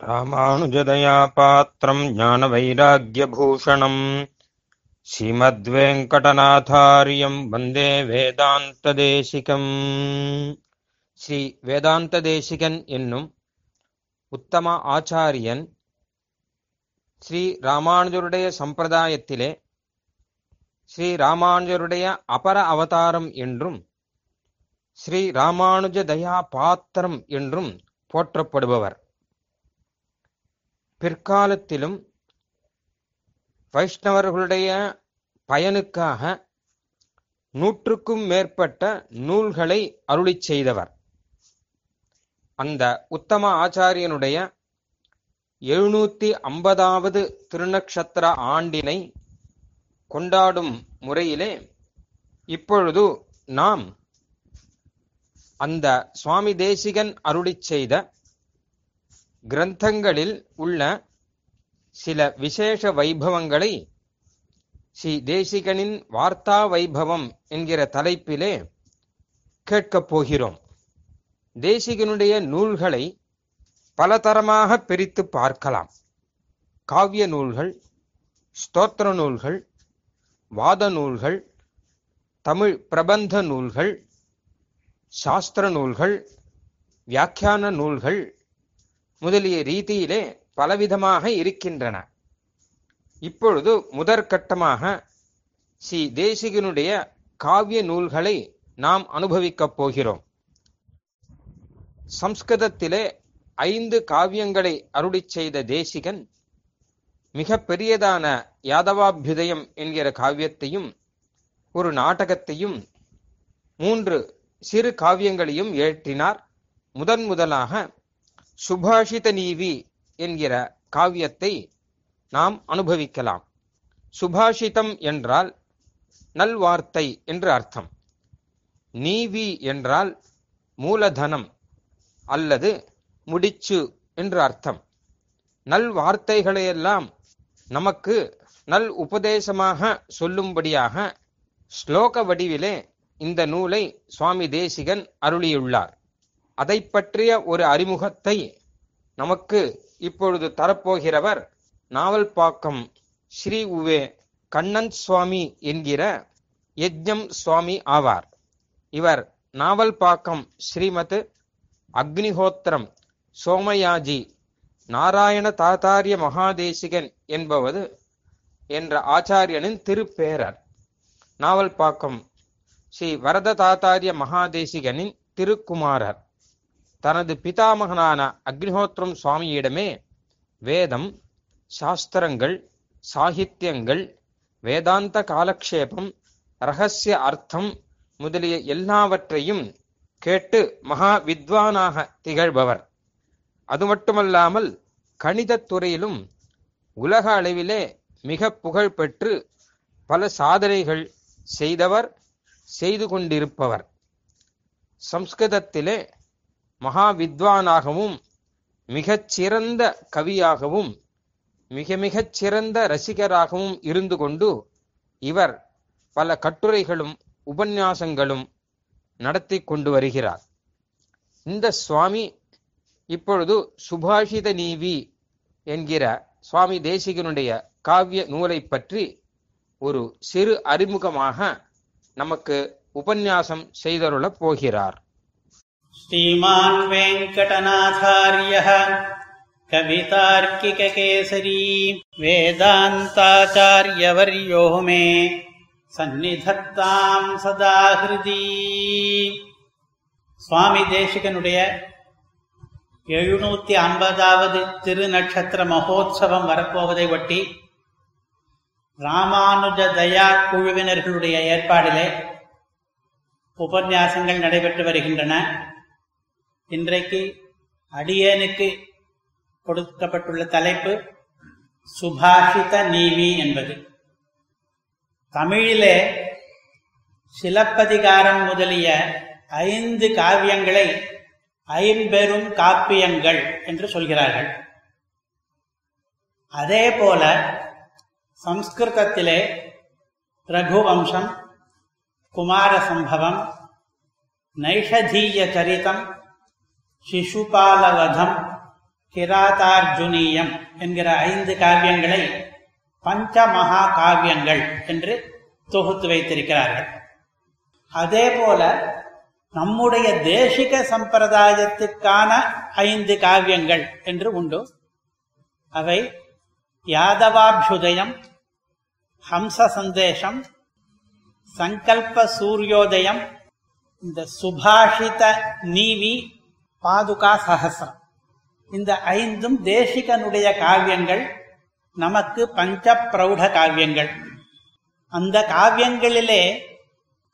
ராமானுஜதயா பாத்திரம் ஞான வைராகியபூஷணம் ஸ்ரீமத்வேங்கடநாதாரியம் வந்தே வேதாந்ததேசிகம் ஸ்ரீ வேதாந்ததேசிகன் என்னும் உத்தம ஆச்சாரியன் ஸ்ரீ ராமானுஜருடைய சம்பிரதாயத்திலே ஸ்ரீ ராமானுஜருடைய அபர அவதாரம் என்றும் ஸ்ரீ ராமானுஜ தயா பாத்திரம் என்றும் போற்றப்படுபவர். பிற்காலத்திலும் வைஷ்ணவர்களுடைய பயனுக்காக நூற்றுக்கும் மேற்பட்ட நூல்களை அருளி செய்தவர். அந்த உத்தம ஆச்சாரியனுடைய எழுநூத்தி ஐம்பதாவது திருநக்ஷத்திர ஆண்டினை கொண்டாடும் முறையிலே இப்பொழுது நாம் அந்த சுவாமி தேசிகன் அருளி செய்த கிரந்தங்களில் உள்ள சில விசேஷ வைபவங்களை ஸ்ரீ தேசிகனின் வார்த்தா வைபவம் என்கிற தலைப்பிலே கேட்கப் போகிறோம். தேசிகனுடைய நூல்களை பலதரமாக பிரித்து பார்க்கலாம். காவிய நூல்கள் ஸ்தோத்திர நூல்கள் வாத நூல்கள் தமிழ் பிரபந்த நூல்கள் சாஸ்திர நூல்கள் வியாக்கியான நூல்கள் முதலிய ரீதியிலே பலவிதமாக இருக்கின்றன. இப்பொழுது முதற்கட்டமாக ஸ்ரீ தேசிகனுடைய காவிய நூல்களை நாம் அனுபவிக்கப் போகிறோம். சம்ஸ்கிருதத்திலே ஐந்து காவியங்களை அருளி செய்த தேசிகன் மிக பெரியதான யாதவாபியுதயம் என்கிற காவியத்தையும் ஒரு நாடகத்தையும் மூன்று சிறு காவியங்களையும் இயற்றினார் முதன் முதலாக சுபாஷித நீவி என்கிற காவியத்தை நாம் அனுபவிக்கலாம். சுபாஷிதம் என்றால் நல்வார்த்தை என்று அர்த்தம். நீவி என்றால் மூலதனம் அல்லது முடிச்சு என்று அர்த்தம். நல் வார்த்தைகளையெல்லாம் நமக்கு நல் உபதேசமாக சொல்லும்படியாக ஸ்லோக வடிவிலே இந்த நூலை சுவாமி தேசிகன் அருளியுள்ளார். அதை பற்றிய ஒரு அறிமுகத்தை நமக்கு இப்பொழுது தரப்போகிறவர் நாவல்பாக்கம் ஸ்ரீ உவே கண்ணன் சுவாமி என்கிற யஜ்ஞம் சுவாமி ஆவார். இவர் நாவல்பாக்கம் ஸ்ரீமத் அக்னிஹோத்திரம் சோமயாஜி நாராயண தாத்தாரிய மகாதேசிகன் என்பவது என்ற ஆச்சாரியனின் திருப்பேரர். நாவல் பாக்கம் ஸ்ரீ வரத தாத்தாரிய மகாதேசிகனின் திருக்குமாரர். தனது பிதாமகனான அக்னிஹோத்திரம் சுவாமியிடமே வேதம் சாஸ்திரங்கள் சாகித்யங்கள் வேதாந்த காலக்ஷேபம் ரகசிய அர்த்தம் முதலிய எல்லாவற்றையும் கேட்டு மகா வித்வானாக திகழ்பவர். அது மட்டுமல்லாமல் கணிதத் துறையிலும் உலக அளவிலே மிக புகழ் பெற்று பல சாதனைகள் செய்தவர் செய்து கொண்டிருப்பவர். சம்ஸ்கிருதத்திலே மகா வித்வானாகவும் மிகச் சிறந்த கவியாகவும் மிக மிகச் சிறந்த ரசிகராகவும் இருந்து கொண்டு இவர் பல கட்டுரைகளும் உபன்யாசங்களும் நடத்தி கொண்டு வருகிறார். இந்த சுவாமி இப்பொழுது சுபாஷித நீவி என்கிற சுவாமி தேசிகனுடைய காவிய நூலை பற்றி ஒரு சிறு அறிமுகமாக நமக்கு உபன்யாசம் செய்தருளப் போகிறார். श्रीमान् वेङ्कटनाथार्यः कवितार्किककेसरी वेदान्ताचार्यवर्यो मे சந்நிதத்தாம் சதா ஹிருதி சுவாமி தேசிகனுடைய எழுநூத்தி ஐம்பதாவது திருநட்சத்திர மகோத்சவம் வரப்போவதை ஒட்டி ராமானுஜ தயா குழுவினர்களுடைய ஏற்பாடிலே உபன்யாசங்கள் நடைபெற்று வருகின்றன இன்றைக்கு அடியேனுக்கு கொடுக்கப்பட்டுள்ள தலைப்பு சுபாஷித நீவி என்பது. தமிழிலே சிலப்பதிகாரம் முதலிய ஐந்து காவியங்களை ஐம்பெரும் காப்பியங்கள் என்று சொல்கிறார்கள். அதே போல சம்ஸ்கிருதத்திலே ரகுவம்சம் குமார சம்பவம் நைஷதீய சரிதம் சிசுபாலவதம் கிராதார்ஜுனீயம் என்கிற ஐந்து காவியங்களை பஞ்ச மகா காவியங்கள் என்று தொகுத்து வைத்திருக்கிறார்கள். அதே போல நம்முடைய தேசிக சம்பிரதாயத்துக்கான ஐந்து காவியங்கள் என்று உண்டு. அவை யாதவாபியுதயம் ஹம்ச சந்தேஷம் சங்கல்ப சூரியோதயம் இந்த சுபாஷித நீவி பாதுகா சகசிரம். இந்த ஐந்தும் தேசிகனுடைய காவியங்கள் நமக்கு பஞ்ச பிரௌட காவியங்கள். அந்த காவியங்களிலே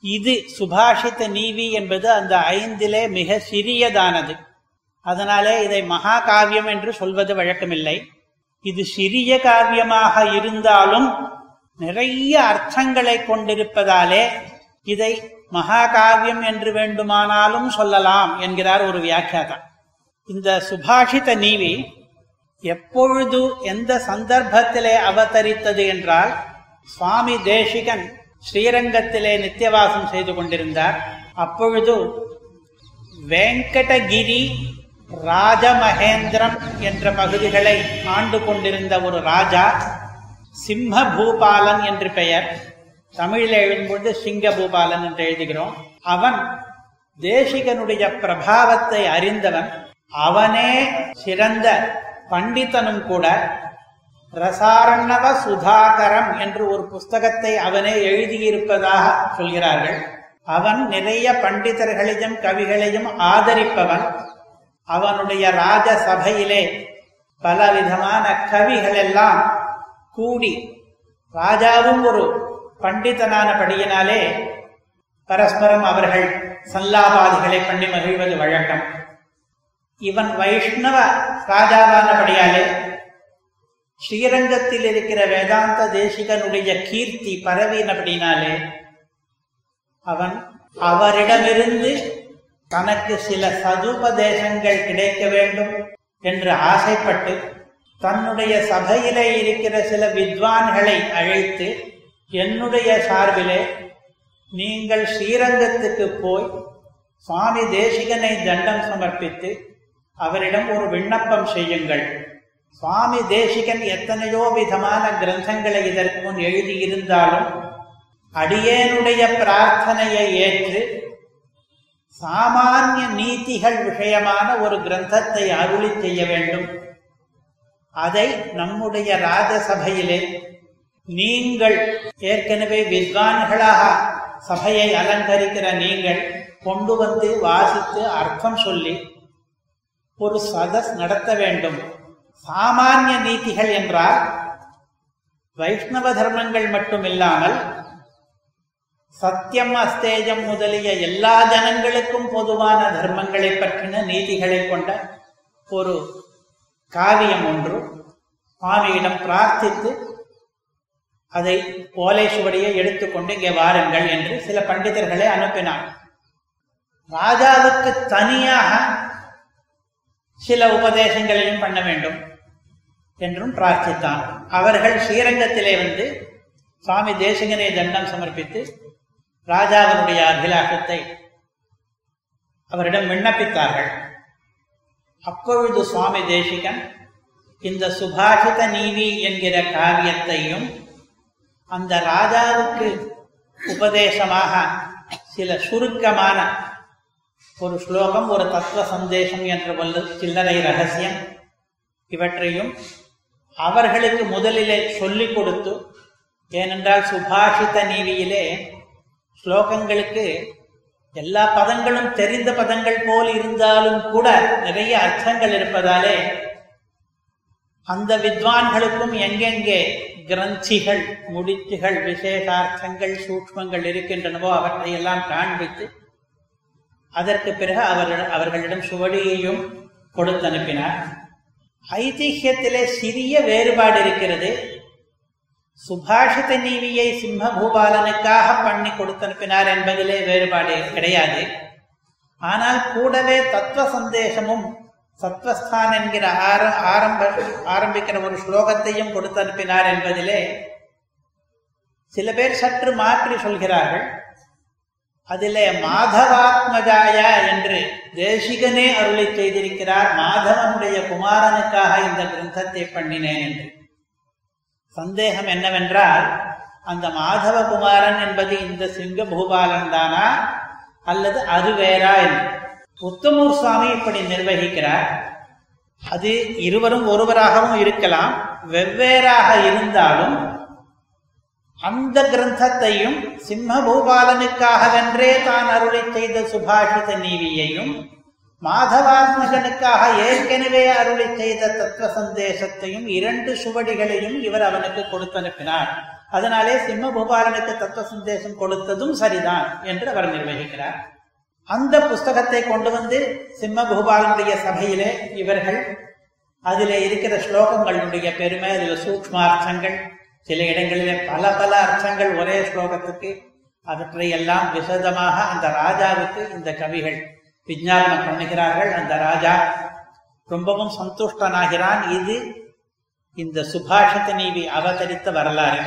இது சுபாஷித நீவி என்பது அந்த ஐந்திலே மிக சிறியதானது. அதனாலே இதை மகா காவியம் என்று சொல்வது வழக்கமில்லை. இது சிறிய காவியமாக இருந்தாலும் நிறைய அர்த்தங்களை கொண்டிருப்பதாலே இதை மகாகாவியம் என்று வேண்டுமானாலும் சொல்லலாம் என்கிறார் ஒரு வியாக்கியாதா. இந்த சுபாஷித நீவி எப்பொழுது எந்த சந்தர்ப்பத்திலே அவதரித்தது என்றால் சுவாமி தேசிகன் ஸ்ரீரங்கத்திலே நித்தியவாசம் செய்து கொண்டிருந்தார். அப்பொழுது வெங்கடகிரி ராஜமகேந்திரம் என்ற பகுதிகளை ஆண்டு கொண்டிருந்த ஒரு ராஜா சிம்ம பூபாலன் என்று பெயர். தமிழில் எழுதும்பொழுது சிங்க பூபாலன் என்று எழுதுகிறோம். அவன் தேசிகனுடைய பிரபாவத்தை அறிந்தவன். அவனே சிறந்த பண்டிதனும் கூட. பிரசாரணவ சுதாகரம் என்று ஒரு புஸ்தகத்தை அவனே எழுதியிருப்பதாக சொல்கிறார்கள். அவன் நிறைய பண்டிதர்களையும் கவிகளையும் ஆதரிப்பவன். அவனுடைய ராஜ சபையிலே பலவிதமான கவிகள் எல்லாம் கூடி ராஜாவும் ஒரு பண்டிதனான படியினாலே பரஸ்பரம் அவர்கள் சல்லாபாதிகளை பண்ணி மகிழ்வது வழக்கம். இவன் வைஷ்ணவ ராஜாவானபடியாலே ஸ்ரீரங்கத்தில் இருக்கிற வேதாந்த தேசிகனுடைய கீர்த்தி பரவினபடினாலே அவன் அவரிடமிருந்து தனக்கு சில சதுபதேசங்கள் கிடைக்க வேண்டும் என்று ஆசைப்பட்டு தன்னுடைய சபையிலே இருக்கிற சில வித்வான்களை அழைத்து என்னுடைய சார்பிலே நீங்கள் ஸ்ரீரங்கத்துக்கு போய் சுவாமி தேசிகனை தண்டம் சமர்ப்பித்து அவரிடம் ஒரு விண்ணப்பம் செய்யுங்கள். சுவாமி தேசிகன் எத்தனையோ விதமான கிரந்தங்களை இதற்கு முன் எழுதியிருந்தாலும் அடியேனுடைய பிரார்த்தனையை ஏற்று சாமானிய நீதிகள் விஷயமான ஒரு கிரந்தத்தை அருளி செய்ய வேண்டும். அதை நம்முடைய ராஜசபையிலே நீங்கள் ஏற்கனவே வித்வான்களாக சபையை அலங்கரிக்கிற நீங்கள் கொண்டு வந்து வாசித்து அர்த்தம் சொல்லி ஒரு சதஸ் நடத்த வேண்டும். சாமானிய நீதிகள் என்றால் வைஷ்ணவ தர்மங்கள் மட்டும் இல்லாமல் சத்தியம் அஸ்தேஜம் முதலிய எல்லா ஜனங்களுக்கும் பொதுவான தர்மங்களை பற்றின நீதிகளை கொண்ட ஒரு காவியம் ஒன்று. சுவாமியிடம் பிரார்த்தித்து அதை ஓலை சுவடியை எடுத்துக்கொண்டு இங்கே வாருங்கள் என்று சில பண்டிதர்களை அனுப்பினார். ராஜாவுக்கு தனியாக சில உபதேசங்களையும் பண்ண வேண்டும் என்றும் பிரார்த்தித்தான் அவர்கள் ஸ்ரீரங்கத்திலே வந்து சுவாமி தேசிகனை தண்டம் சமர்ப்பித்து ராஜாவினுடைய அபிலாஷத்தை அவரிடம் விண்ணப்பித்தார்கள். அப்பொழுது சுவாமி தேசிகன் இந்த சுபாஷித நீதி என்கிற காவியத்தையும் அந்த ராஜாவுக்கு உபதேசமாக சில சுருக்கமான ஒரு ஸ்லோகம் ஒரு தத்துவ சந்தேசம் என்ற வல்ல சில்லறை ரகசியம். இவற்றையும் அவர்களுக்கு முதலிலே சொல்லிக் கொடுத்து ஏனென்றால் சுபாஷித நீதியிலே ஸ்லோகங்களுக்கு எல்லா பதங்களும் தெரிந்த பதங்கள் போல் இருந்தாலும் கூட நிறைய அர்த்தங்கள் இருப்பதாலே அந்த வித்வான்களுக்கும் எங்கெங்கே கிரந்திகள் முடிச்சுகள் விசேஷார்த்தங்கள் சூக்மங்கள் இருக்கின்றனவோ அவற்றை எல்லாம் காண்பித்து அதற்கு பிறகு அவர்கள் அவர்களிடம் சுவடியையும் கொடுத்து அனுப்பினார் ஐதிஹ்யத்திலே சிறிய வேறுபாடு இருக்கிறது. சுபாஷித நீவியை சிம்ம பூபாலனுக்காக பண்ணி கொடுத்தனுப்பினார் என்பதிலே வேறுபாடு கிடையாது. ஆனால் கூடவே தத்துவ சந்தேசமும் சத்வஸ்தான் என்கிற ஆர ஆரம்ப ஆரம்பிக்கிற ஒரு ஸ்லோகத்தையும் கொடுத்து அனுப்பினார் என்பதிலே சில பேர் சற்று மாற்றி சொல்கிறார்கள். அதிலே மாதவாத்மஜாய என்று தேசிகனே அருளை செய்திருக்கிறார். மாதவனுடைய குமாரனுக்காக இந்த கிரந்தத்தை பண்ணினேன் என்று. சந்தேகம் என்னவென்றால் அந்த மாதவ குமாரன் என்பது இந்த சிங்க பூபாலன் தானா அல்லது அது வேறா என்று. உத்தமூர் சுவாமி இப்படி நிர்வகிக்கிறார். அது இருவரும் ஒருவராகவும் இருக்கலாம். வெவ்வேறாக இருந்தாலும் அந்த கிரந்தத்தையும் சிம்ம பூபாலனுக்காகவென்றே தான் அருளை செய்த சுபாஷித நீவியையும் மாதவாத்மகனுக்காக ஏற்கனவே அருளை செய்த தத்துவ சந்தேசத்தையும் இரண்டு சுவடிகளையும் இவர் அவனுக்கு கொடுத்தனுப்பினார். அதனாலே சிம்ம பூபாலனுக்கு தத்துவ சந்தேசம் கொடுத்ததும் சரிதான் என்று அவர் நிர்வகிக்கிறார். அந்த புஸ்தகத்தை கொண்டு வந்து சிம்ம பூபாலனுடைய சபையிலே இவர்கள் அதிலே இருக்கிற ஸ்லோகங்களுடைய பெருமை அதில் சூக்மார்த்தங்கள் சில இடங்களிலே பல பல அர்த்தங்கள் ஒரே ஸ்லோகத்துக்கு அவற்றை எல்லாம் விசதமாக அந்த ராஜாவுக்கு இந்த கவிகள் விஜாபனம் பண்ணுகிறார்கள். அந்த ராஜா ரொம்பவும் சந்துஷ்டனாகிறான். இது இந்த சுபாஷித நீவி அவதரித்த வரலாறு.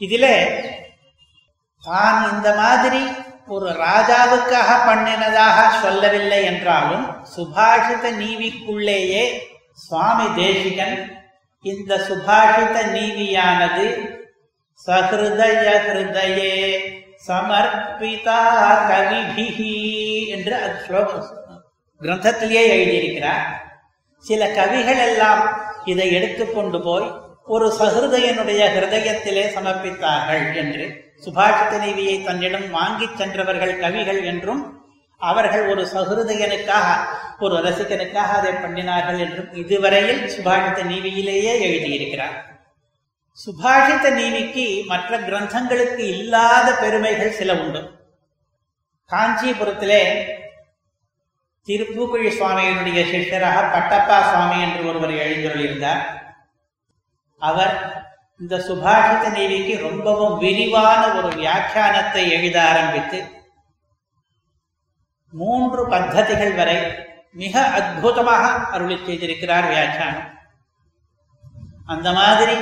இதிலே தான் இந்த மாதிரி ஒரு ராஜாவுக்காக பண்ணினதாக சொல்லவில்லை என்றாலும் சுபாஷித நீவிக்குள்ளேயே சுவாமி தேசிகன் இந்த சுபாஷித நீதியானது சஹிருதய ஹிருதயே சமர்ப்பிதா கவிபிகி என்று அது ஸ்லோகம் கிரந்தத்திலேயே எழுதியிருக்கிறார். சில கவிகள் எல்லாம் இதை எடுத்துக்கொண்டு போய் ஒரு சஹிருதயனுடைய ஹிருதயத்திலே சமர்ப்பித்தார்கள் என்று சுபாஷித நீதியை தன்னிடம் வாங்கிச் சென்றவர்கள் கவிகள் என்றும் அவர்கள் ஒரு சஹிருதயனுக்காக ஒரு ரசிகனுக்காக அதை பண்ணினார்கள் என்றும் இதுவரையில் சுபாஷித நீவியிலேயே எழுதியிருக்கிறார். சுபாஷித நீவிக்கு மற்ற கிரந்தங்களுக்கு இல்லாத பெருமைகள் சில உண்டு. காஞ்சிபுரத்திலே திருப்பூக்குழி சுவாமியினுடைய சிஷ்யராக பட்டப்பா சுவாமி என்று ஒருவர் எழுந்துள்ளிருந்தார் அவர் இந்த சுபாஷித நீவிக்கு ரொம்பவும் விரிவான ஒரு வியாக்கியானத்தை எழுத ஆரம்பித்து மூன்று பத்ததிகள் வரை மிக அற்புதமாக அருளி செய்திருக்கிறார் வியாக்கியானம். அந்த மாதிரி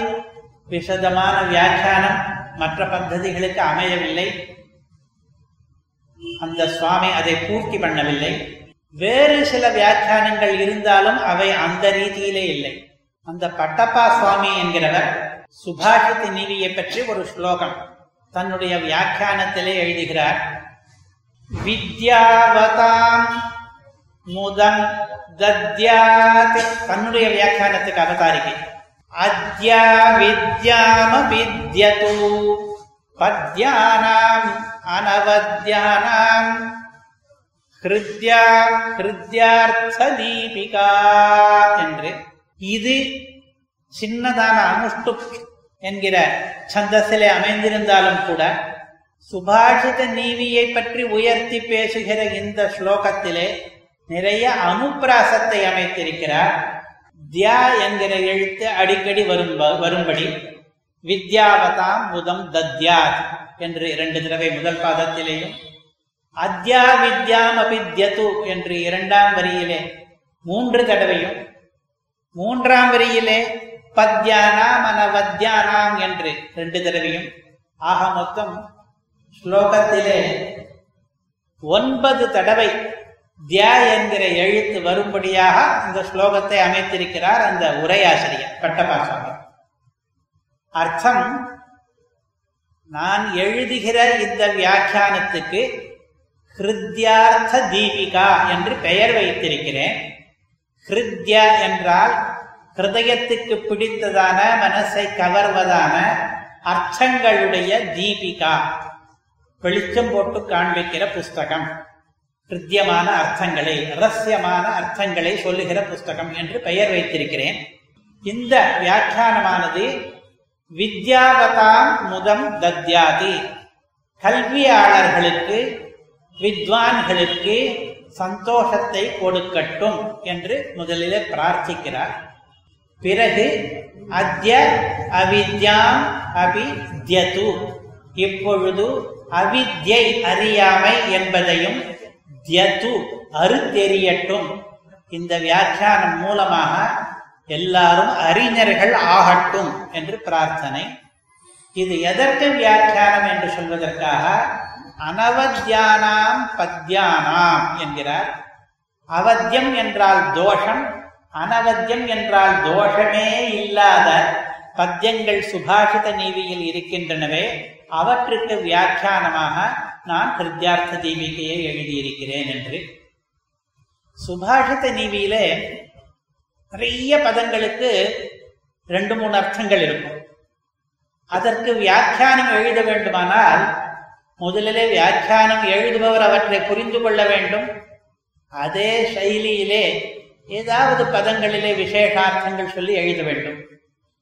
விசதமான வியாக்கியானம் மற்ற பத்ததிகளுக்கு அமையவில்லை. அந்த சுவாமி அதை பூர்த்தி பண்ணவில்லை. வேறு சில வியாக்கியானங்கள் இருந்தாலும் அவை அந்த ரீதியிலே இல்லை. அந்த பட்டப்பா சுவாமி என்கிறவர் சுபாஷித் நீதியை பற்றி ஒரு ஸ்லோகம். தன்னுடைய வியாக்கியானத்திலே எழுதுகிறார். வித்யாவதாம் முதன் தத்யாத் தன்னுடைய வியாக்கியானத்துக்கு அவதாரிகை அத்யா வித்யாம வித்யது பத்யானாம் அனவத்யானாம் ஹிருத்யா ஹிருத்யார்த்த தீபிகா என்று. இது சின்னதான அனுஷ்டு என்கிற சந்தசிலே அமைந்திருந்தாலும் கூட சுபாஷித நீவியை பற்றி உயர்த்தி பேசுகிற இந்த ஸ்லோகத்திலே நிறைய அனுப்பிராசத்தை அமைத்திருக்கிறார். தியா என்கிற எழுத்து அடிக்கடி வரும் வரும்படி வித்யாவதாம் முதம் தத்யாத் என்று இரண்டு தடவை முதல் பாதத்திலேயும் அத்யா வித்யாம் அபித்யது என்று இரண்டாம் வரியிலே மூன்று தடவையும் மூன்றாம் வரியிலே பத்யானாம் அனவத்யானாம் என்று ரெண்டு தடவையும். ஆக மொத்தம் ஸ்லோகத்திலே ஒன்பது தடவை தியா என்கிற எழுத்து வரும்படியாக இந்த ஸ்லோகத்தை அமைத்திருக்கிறார் அந்த உரையாசிரியர் பட்டபாசாமி அர்த்தம் நான் எழுதுகிற இந்த வியாக்கியானத்துக்கு ஹிருத்யார்த்த தீபிகா என்று பெயர் வைத்திருக்கிறேன். ஹிருத்யா என்றால் ஹிருதயத்துக்கு பிடித்ததான மனசை கவர்வதான அர்த்தங்களுடைய தீபிகா. வெளிச்சம் போட்டு காண்பிக்கிற புஸ்தகம். ஹிருத்தியமான அர்த்தங்களை ரகசியமான அர்த்தங்களை சொல்லுகிற புஸ்தகம் என்று பெயர் வைத்திருக்கிறேன். இந்த வியாக்கியானமானது வித்யாவதாம் முதம் தத்யாதி. கல்வியாளர்களுக்கு வித்வான்களுக்கு சந்தோஷத்தை கொடுக்கட்டும் என்று முதலிலே பிரார்த்திக்கிறார். பிறகு அத்ய அவித்யாம் அபித்யது. இப்பொழுது அவித்யை அறியாமை என்பதையும் தியது அறுத்தெறியட்டும். இந்த வியாக்கியானம் மூலமாக எல்லாரும் அறிஞர்கள் ஆகட்டும் என்று பிரார்த்தனை. இது எதற்கு வியாக்கியானம் என்று சொல்வதற்காக அனவத்யானாம் பத்யானாம் என்கிறார். அவத்தியம் என்றால் தோஷம் அனவத்தியம் என்றால் தோஷமே இல்லாத பத்தியங்கள் சுபாஷித நீதியில் இருக்கின்றனவே அவற்றுக்கு வியாக்கியானமாக நான் ஹிருத்யார்த்த தீபிகையை எழுதியிருக்கிறேன் என்று. சுபாஷித நீதியிலே நிறைய பதங்களுக்கு ரெண்டு மூணு அர்த்தங்கள் இருக்கும். அதற்கு வியாக்கியானம் எழுத வேண்டுமானால் முதலிலே வியாக்கியானம் எழுதுபவர் அவற்றை புரிந்து கொள்ள வேண்டும். அதே சைலியிலே ஏதாவது பதங்களிலே விசேஷார்த்தங்கள் சொல்லி எழுத வேண்டும்.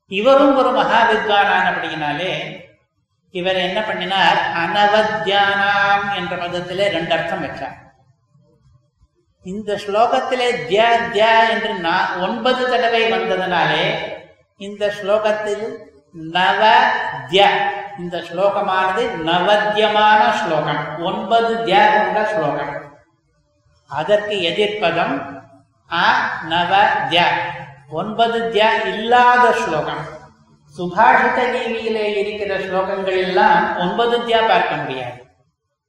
இவரும் ஒரு மகா வித்வானானபடியினாலே இவர் என்ன பண்ணினார்? அனவத்யானாம் என்ற பதத்திலே ரெண்டு அர்த்தம் வச்சார். இந்த ஸ்லோகத்திலே திய திய என்று ஒன்பது தடவை வந்ததனாலே இந்த ஸ்லோகத்தில் நவ திய இந்த ஸ்லோகமானது நவத்தியமான ஸ்லோகம். ஒன்பது திய கொண்ட ஸ்லோகம். அதற்கு எதிர்ப்பதம் அ நவ திய. ஒன்பது திய இல்லாத ஸ்லோகம். சுபாஷித தேவியிலே இருக்கிற ஸ்லோகங்கள் எல்லாம் ஒன்பது தியா பார்க்க முடியாது.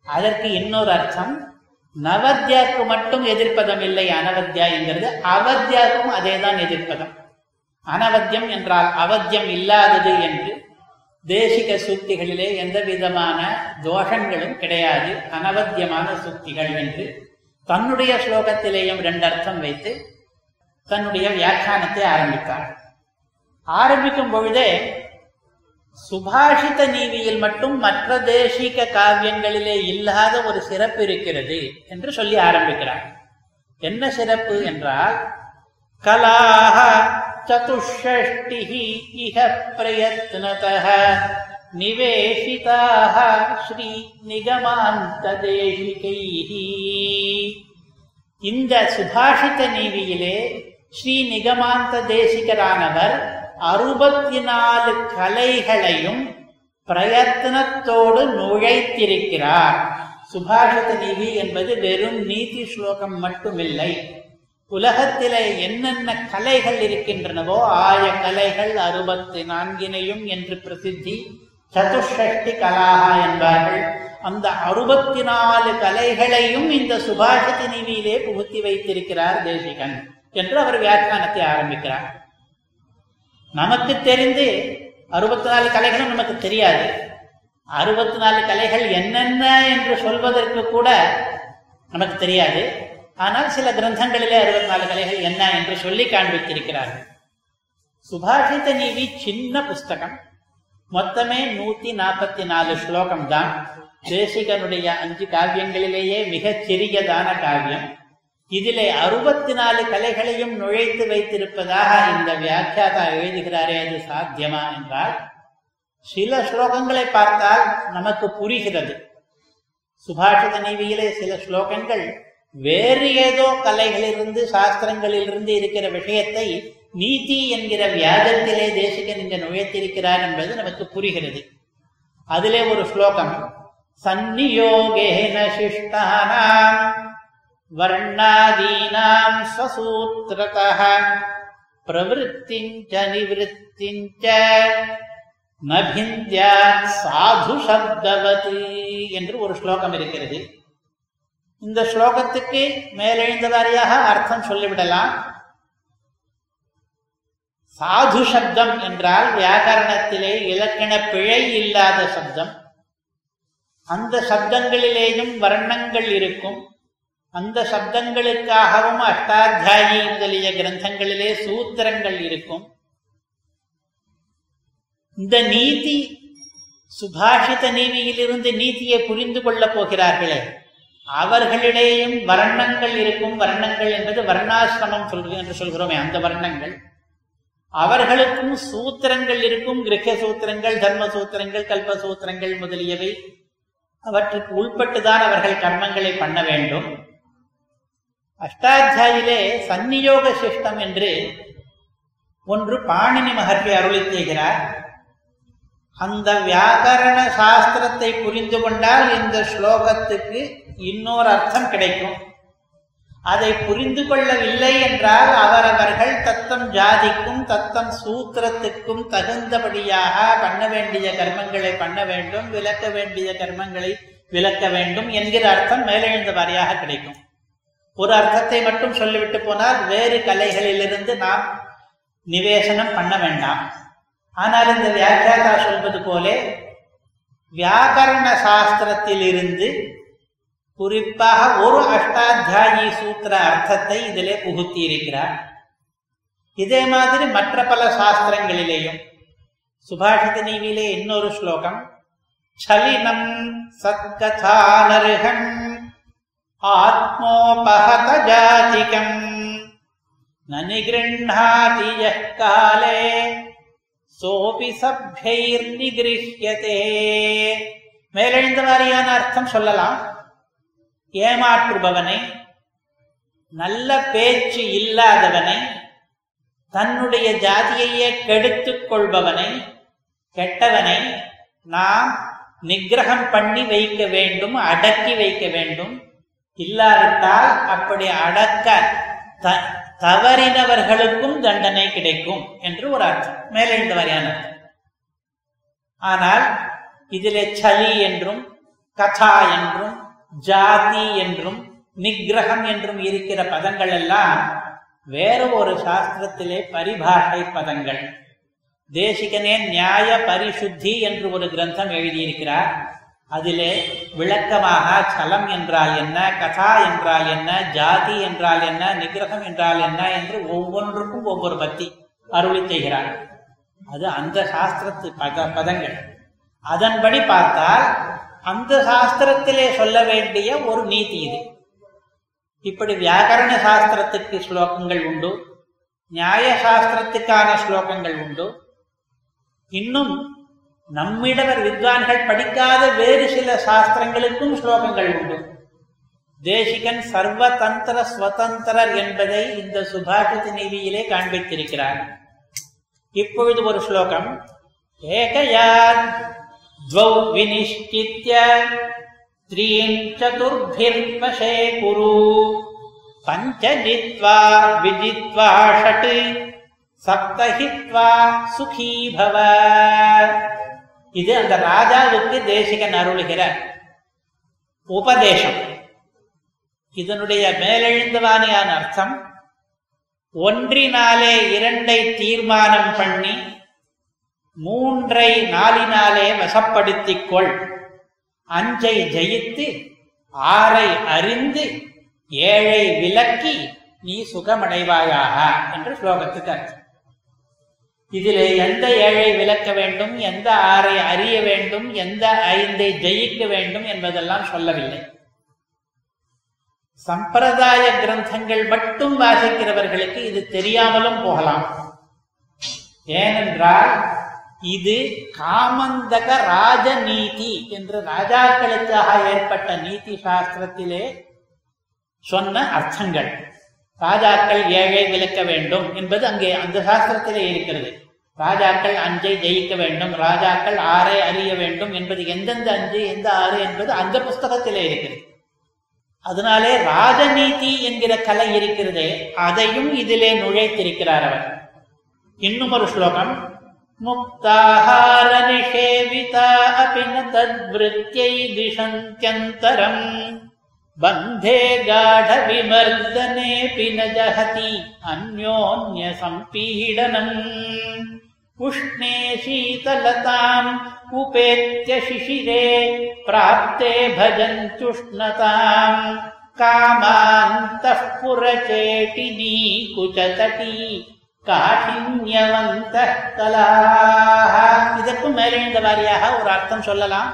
அதற்கு இன்னொரு அர்த்தம் நவத்யாக்கு மட்டும் எதிர்ப்பதம் இல்லை அனவத்யா என்கிறது. அவத்யாக்கும் அதேதான் எதிர்ப்பதம். அனவத்தியம் என்றால் அவத்தியம் இல்லாதது என்று தேசிக சூக்திகளிலே எந்த விதமான தோஷங்களும் கிடையாது. அனவத்தியமான சூக்திகள் என்று தன்னுடைய ஸ்லோகத்திலேயும் ரெண்டு அர்த்தம் வைத்து தன்னுடைய வியாக்கியானத்தை ஆரம்பித்தார் ஆரம்பிக்கும் பொழுதே சுபாஷித நீதியில் மட்டும் மற்ற தேசிக காவியங்களிலே இல்லாத ஒரு சிறப்பு இருக்கிறது என்று சொல்லி ஆரம்பிக்கிறார். என்ன சிறப்பு என்றால் கலாக சதுஷ்டி இக பிரயத்னத நிவேஷிதாக ஸ்ரீ நிகமாந்த இந்த சுபாஷித நீதியிலே ஸ்ரீ நிகமாந்த தேசிகரானவர் அறுபத்தி நாலு கலைகளையும் பிரயத்தனத்தோடு நுழைத்திருக்கிறார். சுபாஷித நீதி என்பது வெறும் நீதி ஸ்லோகம் மட்டுமில்லை. உலகத்திலே என்னென்ன கலைகள் இருக்கின்றனவோ ஆய கலைகள் அறுபத்தி நான்கினையும் என்று பிரசித்தி சதுஷ்டி கலாகா என்பார்கள். அந்த அறுபத்தி நாலு கலைகளையும் இந்த சுபாஷித நீதியிலே புகுத்தி வைத்திருக்கிறார் தேசிகன் என்று அவர் வியாக்கியானத்தை ஆரம்பிக்கிறார். நமக்கு தெரிந்து அறுபத்தி நாலு கலைகளும் நமக்கு தெரியாது. அறுபத்தி நாலு கலைகள் என்னென்ன என்று சொல்வதற்கு கூட நமக்கு தெரியாது. ஆனால் சில கிரந்தங்களிலே அறுபத்தி நாலு கலைகள் என்ன என்று சொல்லி காண்பித்திருக்கிறார்கள். சுபாஷித நீதி சின்ன புஸ்தகம். மொத்தமே நூத்தி நாற்பத்தி நாலு ஸ்லோகம் தான் தேசிகனுடைய அஞ்சு காவியங்களிலேயே மிகச் சிறியதான காவியம். இதிலே அறுபத்தி நாலு கலைகளையும் நுழைத்து வைத்திருப்பதாக இந்த வியாக்கியாதா எழுதுகிறாரே அது சாத்தியமா என்றால் சில ஸ்லோகங்களை பார்த்தால் நமக்கு புரிகிறது. சுபாஷித நீவியிலே சில ஸ்லோகங்கள் வேறு ஏதோ கலைகளிலிருந்து சாஸ்திரங்களிலிருந்து இருக்கிற விஷயத்தை நீதி என்கிற வியாதத்திலே தேசிகன் இங்க நுழைத்திருக்கிறார் என்பது நமக்கு புரிகிறது. அதிலே ஒரு ஸ்லோகம் சந்நியோகேன சிஷ்டானாம் வர்ணாதீனாம் ஸ்வசூத்திரதः பிரவருத்திஞ்ச நிவத்திஞ்ச நபிந்தியாத் சாது சப்தவது என்று ஒரு ஸ்லோகம் இருக்கிறது. இந்த ஸ்லோகத்துக்கு மேலெழுந்த வாரியாக அர்த்தம் சொல்லிவிடலாம் சாது சப்தம் என்றால் வியாகரணத்திலே இலக்கண பிழை இல்லாத சப்தம். அந்த சப்தங்களிலேயும் வர்ணங்கள் இருக்கும். அந்த சப்தங்களுக்காகவும் அஷ்டாத்தியாயி முதலிய கிரந்தங்களிலே சூத்திரங்கள் இருக்கும். இந்த நீதி சுபாஷித நீதியிலிருந்து நீதியை புரிந்து கொள்ளப் போகிறார்களே. அவர்களிடையும் வர்ணங்கள் இருக்கும். வர்ணங்கள் என்பது வர்ணாசிரமம் சொல்கிறோம் என்று சொல்கிறோமே அந்த வர்ணங்கள். அவர்களுக்கும் சூத்திரங்கள் இருக்கும் கிரக சூத்திரங்கள் தர்ம சூத்திரங்கள் கல்ப சூத்திரங்கள் முதலியவை. அவற்றுக்கு உள்பட்டுதான் அவர்கள் கர்மங்களை பண்ண வேண்டும். அஷ்டாத்தியாயிலே சந்நியோக சிஷ்டம் என்று ஒன்று பாணினி மகர்ஷி அருளி செய்கிறார். அந்த வியாக்கரண சாஸ்திரத்தை புரிந்து கொண்டால் இந்த ஸ்லோகத்துக்கு இன்னொரு அர்த்தம் கிடைக்கும். அதை புரிந்து கொள்ளவில்லை என்றால் அவரவர்கள் தத்தம் ஜாதிக்கும் தத்தம் சூத்திரத்துக்கும் தகுந்தபடியாக பண்ண வேண்டிய கர்மங்களை பண்ண வேண்டும் விளக்க வேண்டிய கர்மங்களை விளக்க வேண்டும் என்கிற அர்த்தம் மேலெழுந்த வாரியாக கிடைக்கும். ஒரு அர்த்தத்தை மட்டும் சொல்லிவிட்டு போனால் வேறு கலைகளிலிருந்து நாம் நிவேசனம் பண்ண வேண்டாம். ஆனால் இந்த வியாக்கியாதா சொல்வது போலே வியாக்கரண சாஸ்திரத்திலிருந்து குறிப்பாக ஒரு அஷ்டாத்தியாயி சூத்திர அர்த்தத்தை இதிலே புகுத்தி இருக்கிறார் இதே மாதிரி மற்ற பல சாஸ்திரங்களிலேயும் சுபாஷித நீவிலே இன்னொரு ஸ்லோகம் சலினம் சத்கதானருகன் ஆத்மோபகத ஜாதிகம் நனிகிருண்ணாதி காலே சோபி சப்யைர் நிகிருஹ்யதே மேலெழுந்த மாதிரியான அர்த்தம் சொல்லலாம். ஏமாற்றுபவனை நல்ல பேச்சு இல்லாதவனை தன்னுடைய ஜாதியையே கெடுத்துக் கொள்பவனை கெட்டவனை நாம் நிகிரகம் பண்ணி வைக்க வேண்டும் அடக்கி வைக்க வேண்டும். இல்லாவிட்டால் அப்படி அடக்க தவறினவர்களுக்கும் தண்டனை கிடைக்கும் என்று ஒரு அர்த்தம். மேலே இந்த வரையான ஆனால் இதிலே சலி என்றும் கதா என்றும் ஜாதி என்றும் நிகிரகம் என்றும் இருக்கிற பதங்கள் எல்லாம் வேறு ஒரு சாஸ்திரத்திலே பரிபாஷை பதங்கள். தேசிகனே நியாய பரிசுத்தி என்று ஒரு கிரந்தம் எழுதியிருக்கிறார். அதிலே விளக்கமாக சலம் என்றால் என்ன கதா என்றால் என்ன ஜாதி என்றால் என்ன நிகிரகம் என்றால் என்ன என்று ஒவ்வொன்றுக்கும் ஒவ்வொரு பத்தி அருளி செய்கிறார். அது அந்த சாஸ்திரத்து பத பதங்கள். அதன்படி பார்த்தால் அந்த சாஸ்திரத்திலே சொல்ல வேண்டிய ஒரு நீதி இது. இப்படி வியாக்கரண சாஸ்திரத்துக்கு ஸ்லோகங்கள் உண்டு நியாய சாஸ்திரத்துக்கான ஸ்லோகங்கள் உண்டு. இன்னும் நம்மிடவர் வித்வான்கள் படிக்காத வேறு சில சாஸ்திரங்களுக்கும் ஸ்லோகங்கள் உண்டு. தேசிகன் சர்வதந்திர ஸ்வதந்திரர் என்பதை இந்த சுபாஷித நீதியிலே காண்பித்திருக்கிறார். இப்பொழுது ஒரு ஸ்லோகம் ஏகயான் द्वौ विनिश्चित्य त्रीन् चतुर्भिर्वशे कुरु पञ्च जित्वा विजित्वा षट् சப்தஹித்வா சுகீ பவ இது அந்த ராஜாவுக்கு தேசிகன் அருளுகிற உபதேசம் இதனுடைய மேலெழுந்தவானியான அர்த்தம் ஒன்றினாலே இரண்டை தீர்மானம் பண்ணி மூன்றை நாளினாலே வசப்படுத்திக் கொள் அஞ்சை ஜெயித்து ஆறை அறிந்து ஏழை விலக்கி நீ சுகமடைவாயாக என்று ஸ்லோகத்துக்கு அர்த்தம். இதிலே எந்த ஏழை விளக்க வேண்டும் எந்த ஆறை அறிய வேண்டும் எந்த ஐந்தை ஜெயிக்க வேண்டும் என்பதெல்லாம் சொல்லவில்லை. சம்பிரதாய கிரந்தங்கள் மட்டும் வாசிக்கிறவர்களுக்கு இது தெரியாமலும் போகலாம். ஏனென்றால் இது காமந்தக ராஜநீதி என்று ராஜாக்களுக்காக ஏற்பட்ட நீதி சாஸ்திரத்திலே சொன்ன அர்த்தங்கள். ராஜாக்கள் ஏழை விளக்க வேண்டும் என்பது அங்கே அந்த சாஸ்திரத்திலே இருக்கிறது. ராஜாக்கள் அஞ்சை ஜெயிக்க வேண்டும் ராஜாக்கள் ஆறை அறிய வேண்டும் என்பது எந்தெந்த அஞ்சு எந்த ஆறு என்பது அந்த புஸ்தகத்திலே இருக்கிறது அதனாலே ராஜநீதி என்கிற கலை இருக்கிறதே அதையும் இதிலே நுழைத்திருக்கிறார் அவர். இன்னும் ஒரு ஸ்லோகம். मुक्ताहारनिषेविता अपि न तद्वृत्त्यै दिशन्त्यन्तरम् बन्धे गाढविमर्दनेऽपि न जहति अन्योन्यसम्पीडनम्। उष्णे शीतलताम् उपेत्य शिशिरे प्राप्ते भजन्त्युष्णताम् कामान्तः पुरचेटिनी कुचतटी காடின்யவந்த கலாக இதற்கும் மேலே வாரியாக ஒரு அர்த்தம் சொல்லலாம்.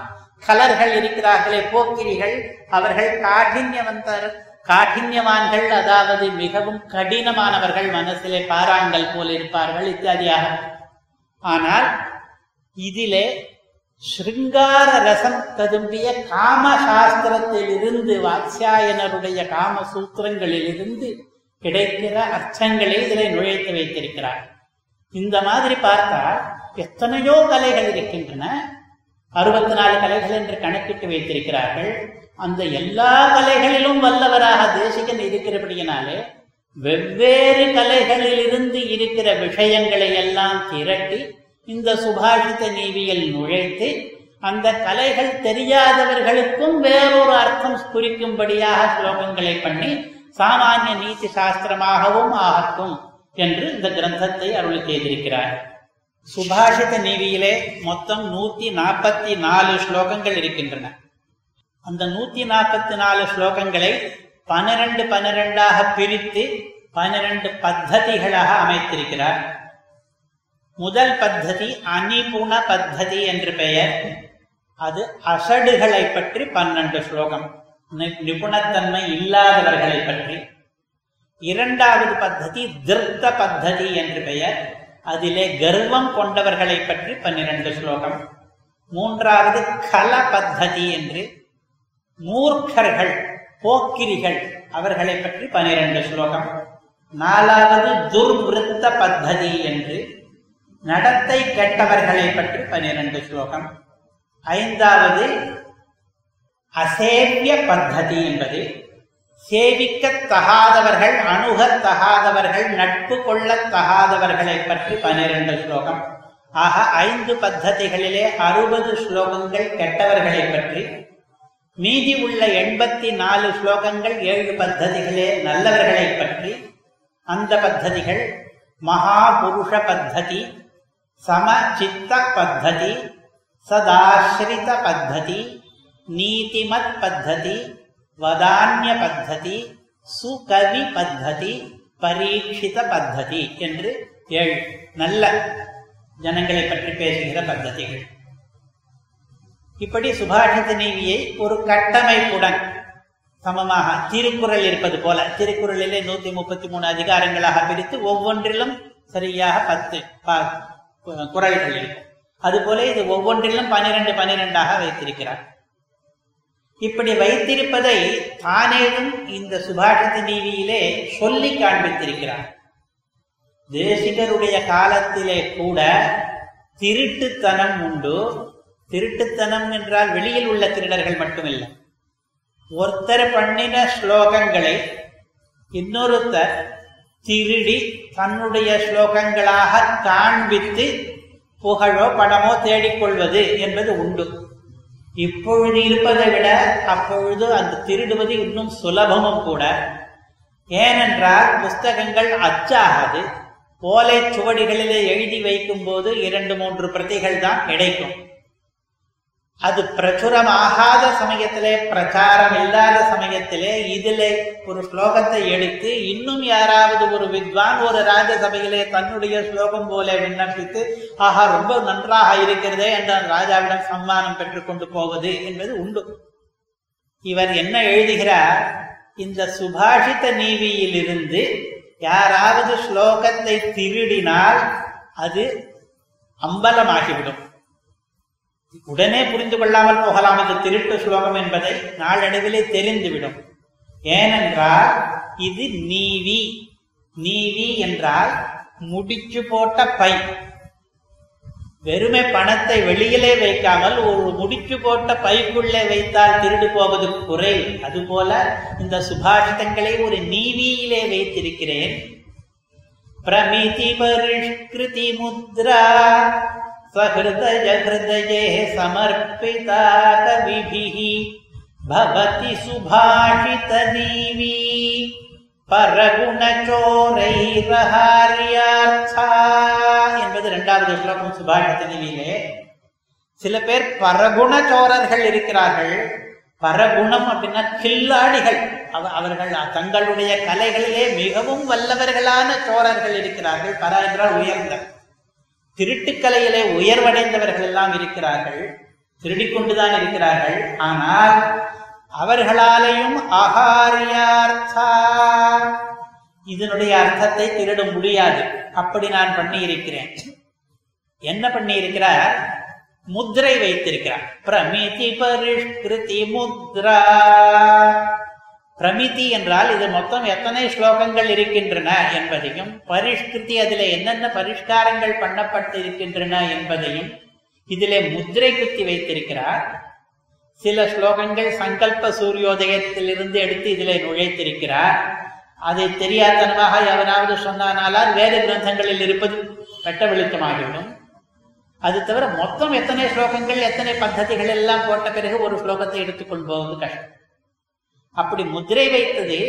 கலர்கள் இருக்கிறார்களே போக்கிரிகள். அவர்கள் காடின்யவந்தர் காடின்யவான்கள் அதாவது மிகவும் கடினமானவர்கள் மனசிலே பாறாங்கள் போல் இருப்பார்கள் இத்தியாதியாக. ஆனால் இதிலே ஸ்ருங்கார ரசம் ததும்பிய காம சாஸ்திரத்தில் இருந்து வாத்யாயனருடைய காம சூத்திரங்களிலிருந்து கிடைக்கிற அர்த்தங்களை இதில் நுழைத்து வைத்திருக்கிறார். இந்த மாதிரி பார்த்தால் எத்தனையோ கலைகள் இருக்கின்றன. அறுபத்தி நாலு கலைகள் என்று கணக்கிட்டு வைத்திருக்கிறார்கள். அந்த எல்லா கலைகளிலும் வல்லவராக தேசிகன் இருக்கிறபடியினாலே வெவ்வேறு கலைகளில் இருந்து இருக்கிற விஷயங்களை எல்லாம் திரட்டி இந்த சுபாஷித நீவியில் நுழைத்து அந்த கலைகள் தெரியாதவர்களுக்கும் வேறொரு அர்த்தம் குறிக்கும்படியாக ஸ்லோகங்களை பண்ணி சாமானிய நீதி சாஸ்திரமாகவும் ஆகட்டும் என்று இந்த கிரந்தத்தை அருள் செய்திருக்கிறார். சுபாஷித நீதியிலே மொத்தம் நூத்தி நாற்பத்தி நாலு ஸ்லோகங்கள் இருக்கின்றன. அந்த நூத்தி நாற்பத்தி நாலு ஸ்லோகங்களை பனிரெண்டு பனிரெண்டாக பிரித்து பனிரெண்டு பத்ததிகளாக அமைத்திருக்கிறார். முதல் பத்ததி அனிபுண பத்ததி என்று பெயர். அது அசடுகளை பற்றி பன்னெண்டு ஸ்லோகம். நிபுணத்தன்மை இல்லாதவர்களை பற்றி. இரண்டாவது பத்ததி திருத்த பத்ததி என்று பெயர். அதிலே கர்வம் கொண்டவர்களை பற்றி பன்னிரண்டு ஸ்லோகம். மூன்றாவது கல பத்ததி என்று மூர்க்கர்கள் போக்கிரிகள் அவர்களை பற்றி பனிரெண்டு ஸ்லோகம். நாலாவது துர்விருத்த பத்ததி என்று நடத்தை கெட்டவர்களை பற்றி பனிரெண்டு ஸ்லோகம். ஐந்தாவது அசேவிய பத்ததி என்பது சேவிக்கத் தகாதவர்கள் அணுகத் தகாதவர்கள் நட்பு கொள்ளத் தகாதவர்களை பற்றி பனிரெண்டு ஸ்லோகம். ஆக ஐந்து பத்ததிகளிலே அறுபது ஸ்லோகங்கள் கெட்டவர்களை பற்றி மீதி உள்ள எண்பத்தி நாலு ஸ்லோகங்கள் ஏழு பத்ததிகளே நல்லவர்களை பற்றி அந்த பத்ததிகள் மகாபுருஷ பத்ததி சமச்சித்த பத்ததி சதாசிரித பத்ததி நீதிமத் பத்ததி வதான்ய பத்ததி சுகவி பத்ததி பரீட்சித பத்ததி என்று ஏழு நல்ல ஜனங்களை பற்றி பேசுகிற பத்ததிகள். இப்படி சுபாஷித நீதியை ஒரு கட்டமைப்புடன் சமமாக திருக்குறள் இருப்பது போல திருக்குறளிலே நூத்தி முப்பத்தி மூணு அதிகாரங்களாக பிரித்து ஒவ்வொன்றிலும் சரியாக பத்து குரல்கள் இருக்கும். அதுபோல இது ஒவ்வொன்றிலும் பனிரெண்டு பனிரெண்டாக வைத்திருக்கிறார். இப்படி வைத்திருப்பதை தானேதும் இந்த சுபாஷித நீதியிலே சொல்லி காண்பித்திருக்கிறார். தேசிகருடைய காலத்திலே கூட திருட்டுத்தனம் உண்டு. திருட்டுத்தனம் என்றால் வெளியில் உள்ள திருடர்கள் மட்டுமில்லை. ஒருத்தர் பண்ணின ஸ்லோகங்களை இன்னொருத்தர் திருடி தன்னுடைய ஸ்லோகங்களாக காண்பித்து புகழோ படமோ தேடிக்கொள்வது என்பது உண்டு. இப்பொழுது இருப்பதை விட அப்பொழுது அந்த திருடுவது இன்னும் சுலபமும் கூட. ஏனென்றால் புஸ்தகங்கள் அச்சாகாது. ஓலை சுவடிகளிலே எழுதி வைக்கும் போது இரண்டு மூன்று பிரதிகள் தான் கிடைக்கும். அது பிரச்சுரமாகாத சமயத்திலே பிரச்சாரம் இல்லாத சமயத்திலே இதிலே ஒரு ஸ்லோகத்தை எடுத்து இன்னும் யாராவது ஒரு வித்வான் ஒரு ராஜசபையிலே தன்னுடைய ஸ்லோகம் போல விண்ணப்பித்து ஆஹா ரொம்ப நன்றாக இருக்கிறதே என்ற ராஜாவிடம் சம்மானம் பெற்றுக்கொண்டு போவது என்பது உண்டு. இவர் என்ன எழுதுகிறார்? இந்த சுபாஷித நீவியிலிருந்து யாராவது ஸ்லோகத்தை திருடினால் அது அம்பலமாகிவிடும். உடனே புரிந்து கொள்ளாமல் போகலாம் இது திருட்டு ஸ்லோகம் என்பதை நாளடைவிலே தெரிந்துவிடும். ஏனென்றால் இது நீவி. நீவி என்றால் முடிச்சு போட்ட பை. வெறுமை பணத்தை வெளியிலே வைக்காமல் ஒரு முடிச்சு போட்ட பைக்குள்ளே வைத்தால் திருடு போவது குறை அதுபோல இந்த சுபாஷிதங்களை ஒரு நீவியிலே வைத்திருக்கிறேன். பிரமிதி பரிஷ்கிருதி முத்ரா. स्वहृदय हृदये समर्पिता कविभिः भवति सुभाषितनीवी பரகுணச்சோரைரஹாரியார்த்தா என்பது இரண்டாவது ஸ்லோகம் சுபாஷித நிவியிலே சில பேர் பரகுணச்சோரர்கள் இருக்கிறார்கள் பரகுணம் அப்படின்னா கில்லாடிகள் அவ- அவர்கள் தங்களுடைய கலைகளிலே மிகவும் வல்லவர்களான சோரர்கள் இருக்கிறார்கள் பர என்றால் உயர்ந்த திருட்டுக்கலையிலே உயர்வடைந்தவர்கள் எல்லாம் இருக்கிறார்கள். திருடிக்கொண்டுதான் இருக்கிறார்கள். ஆனால் அவர்களாலேயும் அகாரியார்த்தா. இதனுடைய அர்த்தத்தை திருட முடியாது. அப்படி நான் பண்ணி இருக்கிறேன் என்ன பண்ணி இருக்கிறார் முத்திரை வைத்திருக்கிறார். பிரமிதி பரிஷ்கிருதி முத்ரா. பிரமிதி என்றால் இது மொத்தம் எத்தனை ஸ்லோகங்கள் இருக்கின்றன என்பதையும் பரிஷ்கிருதி அதில் என்னென்ன பரிஷ்காரங்கள் பண்ணப்பட்டு இருக்கின்றன என்பதையும் இதிலே முத்திரை குத்தி வைத்திருக்கிறார். சில ஸ்லோகங்கள் சங்கல்ப சூரியோதயத்திலிருந்து எடுத்து இதிலே நுழைத்திருக்கிறார். அதை தெரியாதனமாக எவனாவது சொன்னானால் வேறு கிரந்தங்களில் இருப்பது வெட்ட வெளிச்சமாகிவிடும் அது தவிர மொத்தம் எத்தனை ஸ்லோகங்கள் எத்தனை பத்ததிகள் எல்லாம் போட்ட பிறகு ஒரு ஸ்லோகத்தை எடுத்துக்கொள்வது கஷ்டம். அப்படி முத்திரை வைத்தது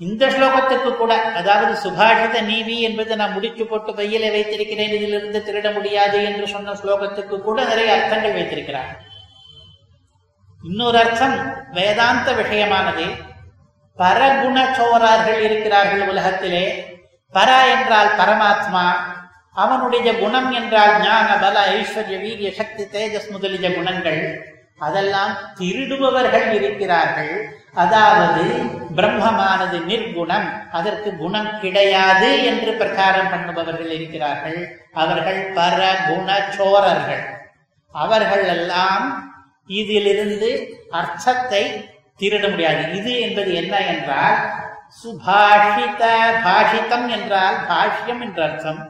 இந்த ஸ்லோகத்துக்கு கூட. அதாவது சுபாஷித நீவி என்பதை நான் முடிச்சு போட்டு பையில வைத்திருக்கிறேன் இதிலிருந்து திருட முடியாது என்று சொன்ன ஸ்லோகத்துக்கு கூட நிறைய அர்த்தங்கள் வைத்திருக்கிறார். இன்னொரு அர்த்தம் வேதாந்த விஷயமானது பரகுணச்சோரார்கள் இருக்கிறார்கள் உலகத்திலே. பர என்றால் பரமாத்மா அவனுடைய குணம் என்றால் ஞான பல ஐஸ்வர்ய வீரிய சக்தி தேஜஸ் முதலிய குணங்கள். அதெல்லாம் திருடுபவர்கள் இருக்கிறார்கள். அதாவது பிரம்மமானது நிர்குணம் அதற்கு குணம் கிடையாது என்று பிரச்சாரம் பண்ணுபவர்கள் இருக்கிறார்கள். அவர்கள் பரகுண சோரர்கள். அவர்கள் எல்லாம் இதிலிருந்து அர்த்தத்தை திருட முடியாது. இது என்பது என்ன என்றால் சுபாஷித பாஷிதம் என்றால் பாஷ்யம் என்ற அர்த்தம்.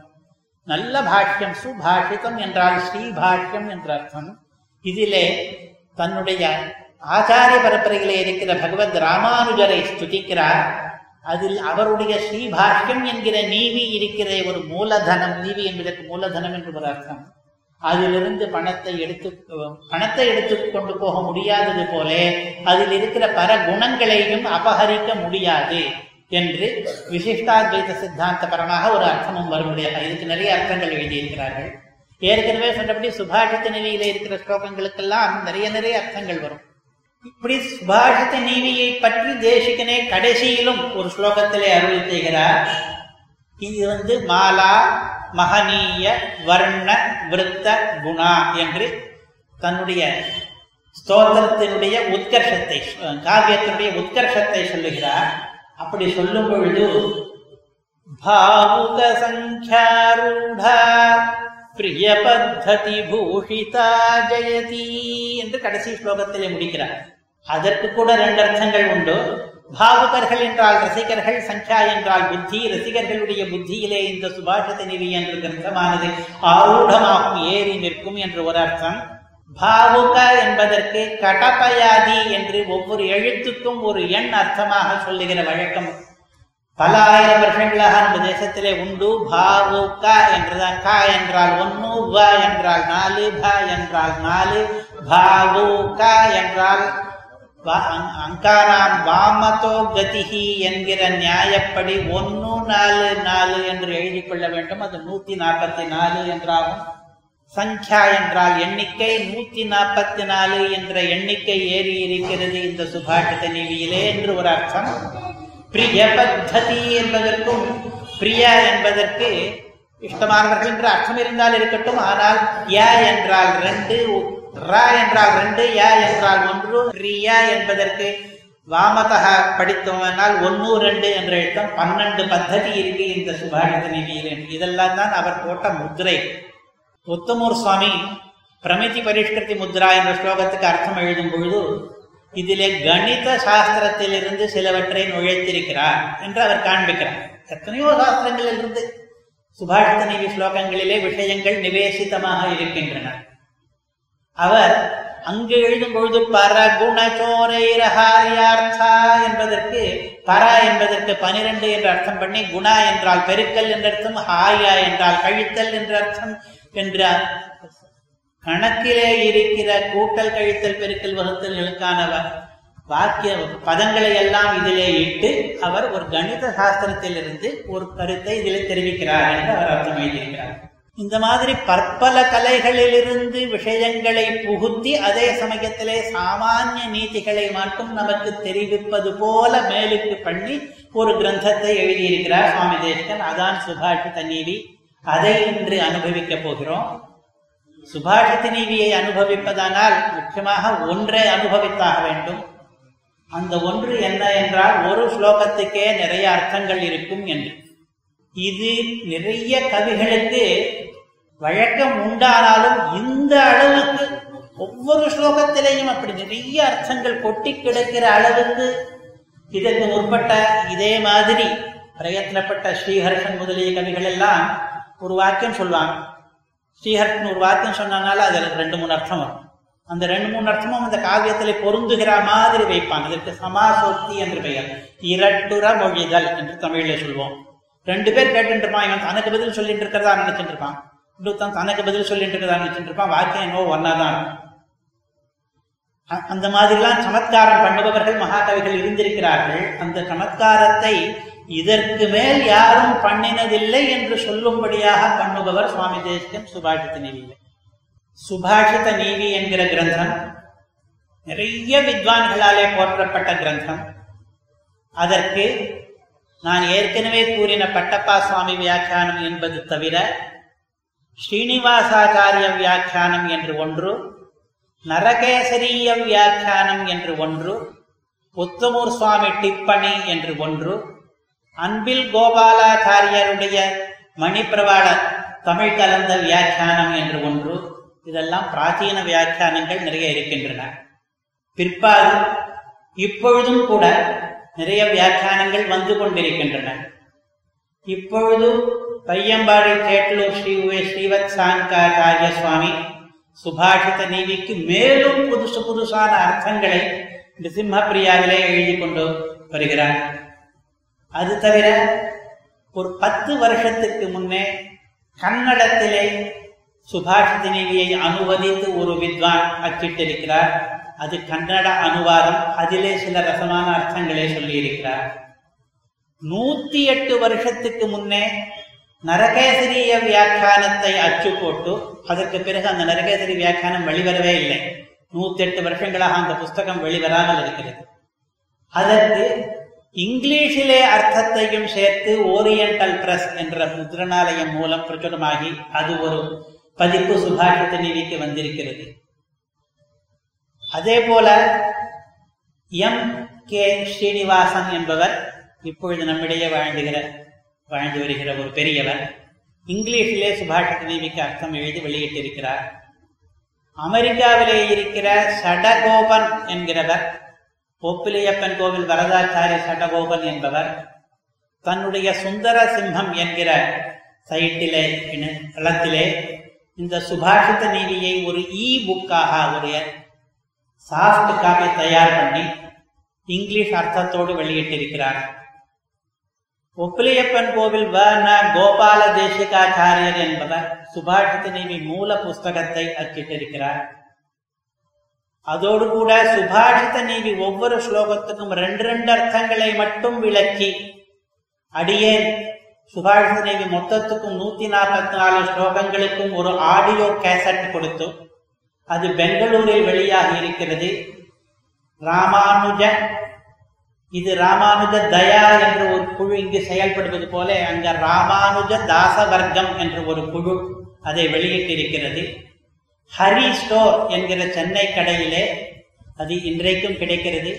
நல்ல பாஷ்யம் சுபாஷிதம் என்றால் ஸ்ரீபாஷ்யம் என்ற அர்த்தம். இதிலே தன்னுடைய ஆச்சாரிய பரம்பரையிலே இருக்கிற பகவத் ராமானுஜரை ஸ்துதிக்கிறார். அதில் அவருடைய ஸ்ரீபாஷ்யம் என்கிற நீவி இருக்கிற ஒரு மூலதனம் நீவி என்பதற்கு மூலதனம் என்று ஒரு அர்த்தம். அதிலிருந்து பணத்தை எடுத்து பணத்தை எடுத்து கொண்டு போக முடியாதது போல அதில் இருக்கிற பல குணங்களையும் அபகரிக்க முடியாது என்று விசிஷ்டாத்வைத சித்தாந்த பரமாக ஒரு அர்த்தமும் வரும்படியாக இதுக்கு நிறைய அர்த்தங்கள் எழுதியிருக்கிறார்கள். ஏற்கனவே சொன்னபடி சுபாஷித்த நிலையில இருக்கிற ஸ்லோகங்களுக்கெல்லாம் நிறைய நிறைய அர்த்தங்கள் வரும். இப்படி சுபாஷித்த நீவியை பற்றி தேசிகனே கடைசியிலும் ஒரு ஸ்லோகத்திலே அருள் செய்கிறார். இது வந்து மாலா மகனீய வர்ண விருத்த குணா என்று தன்னுடைய ஸ்தோத்திரத்தினுடைய உத்கர்ஷத்தை காவியத்தினுடைய உத்கர்ஷத்தை சொல்லுகிறார். அப்படி சொல்லும் பொழுது பாவுக சங்கியாரூடா பிரிய பத்ததி பூஷிதா ஜெயதி என்று கடைசி ஸ்லோகத்திலே முடிக்கிறார். அதற்கு கூட ரெண்டு அர்த்தங்கள் உண்டு. பாவுகர்கள் என்றால் ரசிகர்கள் சங்கியா என்றால் புத்தி ரசிகர்களுடைய புத்தியிலே இந்த சுபாஷித நிதி என்ற கிரந்தமானது ஆரூடமாகும் ஏறி நிற்கும் என்று ஒரு அர்த்தம். பாவுக என்பதற்கு கடப்பயாதி என்று ஒவ்வொரு எழுத்துக்கும் ஒரு எண் அர்த்தமாக சொல்லுகிற வழக்கம். பல ஆயிரம் வருஷங்களாக நம்ம தேசத்திலே உண்டு பாவுக என்றதான். க என்றால் ஒன்னு ப என்றால் நாலு ப என்றால் நாலு பாவுக என்றால் அங்காராம் வாமதோ கதிகி என்கிற நியாயப்படி ஒன்னு நாலு நாலு என்று எழுதி கொள்ள வேண்டும். அது நூத்தி நாற்பத்தி நாலு என்றாகும். சங்கியா என்றால் எண்ணிக்கை நூத்தி நாற்பத்தி நாலு என்ற எண்ணிக்கை ஏறி இருக்கிறது இந்த சுபாஷித நீவியிலே என்று ஒரு அர்த்தம். பிரிய பத்ததி என்பதற்கும் பிரியா என்பதற்கு இஷ்டமானவர்கள் என்று அர்த்தம் இருந்தால் இருக்கட்டும். ஆனால் யா என்றால் ரெண்டு ரா என்றால் ரெண்டு யா என்றால் ஒன்று ரியா என்பதற்கு வாமதக படித்தோம்னால் ஒன்று ரெண்டு என்ற எழுத்தம். பன்னெண்டு பத்ததி இருக்கு இந்த சுபாஷித நிதியில் இதெல்லாம் தான் அவர் போட்ட முத்திரை உத்தமூர் சுவாமி பிரமிதி பரிஷ்கிருதி முத்ரா என்ற ஸ்லோகத்துக்கு அர்த்தம் எழுதும் பொழுது இதிலே கணித சாஸ்திரத்திலிருந்து சிலவற்றை நுழைத்திருக்கிறார் என்று அவர் காண்பிக்கிறார். எத்தனையோ சாஸ்திரங்களிலிருந்து இருந்து ஸ்லோகங்களிலே விஷயங்கள் நிவேசிதமாக இருக்கின்றன. அவர் அங்கு எழுதும் பொழுது பரகுணச்சோரைரஹாரியார்த்தா என்பதற்கு பர என்பதற்கு பனிரெண்டு என்று அர்த்தம் பண்ணி குணா என்றால் பெருக்கல் என்ற அர்த்தம் ஹாயா என்றால் கழித்தல் என்ற அர்த்தம் என்ற கணக்கிலே இருக்கிற கூட்டல் கழித்தல் பெருக்கல் வகுத்தல்களுக்கான வாக்கிய பதங்களை எல்லாம் இதிலே இட்டு அவர் ஒரு கணித சாஸ்திரத்திலிருந்து ஒரு கருத்தை இதில் தெரிவிக்கிறார் என்று அவர் அர்த்தம் எழுதியிருக்கிறார். இந்த மாதிரி பற்பல கலைகளிலிருந்து விஷயங்களை புகுத்தி அதே சமயத்திலே சாமானிய நீதிகளை மட்டும் நமக்கு தெரிவிப்பது போல மேலுக்கு பண்ணி ஒரு கிரந்தத்தை எழுதியிருக்கிறார் சுவாமி தேசிகன். அதான் சுபாஷ் நீதி அதை இன்று அனுபவிக்கப் போகிறோம். சுபாஷித நீதியை அனுபவிப்பதானால் முக்கியமாக ஒன்றை அனுபவித்தாக வேண்டும். அந்த ஒன்று என்ன என்றால் ஒரு ஸ்லோகத்துக்கே நிறைய அர்த்தங்கள் இருக்கும் என்று. இது நிறைய கவிகளுக்கு வழக்கம் உண்டானாலும் இந்த அளவுக்கு ஒவ்வொரு ஸ்லோகத்திலையும் அப்படி நிறைய அர்த்தங்கள் கொட்டி கிடக்கிற அளவுக்கு இதற்கு முற்பட்ட இதே மாதிரி பிரயத்தனப்பட்ட ஸ்ரீஹர்ஷன் முதலிய கவிகள் எல்லாம் ஒரு வாக்கியம் சொல்லுவாங்க ஸ்ரீஹர்ட்னு ஒரு வாக்கியம் சொன்னனால அதுல ரெண்டு மூணு அர்த்தம் வரும். அந்த ரெண்டு மூணு அர்த்தமும் அந்த காவியத்தில் பொருந்துகிற மாதிரி வைப்பாங்க. இதற்கு சமாசோக்தி என்று பெயர். இரட்டுற மொழிதல் என்று தமிழில் சொல்லுவோம் ரெண்டு பேர் கேட்டுட்டு இருப்பான் இவன் தனக்கு பதில் சொல்லிட்டு இருக்கிறதா நினைச்சிட்டு இருப்பான் இன்னொருத்தன் தனக்கு பதில் சொல்லிட்டு இருக்கிறதா நினைச்சிட்டு இருப்பான் வாக்கியம் என்னவோ ஒன்னா தான் அந்த மாதிரிலாம் சமத்காரம் பண்ணுபவர்கள் மகாகவிகள் இருந்திருக்கிறார்கள். அந்த சமத்காரத்தை இதற்கு மேல் யாரும் பண்ணினதில்லை என்று சொல்லும்படியாக பண்ணுபவர் சுவாமி தேசிகன் சுபாஷித நீவியில் சுபாஷித நீவி என்கிற கிரந்தம் நிறைய வித்வான்களாலே போற்றப்பட்ட கிரந்தம். அதற்கு நான் ஏற்கனவே கூறின பட்டப்பா சுவாமி வியாக்கியானம் என்பது தவிர ஸ்ரீனிவாசாச்சாரிய வியாக்கியானம் என்று ஒன்று நரகேசரிய வியாக்கியானம் என்று ஒன்று புத்தமூர் சுவாமி டிப்பணி என்று ஒன்று அன்பில் கோபாலாச்சாரியருடைய மணிப்பிரவாள தமிழ் கலந்த வியாக்கியானம் என்று ஒன்று இதெல்லாம் பிராச்சீன வியாக்கியானங்கள் நிறைய இருக்கின்றன. பிற்பாடு இப்பொழுதும் கூட நிறைய வியாக்கியானங்கள் வந்து கொண்டிருக்கின்றன. இப்பொழுது பையம்பாடி கேட்டலூர் ஸ்ரீ உவே ஸ்ரீவத் சாங்காச்சாரிய சுவாமி சுபாஷித நீதிக்கு மேலும் புதுசு புதுசான அர்த்தங்களை நிசிம்மப்பிரியாவிலே எழுதி கொண்டு வருகிறார். அது தவிர ஒரு பத்து வருஷத்துக்கு முன்னே கன்னடத்திலே சுபாஷித நீதியை அனுவதித்து ஒரு வித்வான் அச்சிட்டிருக்கிறார். அது கன்னட அனுவாதம். அதிலே சில ரசமான அர்த்தங்களை சொல்லியிருக்கிறார். நூத்தி எட்டு வருஷத்துக்கு முன்னே நரகேசரிய வியாக்கியானத்தை அச்சு போட்டு அதற்கு பிறகு அந்த நரகேசரி வியாக்கியானம் வெளிவரவே இல்லை. நூத்தி எட்டு வருஷங்களாக அந்த புஸ்தகம் வெளிவராமல் இருக்கிறது. அதற்கு இங்கிலீஷிலே அர்த்தத்தையும் சேர்த்து ஓரியண்டல் பிரஸ் என்ற முத்ரணாலயம் மூலம் பிரச்சுரமாகி அது ஒரு பதிப்பு சுபாஷித நீதிக்கு வந்திருக்கிறது. அதே போல எம். கே. ஸ்ரீனிவாசன் என்பவர் இப்பொழுது நம்மிடையே வாழ்ந்துகிற வாழ்ந்து வருகிற ஒரு பெரியவர். இங்கிலீஷிலே சுபாஷித நீதிக்கு அர்த்தம் எழுதி வெளியிட்டிருக்கிறார். அமெரிக்காவிலே இருக்கிற சடகோபன் என்கிறவர் ஒப்பிலியப்பன் கோவில் வரதாச்சாரிய சடகோபன் என்பவர் தன்னுடைய சுந்தர சிம்மம் என்கிற சைட்டிலே தளத்திலே இந்த சுபாஷித நீதியை ஒரு இ புக்காக ஒரு சாஃப்ட் காப்பி தயார் பண்ணி இங்கிலீஷ் அர்த்தத்தோடு வெளியிட்டிருக்கிறார். ஒப்பிலியப்பன் கோவில் வ. ந. கோபால தேசிகாச்சாரியர் என்பவர் சுபாஷித நீதி மூல புஸ்தகத்தை அச்சிட்டிருக்கிறார். அதோடு கூட சுபாஷித நீதி ஒவ்வொரு ஸ்லோகத்துக்கும் ரெண்டு ரெண்டு அர்த்தங்களை மட்டும் விளக்கி அடியேன் சுபாஷித நீதி மொத்தத்துக்கும் நூத்தி நாற்பத்தி நாலு ஸ்லோகங்களுக்கும் ஒரு ஆடியோ கேசட் கொடுத்து அது பெங்களூரில் வெளியாகி இருக்கிறது. ராமானுஜ இது ராமானுஜ தயா என்ற ஒரு குழு இங்கு செயல்படுவது போல அங்க ராமானுஜ தாச வர்க்கம் என்ற ஒரு குழு அதை வெளியிட்டிருக்கிறது. ஹரி ஸ்டோர் என்கிற சென்னை கடையிலே அது இன்றைக்கும் கிடைக்கிறது.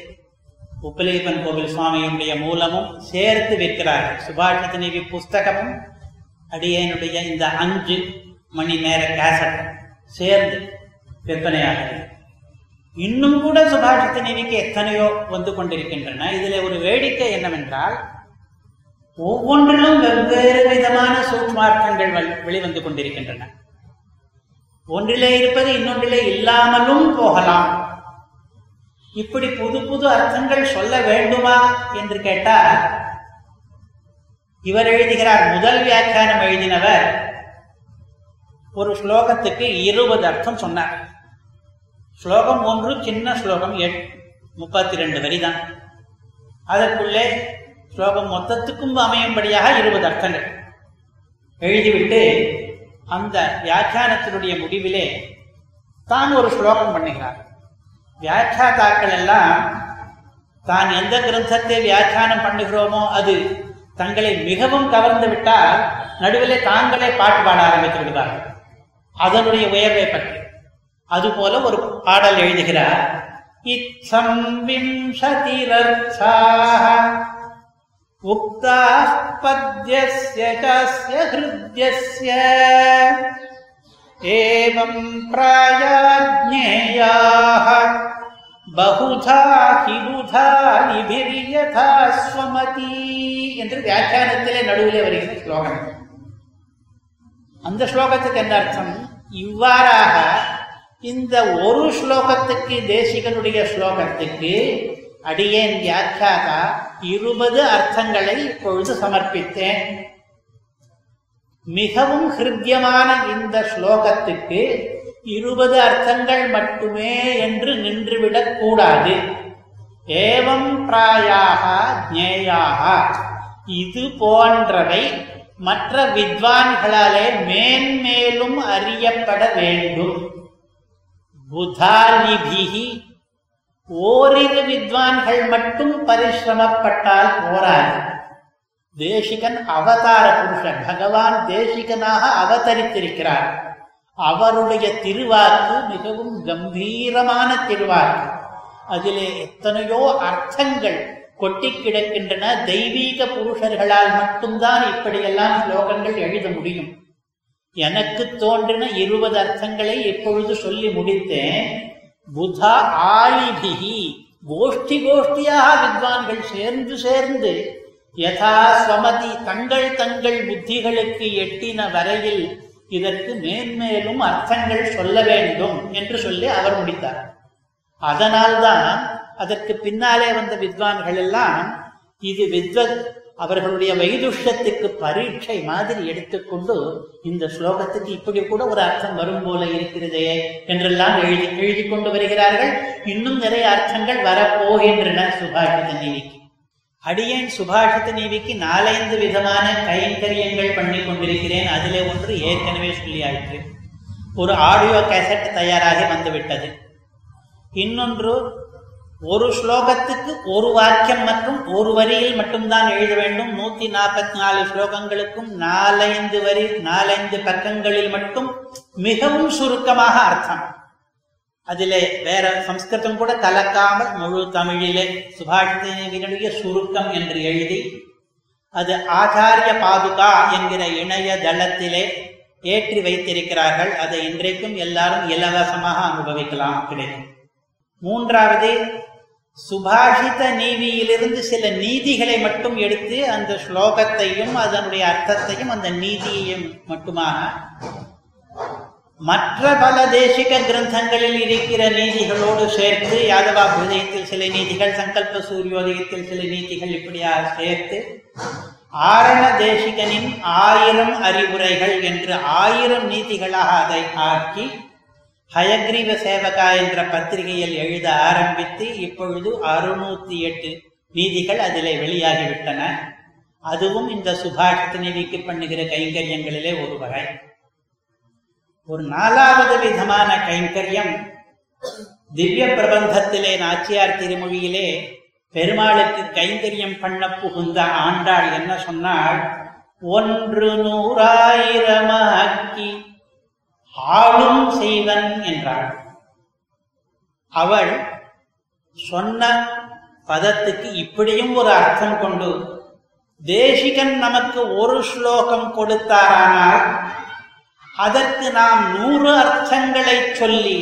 உப்பிலியப்பன் கோவில் சுவாமியுடைய மூலமும் சேர்த்து விற்கிறார்கள் சுபாஷித நீதி புஸ்தகமும் அடியனுடைய இந்த அஞ்சு மணி நேர கேசட் சேர்ந்து விற்பனையாகிறது. இன்னும் கூட சுபாஷித நீதிக்கு எத்தனையோ வந்து கொண்டிருக்கின்றன. இதில் ஒரு வேடிக்கை என்னவென்றால் ஒவ்வொன்றிலும் வெவ்வேறு விதமான சூட்மார்க்கங்கள் வெளிவந்து கொண்டிருக்கின்றன. ஒன்றிலே இருப்பது இன்னொன்றிலே இல்லாமலும் போகலாம். இப்படி புது புது அர்த்தங்கள் சொல்ல வேண்டுமா என்று கேட்டால் இவர் எழுதுகிறார் முதல் வியாக்கியானம் எழுதினவர். ஒரு ஸ்லோகத்துக்கு இருபது அர்த்தம் சொன்னார். ஸ்லோகம் ஒன்று சின்ன ஸ்லோகம் எட் முப்பத்தி ரெண்டு வரிதான். அதற்குள்ளே ஸ்லோகம் மொத்தத்துக்கும் அமையும்படியாக இருபது அர்த்தங்கள். எழுதிவிட்டு அந்த வியாக்கியானத்தினுடைய முடிவிலே தான் ஒரு ஸ்லோகம் பண்ணுகிறார். வியாக்கியாதாக்கள் எல்லாம் தான் எந்த கிரந்தத்தை வியாக்கியானம் பண்ணுகிறோமோ அது தங்களை மிகவும் கவர்ந்து விட்டால் நடுவிலே தாங்களே பாட்டு பாட ஆரம்பித்து விடுவார்கள். அதனுடைய உயர்வை பற்றி. அதுபோல ஒரு பாடல் எழுதுகிறார். இத்தம் விம்சதிரர்த்தாக உக்தா பத்யஸ்ய சாஸ்ய ஹிருத்யஸ்ய ஏவம் பிராயாஜ்ஞேயாः பகுதா ஹிருதா நிபிரியதா ஸ்வமதி என்று வியாக்கியானத்திலே நடுவிலே வருகிற ஸ்லோகம் அந்த ஸ்லோகத்துக்கு என்ன அர்த்தம் இவ்வாறாக இந்த ஒரு ஸ்லோகத்துக்கு தேசிகனுடைய ஸ்லோகத்துக்கு அடியேன் வியாக்கியாதா இருபது அர்த்தங்களை இப்பொழுது சமர்ப்பித்தேன். மிகவும் ஹிருத்தியமான இந்த ஸ்லோகத்துக்கு இருபது அர்த்தங்கள் மட்டுமே என்று நின்றுவிடக் கூடாது. ஏவம் பிராயாக ஜேயாக இது போன்றவை மற்ற வித்வான்களாலே மேன்மேலும் அறியப்பட வேண்டும். புதாலிபிகி ஓரிரு வித்வான்கள் மட்டும் பரிசிரமப்பட்டால் போராது. தேசிகன் அவதார புருஷன் பகவான் தேசிகனாக அவதரித்திருக்கிறார். அவருடைய திருவாக்கு மிகவும் கம்பீரமான திருவாக்கு. அதிலே எத்தனையோ அர்த்தங்கள் கொட்டி கிடக்கின்றன. தெய்வீக புருஷர்களால் மட்டும்தான் இப்படியெல்லாம் ஸ்லோகங்கள் எழுத முடியும். எனக்கு தோன்றின இருபது அர்த்தங்களை இப்பொழுது சொல்லி முடித்தேன். புதா ஆலிபிகி கோஷ்டி கோஷ்டியாக வித்வான்கள் சேர்ந்து சேர்ந்து யதா ஸ்வமதி தங்கள் தங்கள் புத்திகளுக்கு எட்டின வரையில் இதற்கு மேன்மேலும் அர்த்தங்கள் சொல்ல வேண்டும் என்று சொல்லி அவர் முடித்தார் அதனால்தான் அதற்கு பின்னாலே வந்த வித்வான்கள் எல்லாம் இது வித்வத் அவர்களுடைய வைதுஷ்யத்துக்கு பரீட்சை மாதிரி எடுத்துக்கொண்டு இந்த ஸ்லோகத்துக்கு இப்படி கூட ஒரு அர்த்தம் வரும் போல இருக்கிறதே என்றெல்லாம் எழுதி எழுதி கொண்டு வருகிறார்கள். இன்னும் நிறைய அர்த்தங்கள் வரப்போகின்றன சுபாஷித நீவிக்கு அடியேன் சுபாஷித நீவிக்கு நாலைந்து விதமான கைங்கரியங்கள் பண்ணி கொண்டிருக்கிறேன். அதிலே ஒன்று ஏற்கனவே சொல்லியாயிற்று. ஒரு ஆடியோ கேசட் தயாராகி வந்துவிட்டது. இன்னொன்று ஒரு ஸ்லோகத்துக்கு ஒரு வாக்கியம் மற்றும் ஒரு வரியில் மட்டும்தான் எழுத வேண்டும். நூத்தி நாற்பத்தி நாலு ஸ்லோகங்களுக்கும் நாலைந்து வரி நாலஞ்சு பக்கங்களில் மட்டும் மிகவும் சுருக்கமாக அர்த்தம். அதிலே வேற சம்ஸ்கிருதம் கூட கலக்காமல் முழு தமிழிலே சுபாஷிதனுடைய சுருக்கம் என்று எழுதி அது ஆச்சாரிய பாதுகா என்கிற இணைய தளத்திலே ஏற்றி வைத்திருக்கிறார்கள். அதை இன்றைக்கும் எல்லாரும் இலவசமாக அனுபவிக்கலாம் கிடைக்கும். மூன்றாவது சுபாஷித நீதியிலிருந்து சில நீதிகளை மட்டும் எடுத்து அந்த ஸ்லோகத்தையும் அதனுடைய அர்த்தத்தையும் அந்த நீதியையும் மட்டுமாக மற்ற பல தேசிக கிரந்தங்களில் இருக்கிற நீதிகளோடு சேர்த்து யாதவாபிரதயத்தில் சில நீதிகள் சங்கல்ப சூரியோதயத்தில் சில நீதிகள் இப்படியாக சேர்த்து ஆரண தேசிகனின் ஆயிரம் அறிவுரைகள் என்று ஆயிரம் நீதிகளாக அதை ஆக்கி ஹயக்ரீவ சேவகா என்ற பத்திரிகையில் எழுத ஆரம்பித்து இப்பொழுது அறுநூத்தி எட்டு நீதிகள் அதிலே வெளியாகிவிட்டன. அதுவும் இந்த சுபாஷித நிதிக்கு பண்ணுகிற கைங்கரியங்களிலே ஒரு வகை ஒரு நாலாவது விதமான கைங்கரியம் திவ்ய பிரபந்தத்திலே நாச்சியார் திருமொழியிலே பெருமாளுக்கு கைங்கரியம் பண்ண புகுந்த ஆண்டாள் என்ன சொன்னால் ஒன்று நூறாயிரமாக்கி ஆளும் செய்வன் என்றாள் அவள் சொன்ன பதத்துக்கு இப்படியும் ஒரு அர்த்தம் கொண்டு தேசிகன் நமக்கு ஒரு ஸ்லோகம் கொடுத்தாரானால் அதற்கு நாம் நூறு அர்த்தங்களை சொல்லி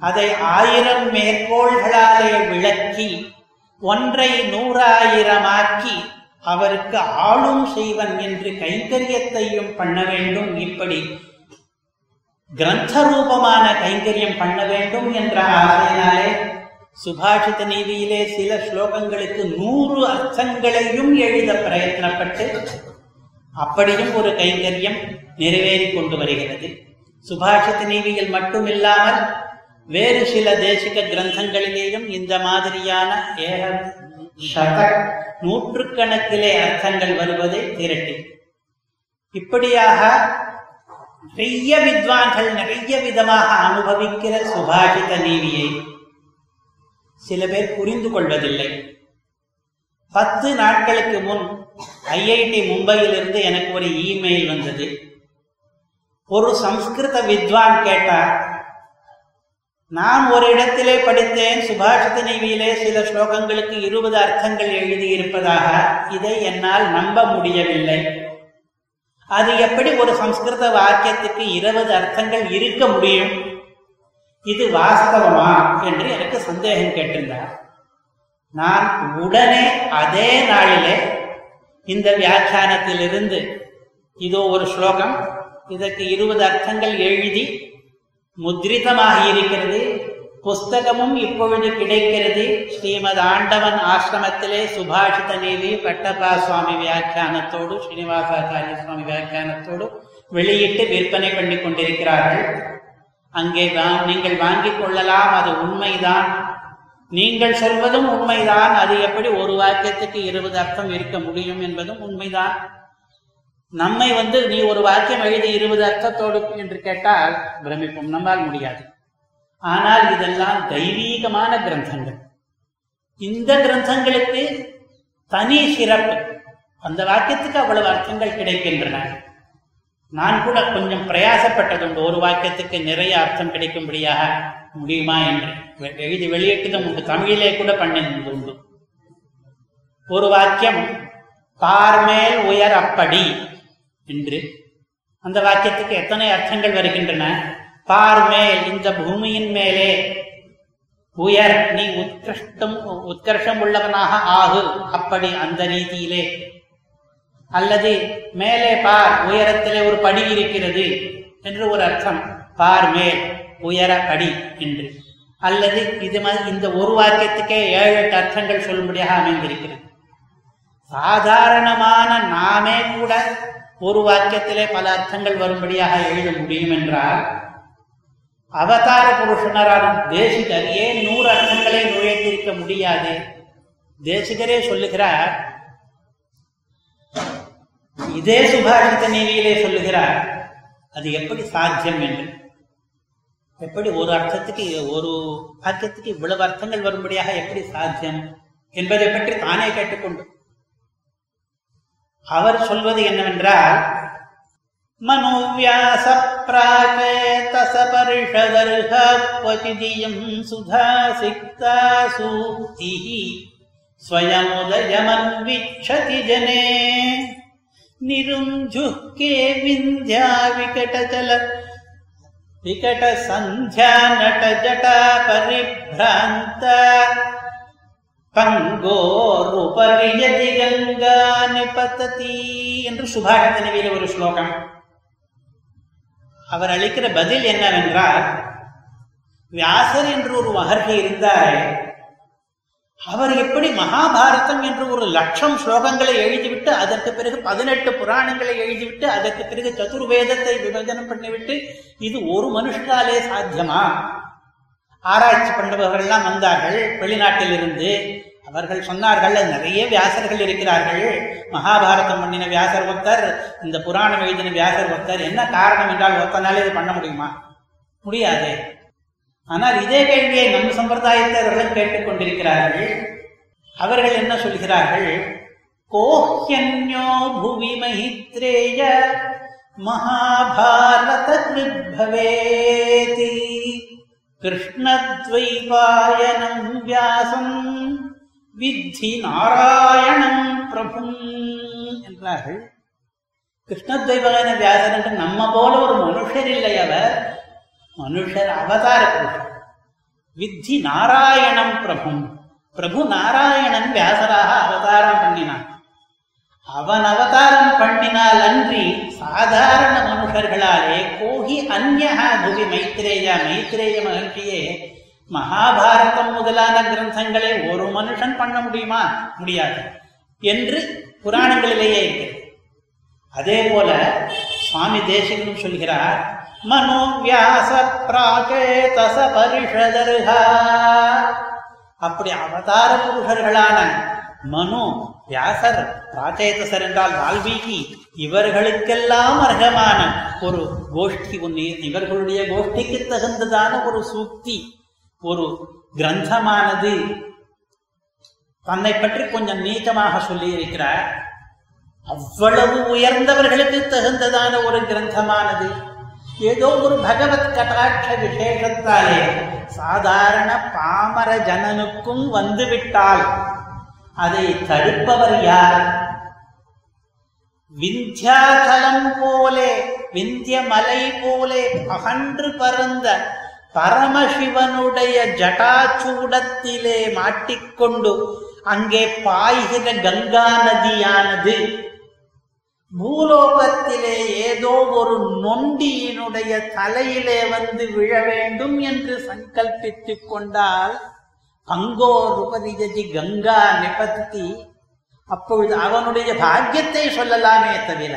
அதை ஆயிரம் மேற்கோள்களாலே விளக்கி ஒன்றை நூறாயிரமாக்கி அவருக்கு ஆளும் செய்வன் என்று கைங்கரியத்தையும் பண்ண வேண்டும் இப்படி கிரந்த ரூபமான கைங்கரியம் பண்ண வேண்டும் என்ற ஆசையினாலே சுபாஷித நீதியிலே சில ஸ்லோகங்களுக்கு நூறு அர்த்தங்களையும் எழுத பிரயத்தனப்பட்டு அப்படியும் ஒரு கைங்கரியம் நிறைவேறி கொண்டு வருகிறது சுபாஷித நீதியில் மட்டுமில்லாமல் வேறு சில தேசிக கிரந்தங்களிலேயும் இந்த மாதிரியான ஏக நூற்றுக்கணக்கிலே அர்த்தங்கள் வருவதை திரட்டி இப்படியாக நிறைய வித்வான்கள் நிறைய விதமாக அனுபவிக்கிற சுபாஷித நீதியை சில பேர் புரிந்து கொள்வதில்லை. பத்து நாட்களுக்கு முன் ஐஐடி மும்பையிலிருந்து எனக்கு ஒரு இமெயில் வந்தது. ஒரு சம்ஸ்கிருத வித்வான் கேட்டார் நான் ஒரு இடத்திலே படித்தேன் சுபாஷித நீவியிலே சில ஸ்லோகங்களுக்கு இருபது அர்த்தங்கள் எழுதியிருப்பதாக. இதை என்னால் நம்ப முடியவில்லை. அது எப்படி ஒரு சம்ஸ்கிருத வாக்கியத்துக்கு இருபது அர்த்தங்கள் இருக்க முடியும்? இது வாஸ்தவமா என்று எனக்கு சந்தேகம் கேட்டிருந்தார். நான் உடனே அதே நாளிலே இந்த வியாக்கியானத்திலிருந்து இதோ ஒரு ஸ்லோகம் இதற்கு இருபது அர்த்தங்கள் எழுதி முத்ரிதமாக இருக்கிறது புஸ்தகமும் இப்பொழுது கிடைக்கிறது ஸ்ரீமத் ஆண்டவன் ஆசிரமத்திலே சுபாஷித நீதி பட்டப்பா சுவாமி வியாக்கியானத்தோடு ஸ்ரீனிவாசாச்சாரிய சுவாமி வியாக்கியானத்தோடு வெளியிட்டு விற்பனை பண்ணி கொண்டிருக்கிறார்கள் அங்கே தான் நீங்கள் வாங்கிக் கொள்ளலாம் அது உண்மைதான் நீங்கள் சொல்வதும் உண்மைதான் அது எப்படி ஒரு வாக்கியத்துக்கு இருபது அர்த்தம் இருக்க முடியும் என்பதும் உண்மைதான் நம்மை வந்து நீ ஒரு வாக்கியம் எழுதி இருபது அர்த்தத்தோடு என்று கேட்டால் பிரமிப்போம் நம்மால் முடியாது ஆனால் இதெல்லாம் தெய்வீகமான கிரந்தங்கள். இந்த கிரந்தங்களுக்கு தனி சிறப்பு. அந்த வாக்கியத்துக்கு அவ்வளவு அர்த்தங்கள் கிடைக்கின்றன. நான் கூட கொஞ்சம் பிரயாசப்பட்டதுண்டு ஒரு வாக்கியத்துக்கு நிறைய அர்த்தம் கிடைக்கும்படியாக முடியுமா என்று. எழுதி வெளியிட்டதும் உண்டு. தமிழிலே கூட பண்ணிருந்தது உண்டு. ஒரு வாக்கியம் பார்மேல் உயர் அப்படி என்று. அந்த வாக்கியத்துக்கு எத்தனை அர்த்தங்கள் வருகின்றன? பார்மேல் இந்த பூமியின் மேலே உயர் நீ உத்கிருஷ்டம் உத்கர்ஷம் உள்ளவனாக ஆகு அப்படி அந்த ரீதியிலே. அல்லது மேலே பார் உயரத்திலே ஒரு படி இருக்கிறது என்று ஒரு அர்த்தம். பார் மேல் உயர படி என்று. அல்லது இது மாதிரி இந்த ஒரு வாக்கியத்துக்கே ஏழு எட்டு அர்த்தங்கள் சொல்லும்படியாக அமைந்திருக்கிறது. சாதாரணமான நாமே கூட ஒரு வாக்கியத்திலே பல அர்த்தங்கள் வரும்படியாக எழுத முடியும் என்றால் அவதார புருஷனரான தேசிகர் ஏன் நூறு அர்த்தங்களை நுழைத்திருக்க முடியாது? தேசிகரே சொல்லுகிறார். இதே சுபாஷித நீதியிலே சொல்லுகிறார். அது எப்படி சாத்தியம் என்று? எப்படி ஒரு அர்த்தத்துக்கு ஒரு வாக்கியத்துக்கு இவ்வளவு அர்த்தங்கள் வரும்படியாக எப்படி சாத்தியம் என்பதை பற்றி தானே கேட்டுக்கொண்டு. அவர் சொல்வது என்னவென்றால் मनोव्यास प्राकेतस परिषदर्हायम् सुधासिक्ता सूतिः स्वयमुदयमन्विक्षति जने निरुञ्झुक्के विन्ध्या विकटचल विकट सन्ध्या नट जटा परिभ्रान्त पङ्गोरुपवियति गङ्गानि पतति श्लोकम्। அவர் அளிக்கிற பதில் என்னவென்றால் வியாசர் என்று ஒரு மகர்ஷி இருந்தாரே அவர் எப்படி மகாபாரதம் என்று ஒரு லட்சம் ஸ்லோகங்களை எழுதிவிட்டு அதற்கு பிறகு பதினெட்டு புராணங்களை எழுதிவிட்டு அதற்கு பிறகு சதுர்வேதத்தை விபஜனம் பண்ணிவிட்டு இது ஒரு மனுஷனாலே சாத்தியமா? ஆராய்ச்சி பண்ணுபவர்கள்லாம் வந்தார்கள் வெளிநாட்டில் இருந்து அவர்கள் சொன்னார்கள் நிறைய வியாசர்கள் இருக்கிறார்கள். மகாபாரதம் பண்ணின வியாசர் ஒருத்தர் இந்த புராணம் எழுதின வியாசர் ஒருத்தர். என்ன காரணம் என்றால் ஒருத்தனாலே இது பண்ண முடியுமா? முடியாது. ஆனால் இதே கேள்வியை நம் சம்பிரதாயத்தவர்களும் கேட்டுக்கொண்டிருக்கிறார்கள். அவர்கள் என்ன சொல்கிறார்கள்? கோஹ்யன்யோ புவி மஹித்ரேய மகாபாரத கிருஷ்ணத்வைபாயனம் வியாசம். வித்தி நாராயணம் பிரபும் என்றார்கள். கிருஷ்ணத்வைபகன வியாசன் என்று நம்ம போல ஒரு மனுஷர் இல்லை அவர். மனுஷர் அவதார புருஷர் வித்தி நாராயணம் பிரபும். பிரபு நாராயணன் வியாசராக அவதாரம் பண்ணினான். அவன் அவதாரம் பண்ணினால் அன்றி சாதாரண மனுஷர்களாலே கோஹி அந்நகா புவி மைத்ரேயா மைத்ரேய மகர்ஷியே மகாபாரதம் முதலான கிரந்தங்களை ஒரு மனுஷன் பண்ண முடியுமா? முடியாது. என்று புராணங்களிலேயே இருக்கிறது அதே போல சுவாமி தேசிகனும் சொல்கிறார் மனோவியாச பிராகேதச பரிஷதர்ஹா. அப்படி அவதார புருஷர்களான மனு வியாசர் பிராச்சேதசர் என்றால் வால்மீகி இவர்களுக்கெல்லாம் அர்ஹமான ஒரு கோஷ்டி ஒன்று இவர்களுடைய கோஷ்டிக்கு தகுந்ததான ஒரு சூக்தி. ஒரு கிரந்தமானது தன்னை பற்றி கொஞ்சம் நீட்டமாக சொல்லி இருக்கிறார் அவ்வளவு உயர்ந்தவர்களுக்கு தகுந்ததான ஒரு கிரந்தமானது. ஏதோ ஒரு பகவத் கட்டாட்ச விசேஷத்தாலே சாதாரண பாமர ஜனனுக்கும் வந்துவிட்டால் அதை தடுப்பவர் யார்? விந்தியாதலம் போலே விந்திய மலை போலே அகன்று பறந்த பரமசிவனுடைய ஜட்டாச்சூடத்திலே மாட்டிக்கொண்டு அங்கே பாய்கிற கங்கா நதியானது பூலோகத்திலே ஏதோ ஒரு நொண்டியினுடைய தலையிலே வந்து விழ வேண்டும் என்று சங்கல்பித்துக் கொண்டால் பங்கோ ருபதிஜி கங்கா நிபத்தி அப்பொழுது அவனுடைய பாக்கியத்தை சொல்லலாமே தவிர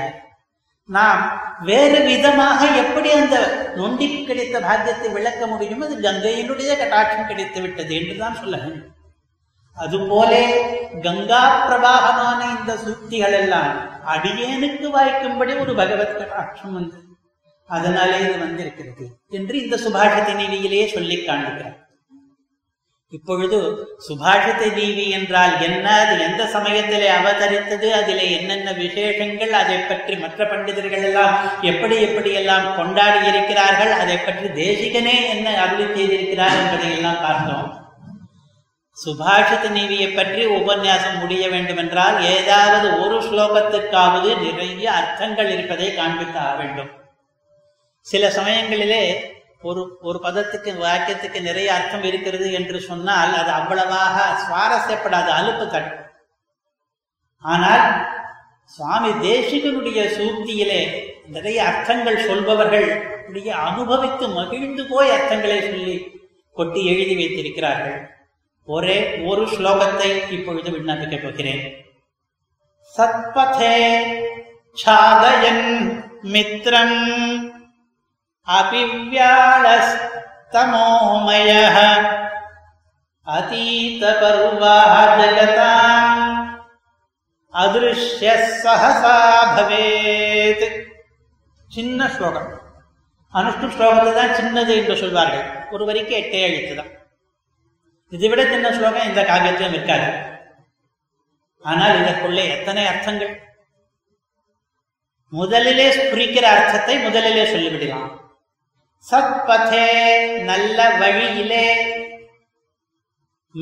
நாம் வேறு விதமாக எப்படி அந்த நொண்டி கிடைத்த பாக்கியத்தை விளக்க முடியும்? அது கங்கையினுடைய கட்டாட்சம் கிடைத்து விட்டது என்றுதான் சொல்ல வேண்டும் அதுபோலே கங்கா பிரவாகமான இந்த சூக்திகள் எல்லாம் அடியேனுக்கு வாய்க்கும்படி ஒரு பகவத் கட்டாட்சம் வந்தது. அதனாலே இது வந்திருக்கிறது என்று இந்த சுபாஷித நிலையிலேயே சொல்லி காண்கிறார் இப்பொழுது சுபாஷித நீதி என்றால் என்ன? அது எந்த சமயத்திலே அவதரித்தது? அதிலே என்னென்ன விசேஷங்கள்? அதை பற்றி மற்ற பண்டிதர்கள் எல்லாம் எப்படி எப்படி எல்லாம் கொண்டாடி இருக்கிறார்கள்? அதை பற்றி தேசிகனே என்ன அருளி செய்திருக்கிறார் என்பதை எல்லாம் பார்த்தோம். சுபாஷித நீவியை பற்றி உபன்யாசம் முடிய வேண்டுமென்றால் ஏதாவது ஒரு ஸ்லோகத்துக்காவது நிறைய அர்த்தங்கள் இருப்பதை காண்பிக்க வேண்டும். சில சமயங்களிலே ஒரு ஒரு பதத்துக்கு வாக்கியத்துக்கு நிறைய அர்த்தம் இருக்கிறது என்று சொன்னால் அது அவ்வளவாக சுவாரஸ்யப்படாது அலுப்பு தட்டும் ஆனால் சுவாமி தேசிகனுடைய சூக்தியிலே நிறைய அர்த்தங்கள் சொல்பவர்கள் அனுபவித்து மகிழ்ந்து போய் அர்த்தங்களை சொல்லி கொட்டி எழுதி வைத்திருக்கிறார்கள். ஒரே ஒரு ஸ்லோகத்தை இப்பொழுது விண்ணப்பிக்கப் போகிறேன். சத்பதே சாதயன் மித்ரம் अपिव्याळस्तमोमयः अतीतपर्वाः जगताम् अदृश्यः सहसा भवेत् சின்ன ஸ்லோகம் அனுஷ்டு ஸ்லோகத்தை தான் சின்னது என்று சொல்வார்கள் ஒரு வரிக்கு எட்டே எழுத்து தான் இதை விட சின்ன ஸ்லோகம் இந்த காவியத்திலும் இருக்காது ஆனால் இதற்குள்ளே எத்தனை அர்த்தங்கள் முதலிலே ஸ்புரிக்கிற அர்த்தத்தை முதலிலே சொல்லிவிடலாம் சத்பதே நல்ல வழியிலே.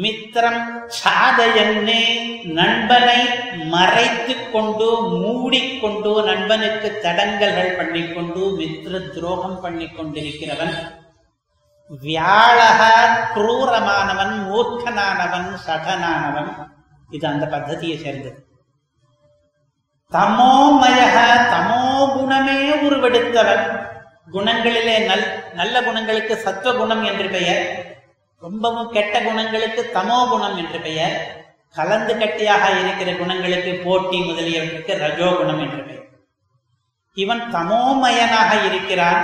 மித்திரம் சாதயன்னே நண்பனை மறைத்து கொண்டு மூடிக்கொண்டு நண்பனுக்கு தடங்கல்கள் பண்ணிக்கொண்டு மித்திர துரோகம் பண்ணி கொண்டிருக்கிறவன் வியாழக குரூரமானவன் மூர்க்கனானவன் சடனானவன். இது அந்த பத்ததியை சேர்ந்தது. தமோமய தமோ குணமே உருவெடுத்தவன். குணங்களிலே நல் நல்ல குணங்களுக்கு சத்துவ குணம் என்று பெயர் ரொம்பவும் கெட்ட குணங்களுக்கு தமோ குணம் என்று பெயர் கலந்து கட்டியாக இருக்கிற குணங்களுக்கு போட்டி முதலியவற்றுக்கு ரஜோ குணம் என்று பெயர். இவன் தமோமயனாக இருக்கிறான்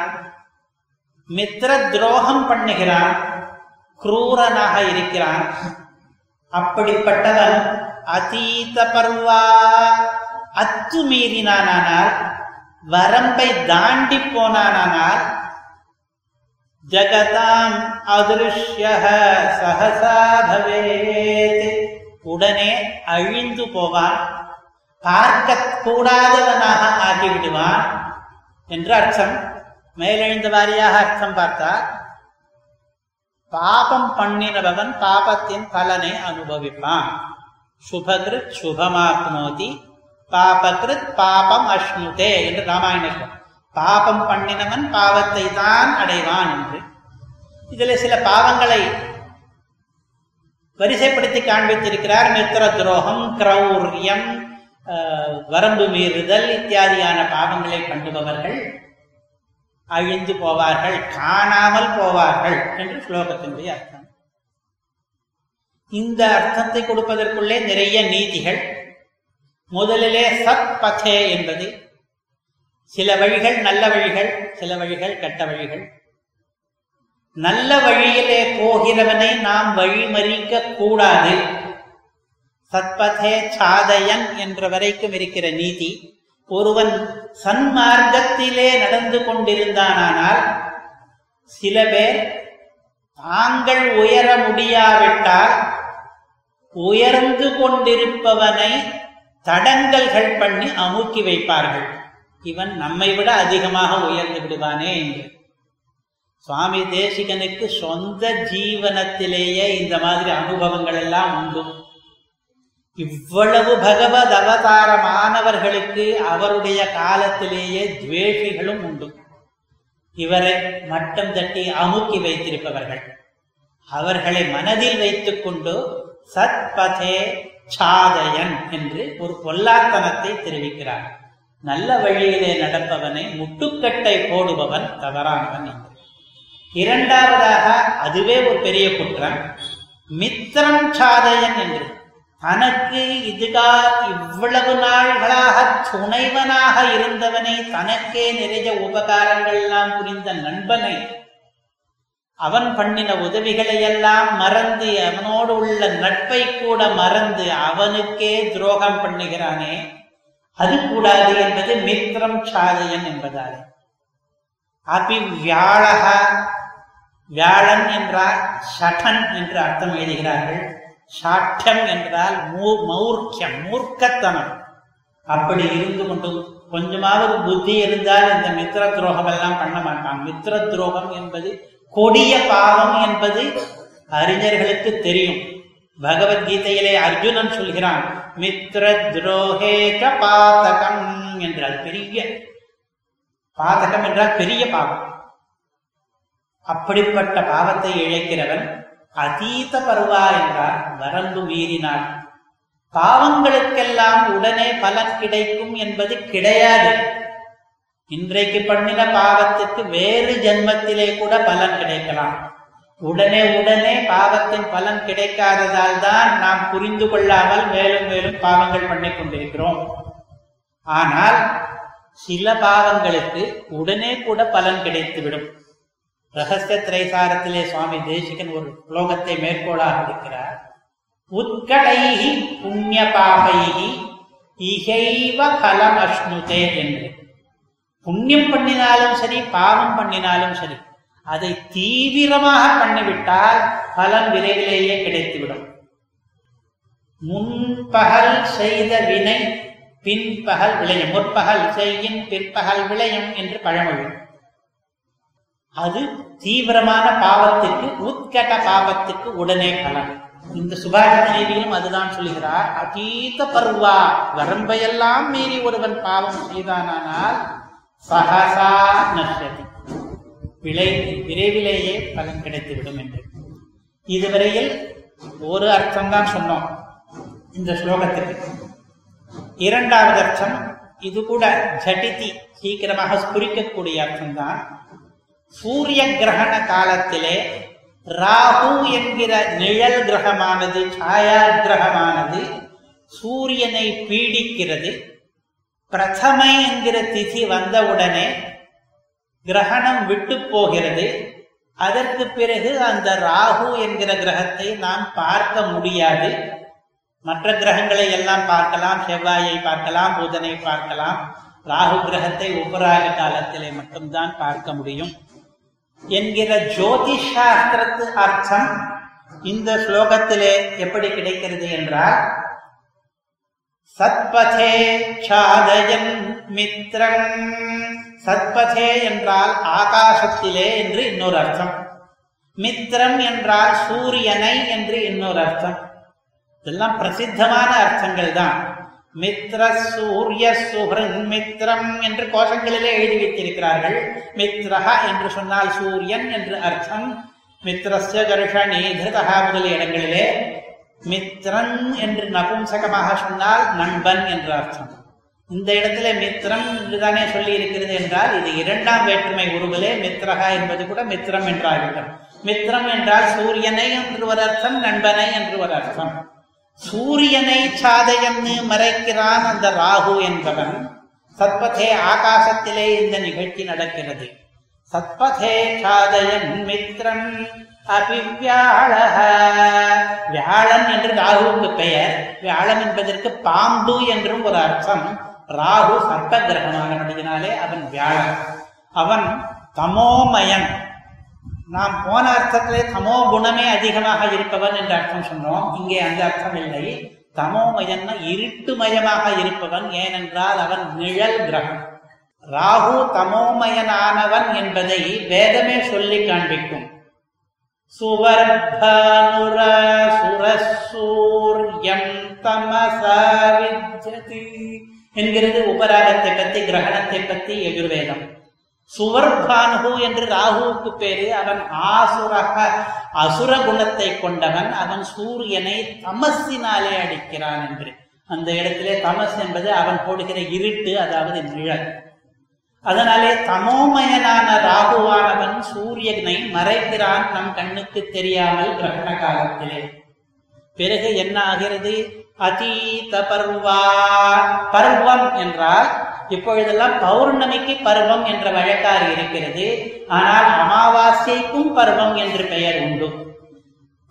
மித்திர துரோகம் பண்ணுகிறான் குரூரனாக இருக்கிறான். அப்படிப்பட்டவன் அதீத பர்வா அத்துமீறினானால் வரம்பை தாண்டி போனானால் ஜகதாம் அதிருஷ்ய சகசா பவேத். உடனே அழிந்து போவான். பார்க்க கூடாதவனாக ஆகிவிடுவான் என்று அர்த்தம். மேலெழுந்த வாரியாக அர்த்தம் பார்த்தா பாபம் பண்ணினவன் பாபத்தின் பலனை அனுபவிப்பான். சுபகிருத் சுபமாக்னோதி பாபகிருத் பாபம் அஷ்ணுதே என்று ராமாயணம் பாபம் பண்ணினவன் பாவத்தை தான் அடைவான் என்று. இதில் சில பாவங்களை வரிசைப்படுத்தி காண்பித்திருக்கிறார் மித்திர துரோகம் கிரௌரியம் வரம்பு மீறுதல் இத்தியாதியான பாவங்களை பண்ணுபவர்கள் அழிந்து போவார்கள் காணாமல் போவார்கள் என்று ஸ்லோகத்தினுடைய அர்த்தம். இந்த அர்த்தத்தை கொடுப்பதற்குள்ளே நிறைய நீதிகள் முதலிலே சத் பதே என்பது சில வழிகள் நல்ல வழிகள் சில வழிகள் கெட்ட வழிகள். நல்ல வழியிலே போகிறவனை நாம் வழிமறிக்க கூடாது. சத்பதே சாதயன் என்ற வரைக்கும் இருக்கிற நீதி. ஒருவன் சன்மார்க்கத்திலே நடந்து கொண்டிருந்தானால் சில பேர் தாங்கள் உயர முடியாவிட்டால் உயர்ந்து கொண்டிருப்பவனை தடங்கல்கள் பண்ணி அமுக்கி வைப்பார்கள். இவன் நம்மை விட அதிகமாக உயர்ந்து விடுவானே என்று. சுவாமி தேசிகனுக்கு சொந்த ஜீவனத்திலேயே இந்த மாதிரி அனுபவங்கள் எல்லாம் உண்டு. இவ்வளவு பகவத் அவதாரமானவர்களுக்கு அவருடைய காலத்திலேயே துவேஷிகளும் உண்டு. இவரை மட்டம் தட்டி அமுக்கி வைத்திருப்பவர்கள். அவர்களை மனதில் வைத்துக்கொண்டு சத்பதே சாதயன் என்று ஒரு பொல்லாத்தனத்தை தெரிவிக்கிறார். நல்ல வழியிலே நடப்பவனை முட்டுக்கட்டை போடுபவன் தவறானவன் என்று. இரண்டாவதாக அதுவே ஒரு பெரிய குற்றம். மித்திரம் சாதயன் என்று. தனக்கு இதுகா இவ்வளவு நாள்களாக துணைவனாக இருந்தவனை தனக்கே நிறைய உபகாரங்கள் எல்லாம் புரிந்த நண்பனை அவன் பண்ணின உதவிகளையெல்லாம் மறந்து அவனோடு உள்ள நட்பை கூட மறந்து அவனுக்கே துரோகம் பண்ணுகிறானே. அது கூடாது என்பது மித்திரம் சாதயன் என்பதாலே. அபி வியாழக வியாழன் என்றால் சடன் என்று அர்த்தம் எழுதுகிறார்கள். சாட்டம் என்றால் மௌர்க்கியம் மூர்க்கத்தனம். அப்படி இருந்து கொண்டு கொஞ்சமாவது புத்தி இருந்தால் இந்த மித்திர துரோகம் எல்லாம் பண்ண மாட்டான். மித்திர துரோகம் என்பது கொடிய பாவம் என்பது அறிஞர்களுக்கு தெரியும். பகவத்கீதையிலே அர்ஜுனன் சொல்கிறான் மித்ர துரோகேக பாதகம் என்றால் பெரிய பாதகம் என்றால் பெரிய பாவம். அப்படிப்பட்ட பாவத்தை இழைக்கிறவன் அதீத பருவா என்றால் வரம்பு மீறினான் பாவங்களுக்கெல்லாம் உடனே பலன் கிடைக்கும் என்பது கிடையாது. இன்றைக்கு பண்ணின பாவத்துக்கு வேறு ஜென்மத்திலே கூட பலன் கிடைக்கலாம். உடனே உடனே பாவத்தின் பலன் கிடைக்காததால் தான் நாம் புரிந்து கொள்ளாமல் மேலும் மேலும் பாவங்கள் பண்ணி கொண்டிருக்கிறோம். ஆனால் சில பாவங்களுக்கு உடனே கூட பலன் கிடைத்துவிடும். ரகசிய திரைசாரத்திலே சுவாமி தேசிகன் ஒரு ஸ்லோகத்தை மேற்கோளாக இருக்கிறார். உத்கடைகி புண்ணிய பாபைஹி இகைவ கலம் அஷ்ணுதே என்று. புண்ணியம் பண்ணினாலும் சரி பாவம் பண்ணினாலும் சரி அதை தீவிரமாக பண்ணிவிட்டால் பலன் விரைவிலேயே கிடைத்துவிடும். முன்பகல் செய்த வினை பின்பகல் விளையும். முற்பகல் செய்யின் பிற்பகல் விளையும் என்று பழமொழி. அது தீவிரமான பாவத்திற்கு உத்கட பாவத்துக்கு உடனே பலன். இந்த சுபாஷித நீதியிலும் அதுதான் சொல்கிறார் அதீத பருவா வரம்பையெல்லாம் மீறி ஒருவன் பாவம் செய்தானால் சகசா நஷ்டதி. விளை விரைவிலேயே பலன் கிடைத்துவிடும் என்று. இதுவரையில் ஒரு அர்த்தம்தான் சொன்னோம் இந்த ஸ்லோகத்துக்கு. இரண்டாவது அர்த்தம் இது கூட ஜடிதி சீக்கிரமாக ஸ்புரிக்கக்கூடிய அர்த்தம்தான் சூரிய கிரகண காலத்திலே ராகு என்கிற நிழல் கிரகமானது சாயா கிரகமானது சூரியனை பீடிக்கிறது. பிரதமை என்கிற திதி வந்தவுடனே கிரகணம் விட்டு போகிறது. அதற்கு பிறகு அந்த ராகு என்கிற கிரகத்தை நாம் பார்க்க முடியாது. மற்ற கிரகங்களை எல்லாம் பார்க்கலாம். செவ்வாயை பார்க்கலாம் புதனை பார்க்கலாம். ராகு கிரகத்தை உபராக காலத்திலே மட்டும்தான் பார்க்க முடியும். என்கிற ஜோதிஷ் சாஸ்திரத்து அர்த்தம் இந்த ஸ்லோகத்திலே எப்படி கிடைக்கிறது என்றால் சத்பதே சாதயன் மித்ரம் சத்பதே என்றால் ஆகாசத்திலே என்று இன்னொரு அர்த்தம் மித்ரம் என்றால் சூரியனை என்று இன்னொரு அர்த்தம் இதெல்லாம் பிரசித்தமான அர்த்தங்கள் தான். மித்ர சூரிய சுஹ்ரன் மித்ரம் என்று கோஷங்களிலே எழுதி வைத்திருக்கிறார்கள். மித்ரஹ என்று சொன்னால் சூரியன் என்று அர்த்தம். மித்ரஸ்ய கர்ஷணி திருதா முதலிய இடங்களிலே மித்ரன் என்று நபும்சகமாக சொன்னால் நண்பன் என்று அர்த்தம். இந்த இடத்துல மித்ரம் என்றுதானே சொல்லி இருக்கிறது என்றால் இது இரண்டாம் வேற்றுமை உருவிலே மித்ரகா என்பது கூட மித்ரம் என்றாகிவிடும். மித்ரம் என்றால் சூரியனை என்று ஒரு அர்த்தம் நண்பனை என்று ஒரு அர்த்தம். சூரியனை சாதையன்னு மறைக்கிறான் அந்த ராகு என்பவன். சத்பதே ஆகாசத்திலே இந்த நிகழ்ச்சி நடக்கிறது. சத்பதே சாதையன் மித்ரன். அபிவியாழக. வியாழன் என்று ராகுவுக்கு பெயர். வியாழன் என்பதற்கு பாம்பு என்றும் ஒரு அர்த்தம். ராகு சர்ப்ப கிரகமானபடியினாலே அவன் வியாழன். அவன் தமோமயன். நாம் போன அர்த்தத்திலே தமோ குணமே அதிகமாக இருப்பவன் என்ற அர்த்தம் சொன்னோம். இங்கே அந்த அர்த்தம் இல்லை. தமோமயன் இருட்டுமயமாக இருப்பவன் ஏனென்றால் அவன் நிழல் கிரகம். ராகு தமோமயனானவன் என்பதை வேதமே சொல்லி காண்பிக்கும். சுவர்பானுர சுரசூர்யம் தமசா வித்யதி என்கிறது உபராகத்தை பத்தி கிரகணத்தை பற்றி எதிர்வேதம் சுவர்பானு என்று ராகுவுக்கு பேரு அவன் ஆசுரக அசுர குணத்தை கொண்டவன் அவன் சூரியனை தமசினாலே அடிக்கிறான் என்று. அந்த இடத்திலே தமஸ் என்பது அவன் போடுகிற இருட்டு அதாவது நிழல். அதனாலே தமோமயனான ராகுவானவன் சூரியனை மறைக்கிறான் நம் கண்ணுக்கு தெரியாமல் கிரகண காலத்திலே. பிறகு என்ன ஆகிறது? அதீத பருவா. பருவம் என்றால் இப்பொழுதெல்லாம் பௌர்ணமிக்கு பருவம் என்ற வழக்காறு இருக்கிறது. ஆனால் அமாவாசைக்கும் பருவம் என்று பெயர் உண்டு.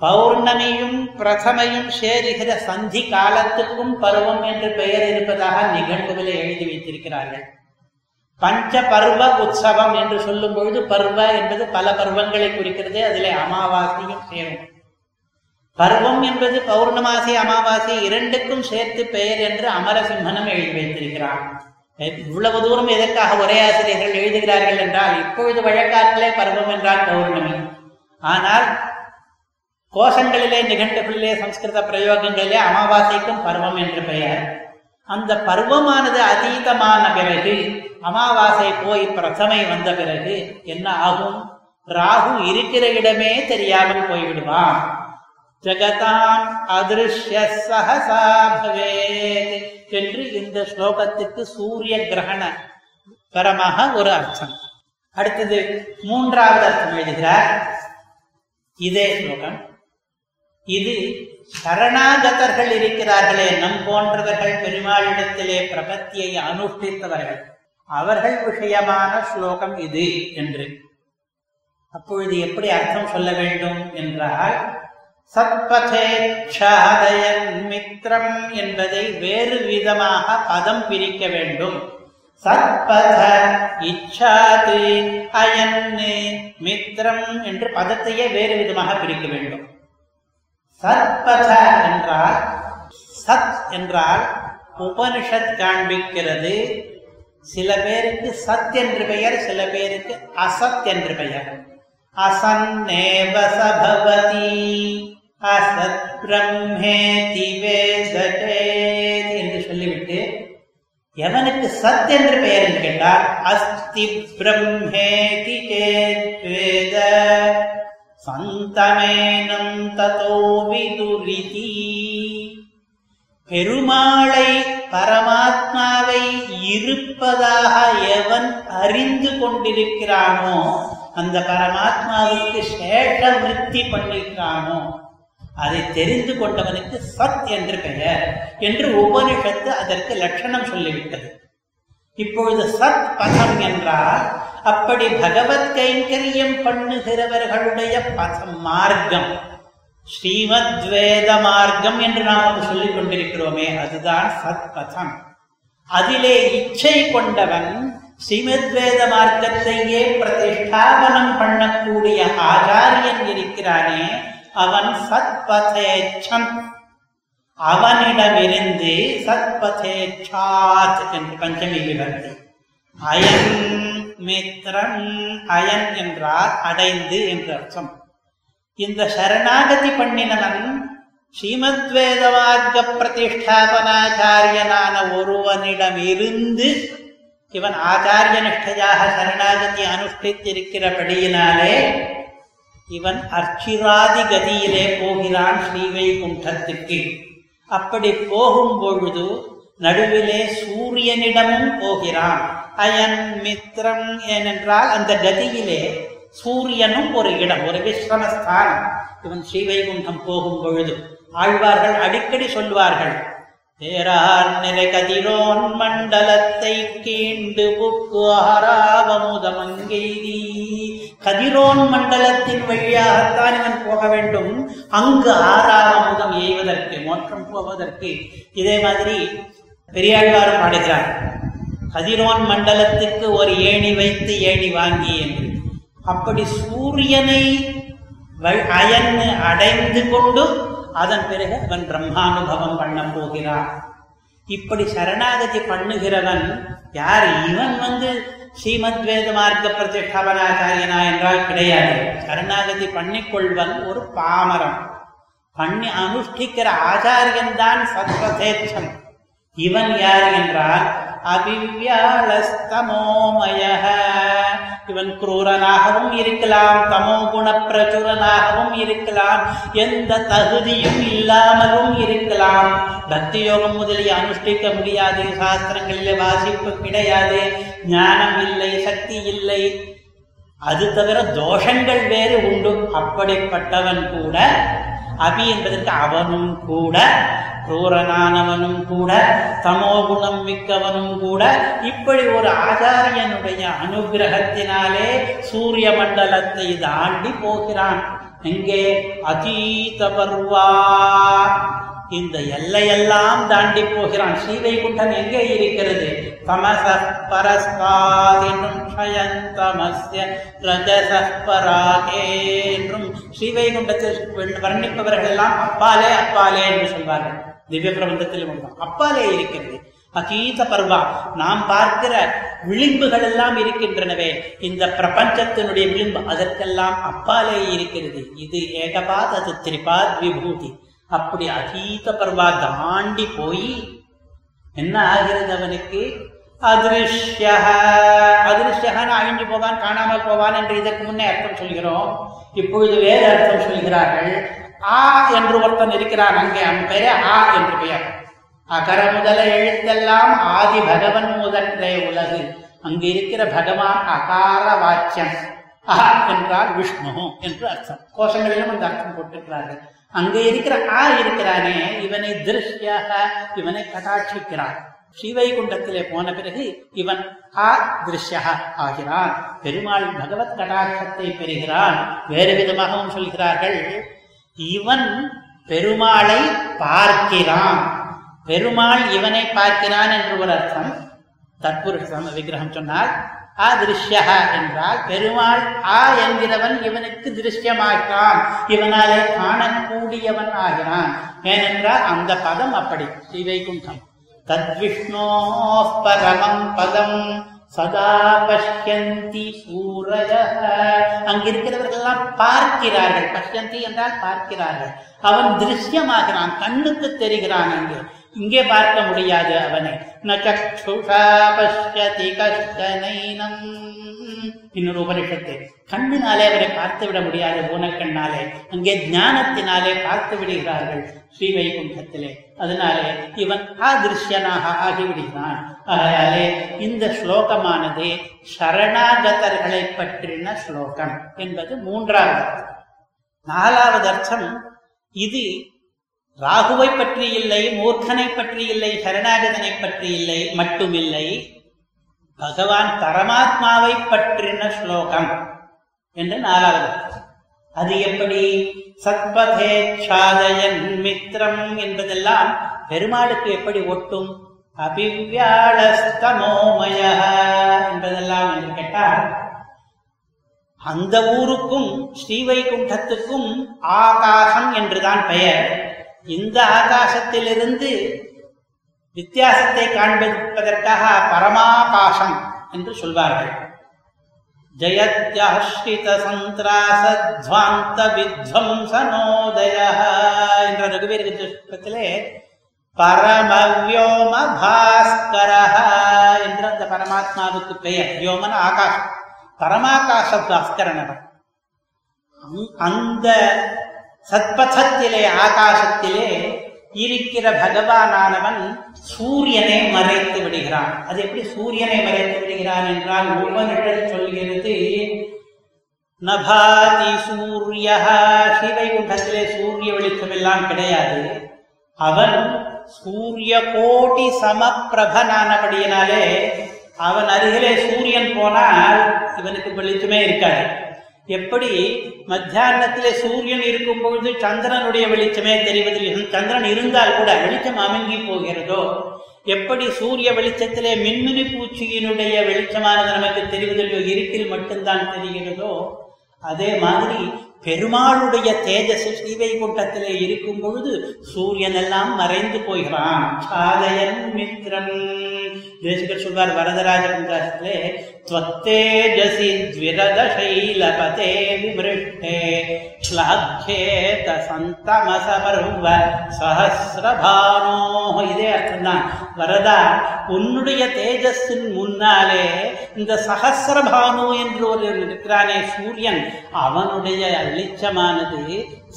பௌர்ணமியும் பிரதமையும் சேருகிற சந்தி காலத்துக்கும் பருவம் என்று பெயர் இருப்பதாக நிகழ்வுகளை எழுதி வைத்திருக்கிறார்கள். பஞ்ச பர்வ உற்சவம் என்று சொல்லும் பொழுது பர்வ என்பது பல பருவங்களை குறிக்கிறது அதிலே அமாவாசையும் சேரும். பருவம் என்பது பௌர்ணமாசி அமாவாசை இரண்டுக்கும் சேர்த்து பெயர் என்று அமரசிம்மனும் எழுதி வைத்திருக்கிறான். இவ்வளவு தூரம் எதற்காக ஒரே ஆசிரியர்கள் எழுதுகிறார்கள் என்றால் இப்பொழுது வழக்காற்றிலே பருவம் என்றால் பௌர்ணமி. ஆனால் கோஷங்களிலே நிகழ்வுகளிலே சம்ஸ்கிருத பிரயோகங்களிலே அமாவாசைக்கும் பருவம் என்று பெயர். அந்த பருவமானது அதீதமான பிறகு அமாவாசை போய் பிரசமை வந்த பிறகு என்ன ஆகும்? ராகு இருக்கிற இடமே தெரியாமல் போய்விடுவான். ஜகதாம் அதிருஷ்ய சகசா பவேத் என்று இந்த ஸ்லோகத்துக்கு சூரிய கிரகண பரமாக ஒரு அர்த்தம். அடுத்தது மூன்றாவது அர்த்தம் எழுதுகிறார். இதே ஸ்லோகம். இது சரணாகதர்கள் இருக்கிறார்களே நம் போன்றவர்கள் பெருமாளிடத்திலே பிரபத்தியை அனுஷ்டித்தவர்கள். அவர்கள் விஷயமான ஸ்லோகம் இது என்று. அப்பொழுது எப்படி அர்த்தம் சொல்ல வேண்டும் என்றால் சத்பதே மித்ரம் என்பதை வேறு விதமாக பதம் பிரிக்க வேண்டும். சத்பத இச்சாது அயன் மித்ரம் என்று பதத்தையே வேறு விதமாக பிரிக்க வேண்டும். சத்பத என்றால் சத் என்றால் உபனிஷத் காண்பிக்கிறது. சில பேருக்கு சத் என்று பெயர் சில பேருக்கு அசத் என்று பெயர். அசன்னேவ சபவதி அசத் பிரம்மேதி வேததே என்று சொல்லிவிட்டு எவனுக்கு சத் என்று பெயர் என்று கேட்டால் அஸ்தி பிரம்மேதி வேத சந்தமேனம் ததோ விதுரிதி. பெருமாளை பரமாத்மாவை இருப்பதாக எவன் அறிந்து கொண்டிருக்கிறானோ அந்த பரமாத்மாவுக்கு சேஷ விருத்தி பண்ணிருக்கிறானோ அதை தெரிந்து கொண்டவனுக்கு சத் என்று பெயர் என்று உபனிஷத்து அதற்கு லட்சணம் சொல்லிவிட்டது. இப்பொழுது சத் பதம் என்றால் அப்படி பகவத் கைங்கரியம் பண்ணுகிறவர்களுடைய பதம் மார்க்கம் ஸ்ரீமத் வேத மார்க்கம் என்று நாம் சொல்லிக் கொண்டிருக்கிறோமே அதுதான் சத் பதம் அதிலே இச்சை கொண்டவன் ஸ்ரீமத் வேத மார்க்கத்தையே பிரதிஷ்டாபனம் பண்ணக்கூடிய ஆச்சாரியன் இருக்கிறானே அவன் சத்பதேச்சம். அவனிடமிருந்து சத்பதேச்சாத் என்று பஞ்சமி விவரத்தை அயன் மித்ரம் அயன் என்றால் அடைந்து என்று அர்த்தம். இந்த சரணாகதி பண்ணினவன் ஸ்ரீமத் வேத பிரதிஷ்டாபனாச்சாரியனான ஒருவனிடம் இருந்து இவன் ஆச்சாரிய நிஷ்டையாக சரணாகதி அனுஷ்டித்திருக்கிறபடியினாலே இவன் அர்ச்சிராதி கதியிலே போகிறான் ஸ்ரீவைகுண்டத்துக்கு. அப்படி போகும் பொழுது நடுவிலே சூரியனிடமும் போகிறான். அயன் மித்ரம் ஏனென்றால் அந்த கதியிலே சூரியனும் ஒரு இடம் ஒரு விஸ்ரமஸ்தானம். இவன் ஸ்ரீவைகுண்டம் போகும் பொழுது ஆழ்வார்கள் அடிக்கடி சொல்வார்கள் தேரார் நிறை கதிரோன் மண்டலத்தை கீண்டு புக்கு ஆராவமுதமங்கெய்தி கதிரோன் மண்டலத்தின் வழியாகத்தான் இவன் போக வேண்டும். அங்கு ஆறாவமுதம் எய்வதற்கு மோற்றம் போவதற்கு. இதே மாதிரி பெரியாழ்வார் பாடுகிறார் கதிரோன் மண்டலத்துக்கு ஒரு ஏணி வைத்து ஏணி வாங்கி என்று. அப்படி சூரியனை அயன்னு அடைந்து கொண்டு அதன் பிறகு அவன் பிரம்மானுபவம் பண்ண போகிறான். இப்படி சரணாகதி பண்ணுகிறவன் யார்? இவன் வந்து ஸ்ரீமத் வேத மார்க்க பிரதிஷ்டாபனாச்சாரியனா என்றால் கிடையாது. சரணாகதி பண்ணிக்கொள்வன் ஒரு பாமரம். பண்ணி அனுஷ்டிக்கிற ஆச்சாரியன் தான் சத்வதேச்சம் இவன் யார் என்றால் அபிவியாளஸ்தமோமய இவன் குரூரனாகவும் இருக்கலாம் தமோ குண பிரச்சுரனாகவும் இருக்கலாம் எந்த தகுதியும் இல்லாமலும் இருக்கலாம். பக்தி யோகம் முதலிய அனுஷ்டிக்க முடியாது சாஸ்திரங்களிலே வாசிப்பு கிடையாது ஞானம் இல்லை சக்தி இல்லை. அது தவிர தோஷங்கள் வேறு உண்டு. அப்படிப்பட்டவன் கூட அபி என்பதற்கு அவனும் கூட குரூரனானவனும் கூட தமோகுணம் மிக்கவனும் கூட இப்படி ஒரு ஆச்சாரியனுடைய அனுகிரகத்தினாலே சூரிய மண்டலத்தை தாண்டி போகிறான். எங்கே? அதீத பர்வா. இந்த எல்லையெல்லாம் தாண்டி போகிறான். ஸ்ரீவைகுண்டம் எங்கே இருக்கிறது? தமச பரஸ்காதினும் க்ஷயந்தமஸ்ய ரஜச பராகே என்றும் ஸ்ரீவைகுண்டத்தில் வர்ணிப்பவர்கள் எல்லாம் அப்பாலே அப்பாலே என்று சொல்வார்கள். திவ்ய பிரபந்தத்தில் உண்டு. அப்பாலே இருக்கிறது. அகீத பர்வா நாம் பார்க்கிற விளிம்புகள் எல்லாம் இருக்கின்றனவே. இந்த பிரபஞ்சத்தினுடைய விளிம்பு அதற்கெல்லாம் அப்பாலே இருக்கிறது. இது ஏகபாத் அது திரிபாத் விபூதி. அப்படி அதீத பர்வா தாண்டி போய் என்ன ஆகிறது அவனுக்கு? அதிருஷ்ய அதிருஷ்யகான அழிஞ்சு போவான் காணாமல் போவான் என்று இதற்கு முன்னே அர்த்தம் சொல்கிறோம். இப்பொழுது வேறு அர்த்தம் சொல்கிறார்கள். ஆ என்று ஒருத்தன் இருக்கிறான் அங்கே அவன் பெயரே ஆ என்று பெயர். அகர முதல எழுத்தெல்லாம் ஆதி பகவன் முதன்றே உலகு. அங்கு இருக்கிற பகவான் அகார வாக்கியம் அஹ என்றால் விஷ்ணு என்று அர்த்தம். கோஷங்களிலும் அந்த அர்த்தம் போட்டிருக்கிறார்கள். அங்கே இருக்கிற ஆ இருக்கிறானே இவனை திருஷ்யாக இவனை கட்டாட்சிக்கிறான் ஸ்ரீவைகுண்டத்திலே போன பிறகு இவன் ஆ திருஷ்யா ஆகிறான். பெருமாள் பகவத் கடாட்சத்தை பெறுகிறான். வேறு விதமாகவும் சொல்கிறார்கள் இவன் பெருமாளை பார்க்கிறான். பெருமாள் இவனை பார்க்கிறான் என்று ஒரு அர்த்தம். தற்புருஷ விக்கிரகம் சொன்னால் அதிருஷ்யா என்றால் பெருமாள் ஆ என்கிறவன் இவனுக்கு திருஷ்யமாகிறான் இவனாலே காணக்கூடியவன் ஆகிறான். ஏனென்றால் அந்த பதம் அப்படி. ஸ்ரீவைகுண்டம் தத்விஷ்ணோ பரமம் பதம். சதா பஷ்யந்தி சூரய அங்கிருக்கிறவர்கள்லாம் பார்க்கிறார்கள். பஷ்யந்தி என்றால் பார்க்கிறார்கள். அவன் திருஷ்யமாகிறான். கண்ணுக்கு தெரிகிறான் அங்கே. இங்கே பார்க்க முடியாது அவனை. ந பஷ்யதி கஷ்டனைனம் இன்னொரு உபனிஷத்து. கண்ணினாலே அவரை பார்த்து விட முடியாது ஊனக்கண்ணாலே அங்கே ஞானத்தினாலே பார்த்து விடுகிறார்கள் ஸ்ரீ வைகுண்டத்திலே அதனாலே இவன் ஆதிருஷ்யனாக ஆகிவிடுகிறான். ஆகையாலே இந்த ஸ்லோகமானது சரணாகதர்களை பற்றின ஸ்லோகம் என்பது மூன்றாவது நாலாவது அர்த்தம் இது ராகுவை பற்றி இல்லை மூர்க்கனை பற்றி இல்லை சரணாகதனை பற்றி இல்லை மட்டுமில்லை. பகவான் பரமாத்மாவை பற்றின ஸ்லோகம் என்று நாலாவது அது எப்படி? சத்பதே மித்ரம் என்பதெல்லாம் பெருமாளுக்கு எப்படி ஒட்டும்? அபிவ்யாளஸ்தமோமய என்பதெல்லாம் என்று கேட்டால் அந்த ஊருக்கும் ஸ்ரீவைகுண்டத்துக்கும் ஆகாசம் என்றுதான் பெயர். இந்த ஆகாசத்திலிருந்து வித்தியாசத்தை காண்பிப்பதற்காக பரமாகாசம் என்று சொல்வார்கள். ஜயத்யாஸ்ரித சந்திராசத்வாந்த வித்வம்சனோதய என்ற ரகுவீர புத்தகத்திலே பரமவியோம பாஸ்கர என்ற அந்த பரமாத்மாவுக்கு பெயர். வியோமன ஆகாசம். பரமாகாச பாஸ்கரன் அந்த சத்பதத்திலே ஆகாசத்திலே இருக்கிற பகவானானவன் சூரியனை மறைத்து விடுகிறான். அது எப்படி சூரியனை மறைத்து விடுகிறான் என்றால் உபனிஷத் சொல்கிறது நபாதி சூரிய ஸ்ரீவைகுண்டத்திலே சூரிய வெளிச்சம் எல்லாம் கிடையாது. அவன் சூரிய கோடி சமப்பிரபனானபடியினாலே அவன் அருகிலே சூரியன் போனால் இவனுக்கு வெளிச்சமே இருக்காது. எப்படி மத்தியானத்திலே சூரியன் இருக்கும் பொழுது சந்திரனுடைய வெளிச்சமே தெரிவதில்லை. சந்திரன் இருந்தால் கூட வெளிச்சம் அமுங்கி போகிறதோ? எப்படி சூரிய வெளிச்சத்திலே மின்மினி பூச்சியினுடைய வெளிச்சமானது நமக்கு தெரிவதில்லையோ? இருட்டில் மட்டும்தான் தெரிகிறதோ? அதே மாதிரி பெருமாளுடைய தேஜஸ் ஸ்ரீவைகுண்டத்திலே இருக்கும் பொழுது சூரியன் எல்லாம் மறைந்து போகிறான். சாதயன் மித்ரம் தேசிகர் சொல்வார் வரதராஜன் தாசத்திலே त्वत्तेजसि द्विरदशैलपते विमृष्टे श्लाघ्येत சந்தமசபர்வ சஹசிரபானோ இதே அர்த்தம்தான் வரதா உன்னுடைய தேஜஸின் முன்னாலே இந்த சஹசிரபானு என்று ஒரு இருக்கிறானே சூரியன் அவனுடைய வெளிச்சமானது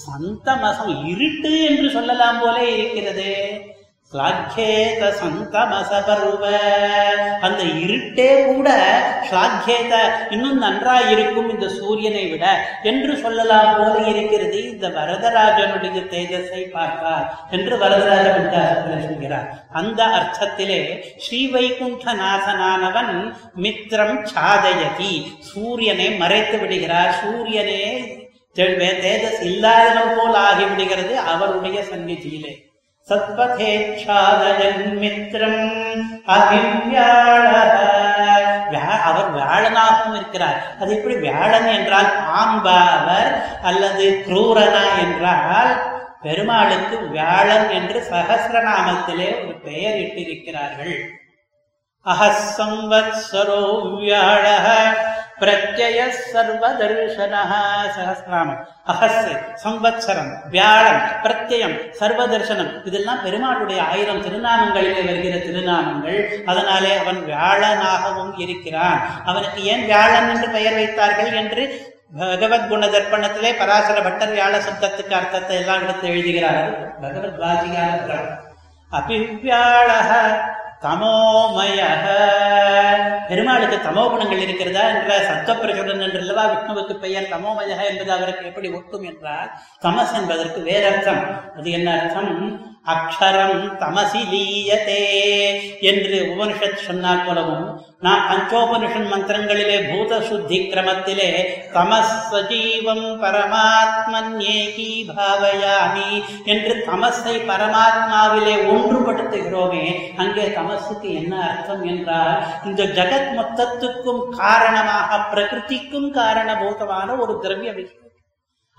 சந்தமசம் இருட்டு என்று சொல்லலாம் போலே இருக்கிறது ஸ்லாக்கேத சந்தமச பருவ அந்த இருட்டே கூட ஸ்லாக்கேத இன்னும் நன்றாயிருக்கும் இந்த சூரியனை விட என்று சொல்லலாம் போல இருக்கிறது இந்த வரதராஜனுடைய தேஜஸை பார்த்தார் என்று வரதராஜ சொல்கிறார். அந்த அர்த்தத்திலே ஸ்ரீ வைகுண்ட நாசனானவன் மித்திரம் சாதயதி. சூரியனை மறைத்து விடுகிறார். சூரியனே தேஜஸ் இல்லாதவன் போல் ஆகிவிடுகிறது அவருடைய சந்நிதியிலே. சத்பதேச்சாதயன் அகிவ்யாழ வியா- அவர் வியாழனாகவும் இருக்கிறார். அது எப்படி வியாழன் என்றால் பாம்பாவர் அல்லது குரூரனா என்றால் பெருமாளுக்கு வியாழன் என்று சகசிரநாமத்திலே ஒரு பெயர் இட்டிருக்கிறார்கள். அஹசம்வத்சரோ வியாழ பிரத்யய சர்வதர்ஷன சகசிராமம் அஹஸ் சம்வத்சரம் வியாழன் பிரத்யம் சர்வதர்சனம் இதெல்லாம் பெருமாளுடைய ஆயிரம் திருநாமங்களிலே வருகிற திருநாமங்கள். அதனாலே அவன் வியாழனாகவும் இருக்கிறான். அவனுக்கு ஏன் வியாழன் என்று பெயர் வைத்தார்கள் என்று பகவத் குண தர்ப்பணத்திலே பராசர பட்டர் வியாழ சப்தத்துக்கு அர்த்தத்தை எல்லாம் எடுத்து எழுதுகிறார்கள். பகவத் வாசிகார அபிவியாழ தமோமய பெருமாளுக்கு தமோ குணங்கள் இருக்கிறதா என்ற சத்தப்பிரசுடன் என்றல்லவா விஷ்ணுவுக்கு பெயர் தமோமய என்பது அவருக்கு எப்படி ஒட்டும் என்றால் தமஸ் என்பதற்கு வேறர்த்தம். அது என்ன அர்த்தம்? அக்ஷரம் தமசி லீயதே என்று உபனிஷத் சொன்னால் போலவும் நான் பஞ்சோபனிஷன் மந்திரங்களிலே பூத சுத்தி கிரமத்திலே தமஸ் சஜீவம் பரமாத்மன்யேகி பாவயாமி என்று தமஸை பரமாத்மாவிலே ஒன்றுபடுத்துகிறோமே அங்கே தமசுக்கு என்ன அர்த்தம் என்றால் இந்த ஜகத் மொத்தத்துக்கும் காரணமாக பிரகிருதிக்கும் காரணபூதமான ஒரு திரவிய விஷயம்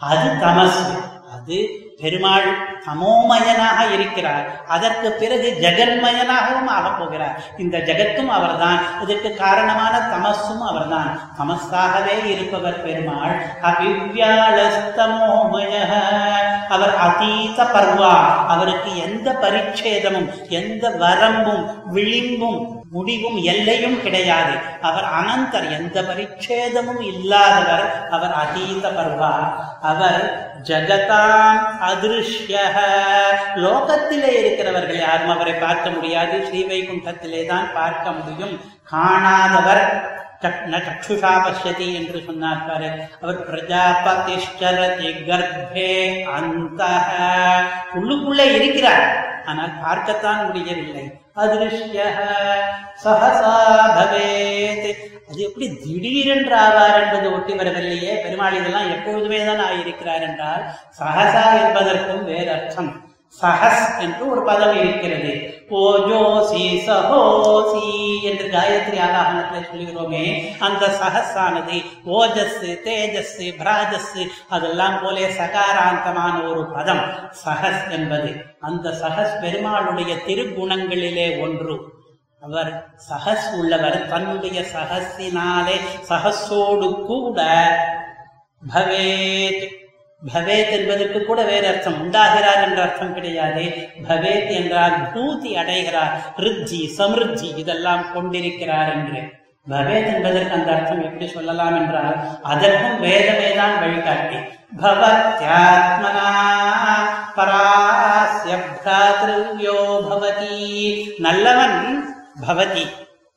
அது தமசு அது பெருமாள் தமோமயனாக இருக்கிறார். அதற்கு பிறகு ஜெகன்மயனாகவும் ஆகப் போகிறார் இந்த ஜெகத்தும் அவர்தான். இதற்கு காரணமான தமசும் அவர்தான். தமஸாகவே இருப்பவர் பெருமாள். அவிவ்யாளஸ்தமோமய அவர் அதீத பர்வா. அவருக்கு எந்த பரிச்சேதமும் எந்த வரம்பும் விளிம்பும் முடிவும் எல்லையும் கிடையாது. அவர் அனந்தர் எந்த பரிச்சேதமும் இல்லாதவர். அவர் அதீத பர்வா. அவர் ஜகதாம் அதிருஷ்ய லோகத்திலே இருக்கிறவர்கள் யாரும் அவரை பார்க்க முடியாது. ஸ்ரீவைகுண்டத்திலே தான் பார்க்க முடியும். காணாதவர் சக்- சக்ஷுஷா பசியதி என்று சொன்னார் பாரு. அவர் பிரஜாபதிஷ்டரதி கர்ப்பே அந்த உள்ளுக்குள்ளே இருக்கிறார். ஆனால் பார்க்கத்தான் முடியவில்லை. அதிருஷ்யக சகசா பவேத். அது எப்படி திடீரென்று ஆவார் என்பது ஒட்டி வரவில்லையே. பெருமாள் இதெல்லாம் எப்பொழுதுமே தான் ஆயிருக்கிறார் என்றால் சகசா என்பதற்கும் வேறு அர்த்தம் சஹஸ் என்று ஒரு பதம் இருக்கிறது. ஓஜோசி சஹோசி என்று காயத்ரி ஆலாகனத்தில் சொல்லுகிறோமே அந்த சஹஸானது ஓஜஸ் தேஜஸ் பிராஜஸ் அதெல்லாம் போலே சகாராந்தமான ஒரு பதம். சஹஸ் என்பது அந்த சஹஸ் பெருமாளுடைய திருகுணங்களிலே ஒன்று. அவர் சஹஸ் உள்ளவர் தன்னுடைய சஹஸினாலே சஹஸோடு கூட பவேத் பவேத் என்பதற்கு கூட வேறு அர்த்தம் உண்டாகிறார் என்ற அர்த்தம் கிடையாது. பவேத் என்றால் பூதி அடைகிறார். ரித்தி சமிருத்தி இதெல்லாம் கொண்டிருக்கிறார் என்று. பவேத் என்பதற்கு அந்த அர்த்தம் எப்படி சொல்லலாம் என்றால் அதற்கும் வேதமே தான் வழிகாட்டி. பவத்யாத்மனா பராசிய நல்லவன் பவதி.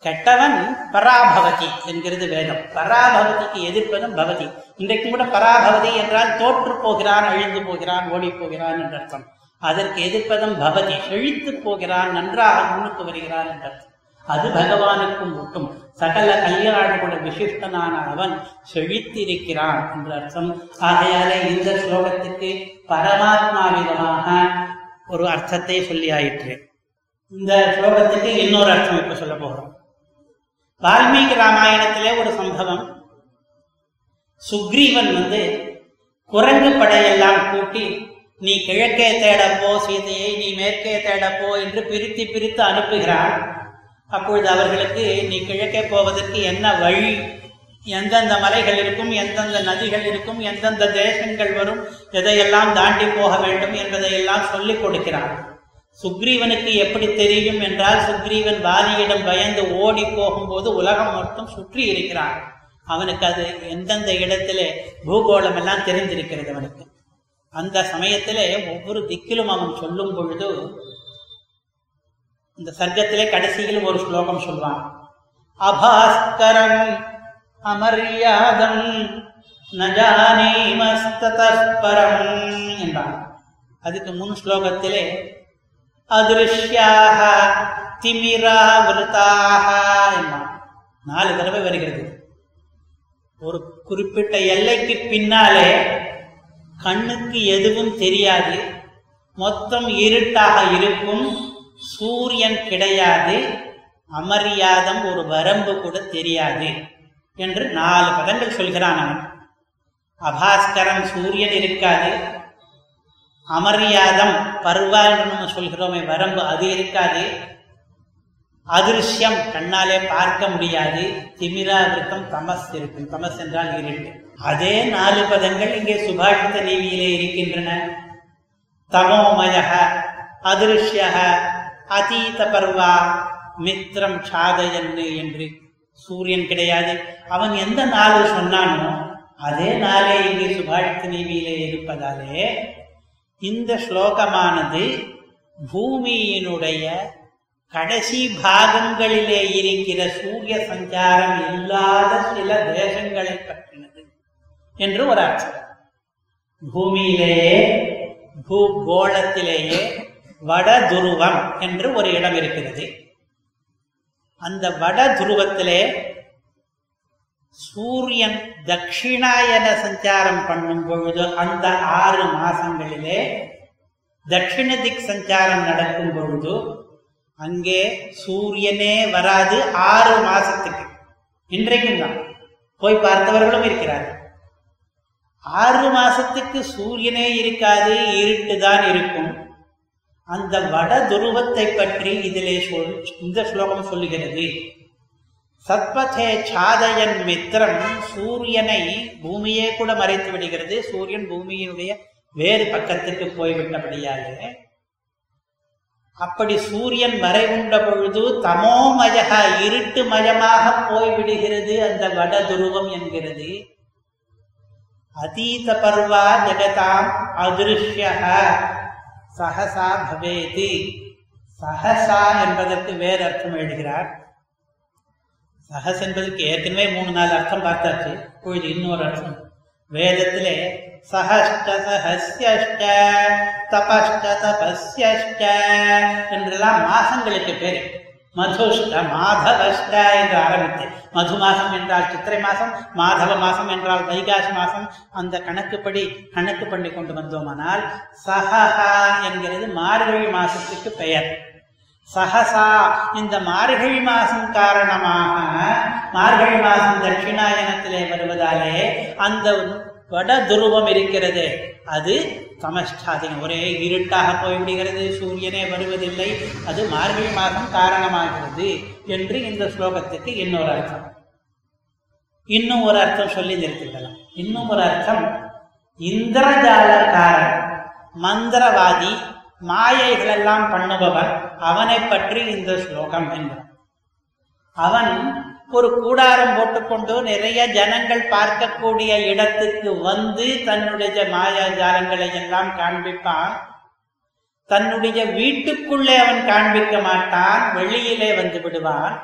கெட்டவன் பராபவதி என்கிறது வேதம். பராபவதிக்கு எதிர்ப்பதும் பவதி. இன்றைக்கும் கூட பராபவதி என்றால் தோற்று போகிறான் அழிந்து போகிறான் ஓடி போகிறான் என்ற அர்த்தம். அதற்கு எதிர்ப்பதும் பவதி. செழித்து போகிறான் நன்றாக முன்னுக்கு வருகிறான் என்ற அர்த்தம். அது பகவானுக்கும் மட்டும் சகல கல்யாணகுண விசிஷ்டனான அவன் செழித்திருக்கிறான் என்ற அர்த்தம். ஆகையாலே இந்த ஸ்லோகத்துக்கு பரமாத்மாவிதமாக ஒரு அர்த்தத்தை சொல்லி ஆயிற்று இந்த ஸ்லோகத்துக்கு இன்னொரு அர்த்தம் இப்ப சொல்ல போகிறோம் வால்மீகி ராமாயணத்திலே ஒரு சம்பவம். சுக்ரீவன் வந்து குரங்கு படையெல்லாம் கூட்டி நீ கிழக்கே தேடப்போ சீதையை நீ மேற்கே தேடப்போ என்று பிரித்து பிரித்து அனுப்புகிறான். அப்பொழுது அவர்களுக்கு நீ கிழக்கே போவதற்கு என்ன வழி? எந்தெந்த மலைகள் இருக்கும் எந்தெந்த நதிகள் இருக்கும் எந்தெந்த தேசங்கள் வரும் எதையெல்லாம் தாண்டி போக வேண்டும் என்பதையெல்லாம் சொல்லிக் கொடுக்கிறான். சுக்ரீவனுக்கு எப்படி தெரியும் என்றால் சுக்ரீவன் வாலியிடம் பயந்து ஓடி போகும்போது உலகம் மட்டும் சுற்றி இருக்கிறான். அவனுக்கு அது எந்தெந்த இடத்திலே பூகோளம் எல்லாம் தெரிந்திருக்கிறது அவனுக்கு. அந்த சமயத்திலே ஒவ்வொரு திக்கிலும் அவன் சொல்லும் பொழுது இந்த சர்க்கத்திலே கடைசியில் ஒரு ஸ்லோகம் சொல்வான். அபாஸ்கரம் அமரியாதம் நஜானீமஸ்தரம் என்றான் அதுக்கு முன் ஸ்லோகத்திலே அதிருஷ்யாக திமிராவிருத்தாக என்றான் நாலு தடவை வருகிறது. ஒரு குறிப்பிட்ட எல்லைக்கு பின்னாலே கண்ணுக்கு எதுவும் தெரியாது. மொத்தம் இருட்டாக இருக்கும். சூரியன் கிடையாது. அமரியாதம் ஒரு வரம்பு கூட தெரியாது என்று நாலு பதங்கள் சொல்கிறான் அவன். அபாஸ்கரம் சூரியன் இருக்காது. அமரியாதம் பருவா என்று நம்ம சொல்கிறோமே வரம்பு அது இருக்காது. அதிருஷ்யம் கண்ணாலே பார்க்க முடியாது. திமிராவிருத்தம் தமஸ் இருக்கும். தமஸ் என்றால் இருட்டு. அதே நாலு பதங்கள் இங்கே சுபாஷித நீவியிலே இருக்கின்றன. தமோமய அதிருஷ்ய அதீத பர்வா மித்திரம் சாதயன்னு என்று சூரியன் கிடையாது. அவன் எந்த நாள் சொன்னானோ அதே நாளே இங்கே சுபாஷித நீவியிலே இருப்பதாலே இந்த ஸ்லோகமானது பூமியினுடைய கடைசி பாகங்களிலே இருக்கிற சூரிய சஞ்சாரம் இல்லாத சில தேசங்களை பற்றினது என்று ஒரு அர்த்தம். பூமியிலேயே பூகோளத்திலேயே வட துருவம் என்று ஒரு இடம் இருக்கிறது. அந்த வட துருவத்திலே சூரியன் தட்சிணாயன சஞ்சாரம் பண்ணும் பொழுது அந்த ஆறு மாசங்களிலே தட்சிண திக் சஞ்சாரம் நடக்கும் பொழுது அங்கே சூரியனே வராது ஆறு மாசத்துக்கு. இன்றைக்கும் தான். போய் பார்த்தவர்களும் இருக்கிறார்கள். ஆறு மாசத்துக்கு சூரியனே இருக்காது இருட்டு தான் இருக்கும். அந்த வட துருவத்தை பற்றி இதிலே சொல் இந்த ஸ்லோகம் சொல்லுகிறது. சத்பதே சாதயன் மித்திரம் சூரியனை பூமியே கூட மறைத்து விடுகிறது. சூரியன் பூமியினுடைய வேறு பக்கத்துக்கு போய்விட்டபடியாலே. அப்படி சூரியன் மறைவுண்ட பொழுது தமோமயக இருட்டு மயமாக போய்விடுகிறது அந்த வட துருவம் என்கிறது. அதீத பர்வா ஜெகதாம் அதிருஷ்ய சஹசா பவேதி. சஹசா என்பதற்கு வேறு அர்த்தம் எழுகிறார். சஹஸ் என்பதற்கு ஏற்கனவே மூணு நாலு அர்த்தம் பார்த்தாச்சு இப்பொழுது இன்னொரு அர்த்தம் வேதத்திலே சஹஷ்ட சஹஸ்யஷ்ட தபஷ்ட தபஸ்யஷ்ட என்றெல்லாம் மாசங்களுக்கு பேரு மதுஷ்ட மாதவஷ்ட என்று ஆரம்பித்து மது மாசம் என்றால் சித்திரை மாசம் மாதவ மாசம் என்றால் வைகாசி மாசம் அந்த கணக்குப்படி கணக்கு பண்ணி கொண்டு வந்தோமானால் சஹஹா என்கிறது மார்கழி மாசத்துக்கு பெயர் சஹசா இந்த மார்கழி மாசம் காரணமாக மார்கழி மாசம் தட்சிணாயனத்திலே வருவதாலே அந்த வட துருவம் இருக்கிறது. அது சமஷ்டாதிகம் ஒரே இருட்டாக போய்விடுகிறது. சூரியனே வருவதில்லை. அது மார்கழி மாதம் காரணமாகிறது என்று இந்த ஸ்லோகத்துக்கு இன்னொரு அர்த்தம். இன்னும் ஒரு அர்த்தம் சொல்லி நிறுத்திக்கலாம் இன்னும் ஒரு அர்த்தம் இந்திரஜாலக்காரன் மந்திரவாதி மாயைகளெல்லாம் பண்ணுபவன் அவனை பற்றி இந்த ஸ்லோகம் என்றான் அவன் ஒரு கூடாரம் போட்டுக்கொண்டு நிறைய ஜனங்கள் பார்க்கக்கூடிய இடத்துக்கு வந்து தன்னுடைய மாயாஜாலங்களை எல்லாம் காண்பிப்பான். தன்னுடைய வீட்டுக்குள்ளே அவன் காண்பிக்க மாட்டான் வெளியிலே வந்து விடுவான்.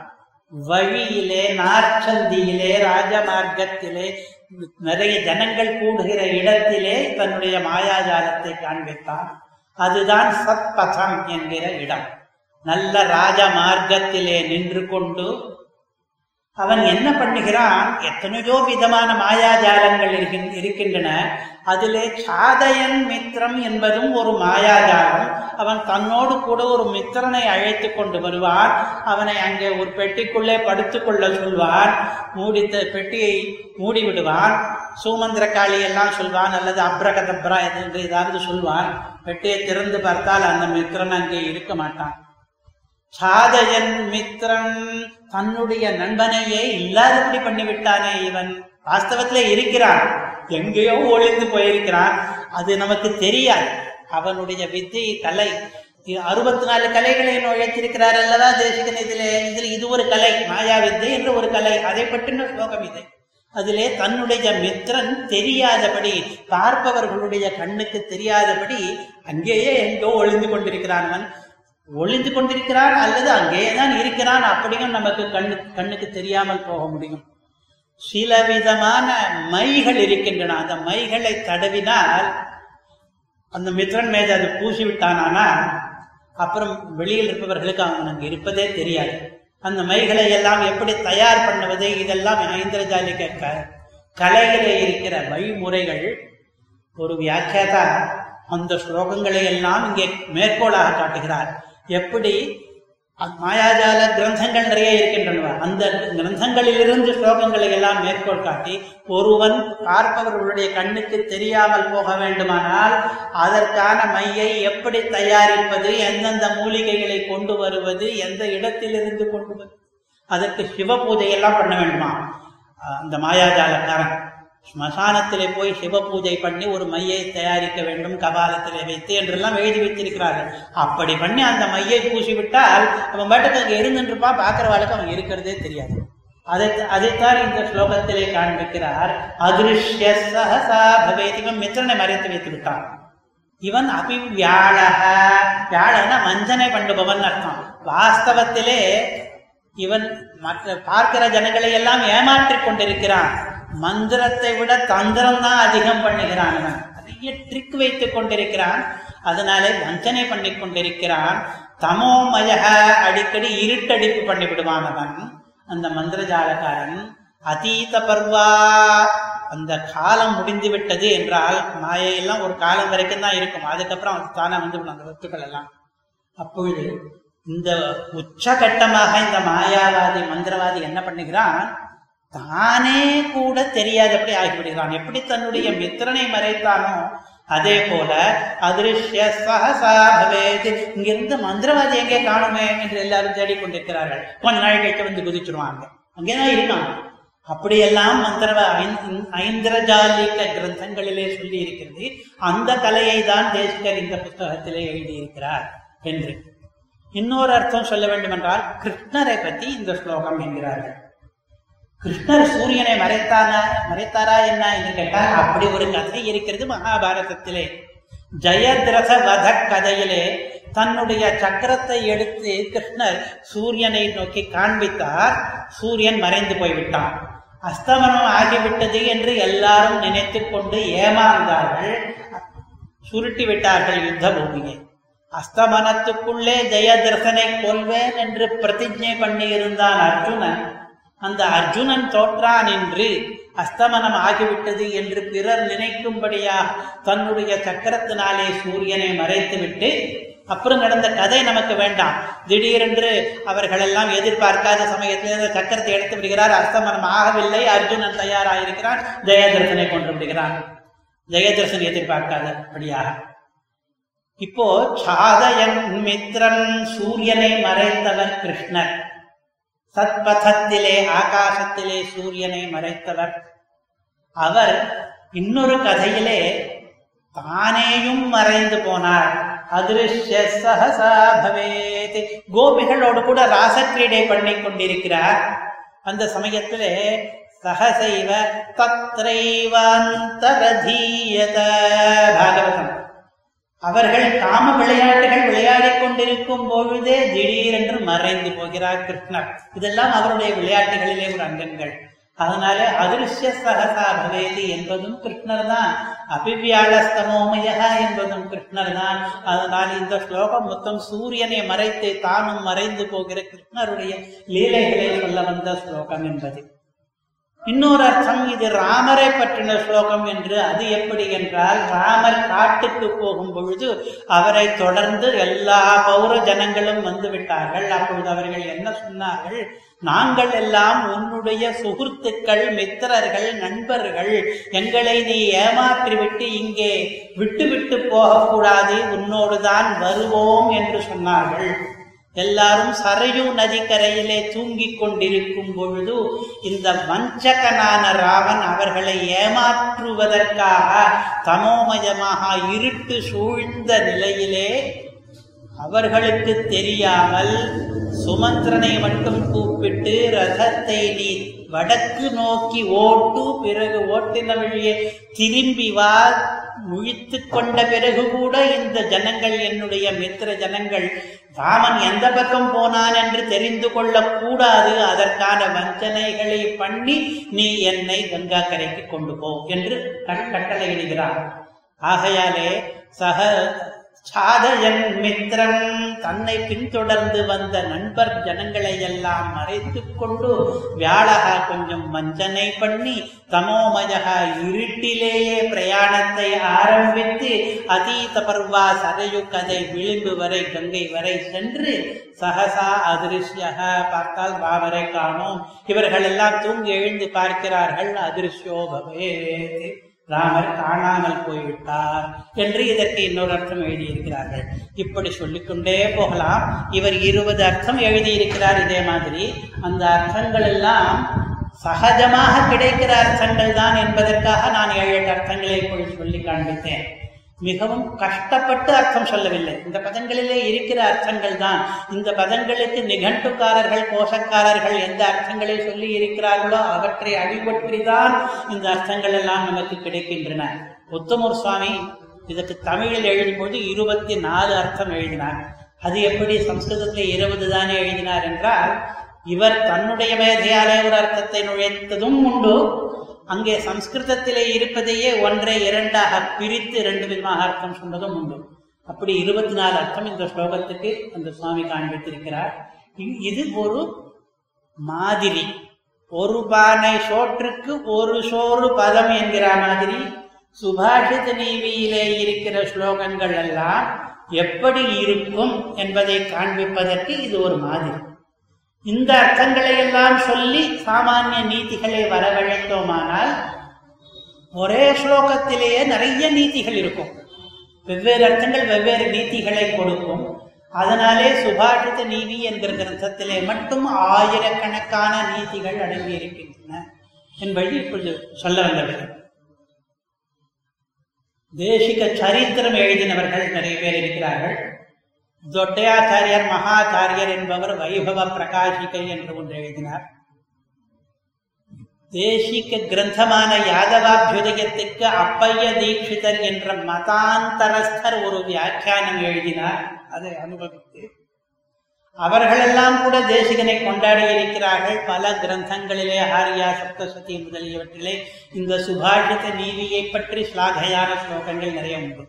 வழியிலே நாற்சந்தியிலே ராஜமார்க்கத்திலே நிறைய ஜனங்கள் கூடுகிற இடத்திலே தன்னுடைய மாயாஜாலத்தை காண்பித்தான் அதுதான் சத்பதம் என்கிற இடம். நல்ல ராஜ மார்க்கத்திலே நின்று கொண்டு அவன் என்ன பண்ணுகிறான்? எத்தனையோ விதமான மாயாஜாலங்கள் இருக்கின்றன. அதிலே சாதயன் மித்திரம் என்பதும் ஒரு மாயாஜாலம். அவன் தன்னோடு கூட ஒரு மித்திரனை அழைத்து கொண்டு வருவான். அவனை அங்கே ஒரு பெட்டிக்குள்ளே படுத்துக்கொள்ள சொல்வான். மூடித்த பெட்டியை மூடி விடுவான். சூமந்திரகாளி எல்லாம் சொல்வான் அல்லது அப்ரகதப்ரா என்று ஏதாவது சொல்வான். பெட்டியை திறந்து பார்த்தால் அந்த மித்திரன் அங்கே இருக்க மாட்டான். சாதயன் மித்திரன் தன்னுடைய நண்பனையே இல்லாதபடி பண்ணிவிட்டானே இவன். வாஸ்தவத்திலே இருக்கிறான். எங்கேயோ ஒளிந்து போயிருக்கிறான். அது நமக்கு தெரியாது. அவனுடைய வித்தை கலை. அறுபத்தி நாலு கலைகளை நுழைத்திருக்கிறார் அல்லவா தேசிகன் இதிலே? இதில் இது ஒரு கலை. மாயா வித்தை என்று ஒரு கலை. அதை பற்றின ஸ்லோகம் இது. அதிலே தன்னுடைய மித்திரன் தெரியாதபடி பார்ப்பவர்களுடைய கண்ணுக்கு தெரியாதபடி அங்கேயே எங்கோ ஒளிந்து கொண்டிருக்கிறான் அவன். ஒளிந்து கொண்டிருக்கிறான் அல்லது அங்கேதான் இருக்கிறான் அப்படியும் நமக்கு கண்ணு கண்ணுக்கு தெரியாமல் போக முடியும். சில விதமான மைகள் இருக்கின்றன. அந்த மைகளை தடவினால் அந்த மித்ரன் மேது அது பூசி விட்டானானால் அப்புறம் வெளியில் இருப்பவர்களுக்கு அவனுக்கு இருப்பதே தெரியாது. அந்த மைகளை எல்லாம் எப்படி தயார் பண்ணுவது? இதெல்லாம் ஐந்திரஜாலிக க கலையிலே இருக்கிற வழிமுறைகள். ஒரு வியாக்கியாதா அந்த ஸ்லோகங்களை எல்லாம் இங்கே மேற்கோளாக காட்டுகிறார். எப்படி? மாயாஜால கிரந்தங்கள் நிறைய இருக்கின்றனவா? அந்த கிரந்தங்களிலிருந்து ஸ்லோகங்களை எல்லாம் மேற்கோள் காட்டி ஒருவன் பார்ப்பவர்களுடைய கண்ணுக்கு தெரியாமல் போக வேண்டுமானால் அதற்கான மையை எப்படி தயாரிப்பது எந்தெந்த மூலிகைகளை கொண்டு வருவது எந்த இடத்திலிருந்து கொண்டு வருவது அதற்கு சிவ பூஜையெல்லாம் பண்ண வேண்டுமா? அந்த மாயாஜாலக்காரன். ஸ்மசானத்திலே போய் சிவ பூஜை பண்ணி ஒரு மையை தயாரிக்க வேண்டும் கபாலத்திலே வைத்து என்றெல்லாம் எழுதி வைத்திருக்கிறார்கள். அப்படி பண்ணி அந்த மையை பூசிவிட்டால் அவன் பாட்டுக்கு அங்கே இருந்துருப்பான் பார்க்கிறவாளுக்கு அவன் இருக்கிறதே தெரியாது. அதை அதைத்தான் இந்த ஸ்லோகத்திலே காண்பிக்கிறார். அதிருஷ்ய சஹசா பவேத் இவன் மித்திரனை மறைத்து வைத்து விட்டான் இவன் அபிவியாழக. வியாழன வஞ்சனை பண்ணுபவன் அர்த்தம். வாஸ்தவத்திலே இவன் மற்ற பார்க்கிற ஜனங்களை எல்லாம் ஏமாற்றிக் கொண்டிருக்கிறான். மந்திரத்தை விட தந்திரம் தான் அதிகம் பண்ணுகிறான் நிறைய ட்ரிக் வைத்துக் கொண்டிருக்கிறான். அதனாலே வஞ்சனை பண்ணி கொண்டிருக்கிறான். தமோமய அடிக்கடி இருட்டடிப்பு பண்ணி விடுவான் அவன். அந்த மந்திரஜாலக்காரன் அதீத பர்வா அந்த காலம் முடிந்து விட்டது என்றால் மாயையெல்லாம் ஒரு காலம் வரைக்கும் தான் இருக்கும். அதுக்கப்புறம் தானே வந்து அந்த வஸ்துக்கள் எல்லாம். அப்பொழுது இந்த உச்சகட்டமாக இந்த மாயாவாதி மந்திரவாதி என்ன பண்ணுகிறான்? தானே கூட தெரியாதபடி ஆகிவிடுகிறான்? எப்படி தன்னுடைய மித்திரனை மறைத்தானோ? அதே போல அதிருஷ்ய சகசா இங்கிருந்து மந்திரவாதி எங்கே காணுமே என்று எல்லாரும் தேடிக்கொண்டிருக்கிறார்கள். கொஞ்ச நாள் கழிச்சு வந்து குதிச்சிருவாங்க. அங்கேதான் இருக்காங்க. அப்படியெல்லாம் மந்திரவ ஐந்திரஜாலிக கிரந்தங்களிலே சொல்லி இருக்கிறது அந்த கலையை தான் தேசிகர் இந்த புத்தகத்திலே எழுதியிருக்கிறார் என்று. இன்னொரு அர்த்தம் சொல்ல வேண்டும் என்றால் கிருஷ்ணரை பற்றி இந்த ஸ்லோகம் என்கிறார்கள். கிருஷ்ணர் சூரியனை மறைத்தானா மறைத்தாரா என்ன என்று கேட்டால் அப்படி ஒரு கதை இருக்கிறது மகாபாரதத்திலே. ஜெயத்ரத வத கதையிலே தன்னுடைய சக்கரத்தை எடுத்து கிருஷ்ணர் சூரியனை நோக்கி காண்பித்தார். சூரியன் மறைந்து போய்விட்டான். அஸ்தமனம் ஆகிவிட்டது என்று எல்லாரும் நினைத்து கொண்டு ஏமாந்தார்கள். சுருட்டி விட்டார்கள் யுத்த பூமியை. அஸ்தமனத்துக்குள்ளே ஜெயதிரசனை கொல்வேன் என்று பிரதிஜை பண்ணி இருந்தான் அர்ஜுனன். அந்த அர்ஜுனன் தோற்றான் என்று அஸ்தமனம் ஆகிவிட்டது என்று பிறர் நினைக்கும்படியா தன்னுடைய சக்கரத்தினாலே சூரியனை மறைத்துவிட்டு அப்புறம் நடந்த கதை நமக்கு வேண்டாம். திடீரென்று அவர்கள் எல்லாம் எதிர்பார்க்காத சமயத்தில் சக்கரத்தை எடுத்து விடுகிறார். அஸ்தமனம் ஆகவில்லை. அர்ஜுனன் தயாராயிருக்கிறான். ஜெயதர்சனை கொண்டு விடுகிறான். ஜெயதர்சன் எதிர்பார்க்காதபடியாக. இப்போ சாதயன் மித்ரன் சூரியனை மறைத்தவர் கிருஷ்ணர். சத்பதத்திலே ஆகாசத்திலே சூரியனை மறைத்தவர். அவர் இன்னொரு கதையிலே தானேயும் மறைந்து போனார். அதிருஷ்ய சகசா பவேத். கோபிகளோடு கூட ராசக்கிரீடை பண்ணி கொண்டிருக்கிறார். அந்த சமயத்திலே சகசைவ தத்ரைவாந்தரதீயத. பாகவதம். அவர்கள் காம விளையாட்டுகள் விளையாடிக் கொண்டிருக்கும் பொழுதே திடீரென்று மறைந்து போகிறார் கிருஷ்ணர். இதெல்லாம் அவருடைய விளையாட்டுகளிலே ஒரு அங்கங்கள். அதனாலே அதிருஷ்ய சகசா பவேதி என்பதும் கிருஷ்ணர் தான் அபிவியாளஸ்தமோமய என்பதும் கிருஷ்ணர் தான் அதனால் இந்த ஸ்லோகம் மொத்தம் சூரியனை மறைத்து தானும் மறைந்து போகிற கிருஷ்ணருடைய லீலைகளை சொல்ல வந்த ஸ்லோகம் என்பது. இன்னொரு அர்த்தம் இது ராமரை பற்றின ஸ்லோகம் என்று. அது எப்படி என்றால் ராமர் காட்டுக்கு போகும் பொழுது அவரை தொடர்ந்து எல்லா பௌர ஜனங்களும் வந்து விட்டார்கள். அப்பொழுது அவர்கள் என்ன சொன்னார்கள்? நாங்கள் எல்லாம் உன்னுடைய சுகுர்த்துக்கள் மித்திரர்கள் நண்பர்கள். எங்களை நீ ஏமாற்றிவிட்டு இங்கே விட்டுவிட்டு போகக்கூடாது. உன்னோடுதான் வருவோம் என்று சொன்னார்கள். எல்லாரும் சரையு நதிக்கரையிலே தூங்கிக் கொண்டிருக்கும் பொழுது இந்த வஞ்சகனான ராவன் அவர்களை ஏமாற்றுவதற்காக தமோமயமாக இருட்டு சூழ்ந்த நிலையிலே அவர்களுக்கு தெரியாமல் சுமந்திரனை மட்டும் கூப்பிட்டு ரதத்தை நீ வடக்கு நோக்கி ஓட்டு பிறகு ஓட்டின வழியே திரும்பி வா. முழித்து கொண்ட பிறகு கூட இந்த ஜனங்கள் என்னுடைய மித்திர ஜனங்கள் ராமன் எந்த பக்கம் போனான் என்று தெரிந்து கொள்ளக் கூடாது. அதற்கான வஞ்சனைகளை பண்ணி நீ என்னை கங்கா கரைக்கு கொண்டு போ என்று கட்டளை எழுகிறான் ஆகையாலே சக சாதயன் மித்திரன் தன்னை பின்தொடர்ந்து வந்த நண்பர் ஜனங்களை எல்லாம் மறைத்து கொண்டு வியாழகா கொஞ்சம் வஞ்சனை பண்ணி தமோமயகா இருட்டிலேயே பிரயாணத்தை ஆரம்பித்து அதீத பர்வா சரையு கதை விளிம்பு வரை கங்கை வரை சென்று சகசா அதிருஷ்யக பார்த்தால் பாவரை காணோம். இவர்கள் எல்லாம் தூங்கி எழுந்து பார்க்கிறார்கள் அதிருஷ்யோ ராமர் காணாமல் போய்விட்டார் என்று இதற்கு இன்னொரு அர்த்தம் எழுதியிருக்கிறார்கள். இப்படி சொல்லிக்கொண்டே போகலாம். இவர் இருபது அர்த்தம் எழுதியிருக்கிறார் இதே மாதிரி. அந்த அர்த்தங்கள் எல்லாம் சகஜமாக கிடைக்கிற அர்த்தங்கள் தான் என்பதற்காக நான் ஏழு எட்டு அர்த்தங்களை இப்பொழுது சொல்லி காண்பித்தேன். மிகவும் கஷ்டப்பட்டு அர்த்தம் சொல்லவில்லை. இந்த பதங்களிலே இருக்கிற அர்த்தங்கள் தான் இந்த பதங்களுக்கு நிகண்டுக்காரர்கள் கோஷக்காரர்கள் எந்த அர்த்தங்களை சொல்லி இருக்கிறார்களோ அவற்றை அடிபற்றிதான் இந்த அர்த்தங்கள் எல்லாம் நமக்கு கிடைக்கின்றன. உத்தமூர் சுவாமி இதற்கு தமிழில் எழுதும்போது இருபத்தி நாலு அர்த்தம் எழுதினார். அது எப்படி சம்ஸ்கிருதத்தில் இருபது தானே எழுதினார் என்றால் இவர் தன்னுடைய மேதையாலே ஒரு அர்த்தத்தை நுழைத்ததும் உண்டு. அங்கே சம்ஸ்கிருதத்திலே இருப்பதையே ஒன்றை இரண்டாக பிரித்து ரெண்டு விதமாக அர்த்தம் சொன்னதும் உண்டு. அப்படி இருபத்தி நாலு அர்த்தம் இந்த ஸ்லோகத்துக்கு அந்த சுவாமி காண்பித்திருக்கிறார். இ- இது ஒரு மாதிரி. ஒரு பானை சோற்றுக்கு ஒரு சோறு பதம் என்கிற மாதிரி சுபாஷித நீவியிலே இருக்கிற ஸ்லோகங்கள் எல்லாம் எப்படி இருக்கும் என்பதை காண்பிப்பதற்கு இது ஒரு மாதிரி. இந்த அர்த்தங்களை எல்லாம் சொல்லி சாமானிய நீதிகளை வரவழைத்தோமானால் ஒரே ஸ்லோகத்திலேயே நிறைய நீதிகள் இருக்கும். வெவ்வேறு அர்த்தங்கள் வெவ்வேறு நீதிகளை கொடுக்கும். அதனாலே சுபாஷித நீதி என்கிற கிரந்தத்திலே மட்டும் ஆயிரக்கணக்கான நீதிகள் அடங்கி இருக்கின்றன என்பது இப்பொழுது சொல்ல வந்தவர்கள் தேசிக சரித்திரம் எழுதினவர்கள் நிறைய பேர் இருக்கிறார்கள். தொட்டையாச்சாரியர் மகாச்சாரியர் என்பவர் வைபவ பிரகாஷிகை என்று ஒன்று எழுதினார். தேசிக கிரந்தமான யாதவாபியுதயத்துக்கு அப்பைய தீட்சிதர் என்ற மதாந்தரஸ்தர் ஒரு வியாக்கியானம் எழுதினார். அதை அனுபவித்து அவர்களெல்லாம் கூட தேசிகனை கொண்டாடி இருக்கிறார்கள். பல கிரந்தங்களிலே ஆரியா சப்தசதி முதலியவற்றிலே இந்த சுபாஷித நீதியை பற்றி ஸ்லாகையான ஸ்லோகங்கள் நிறைய உண்டு.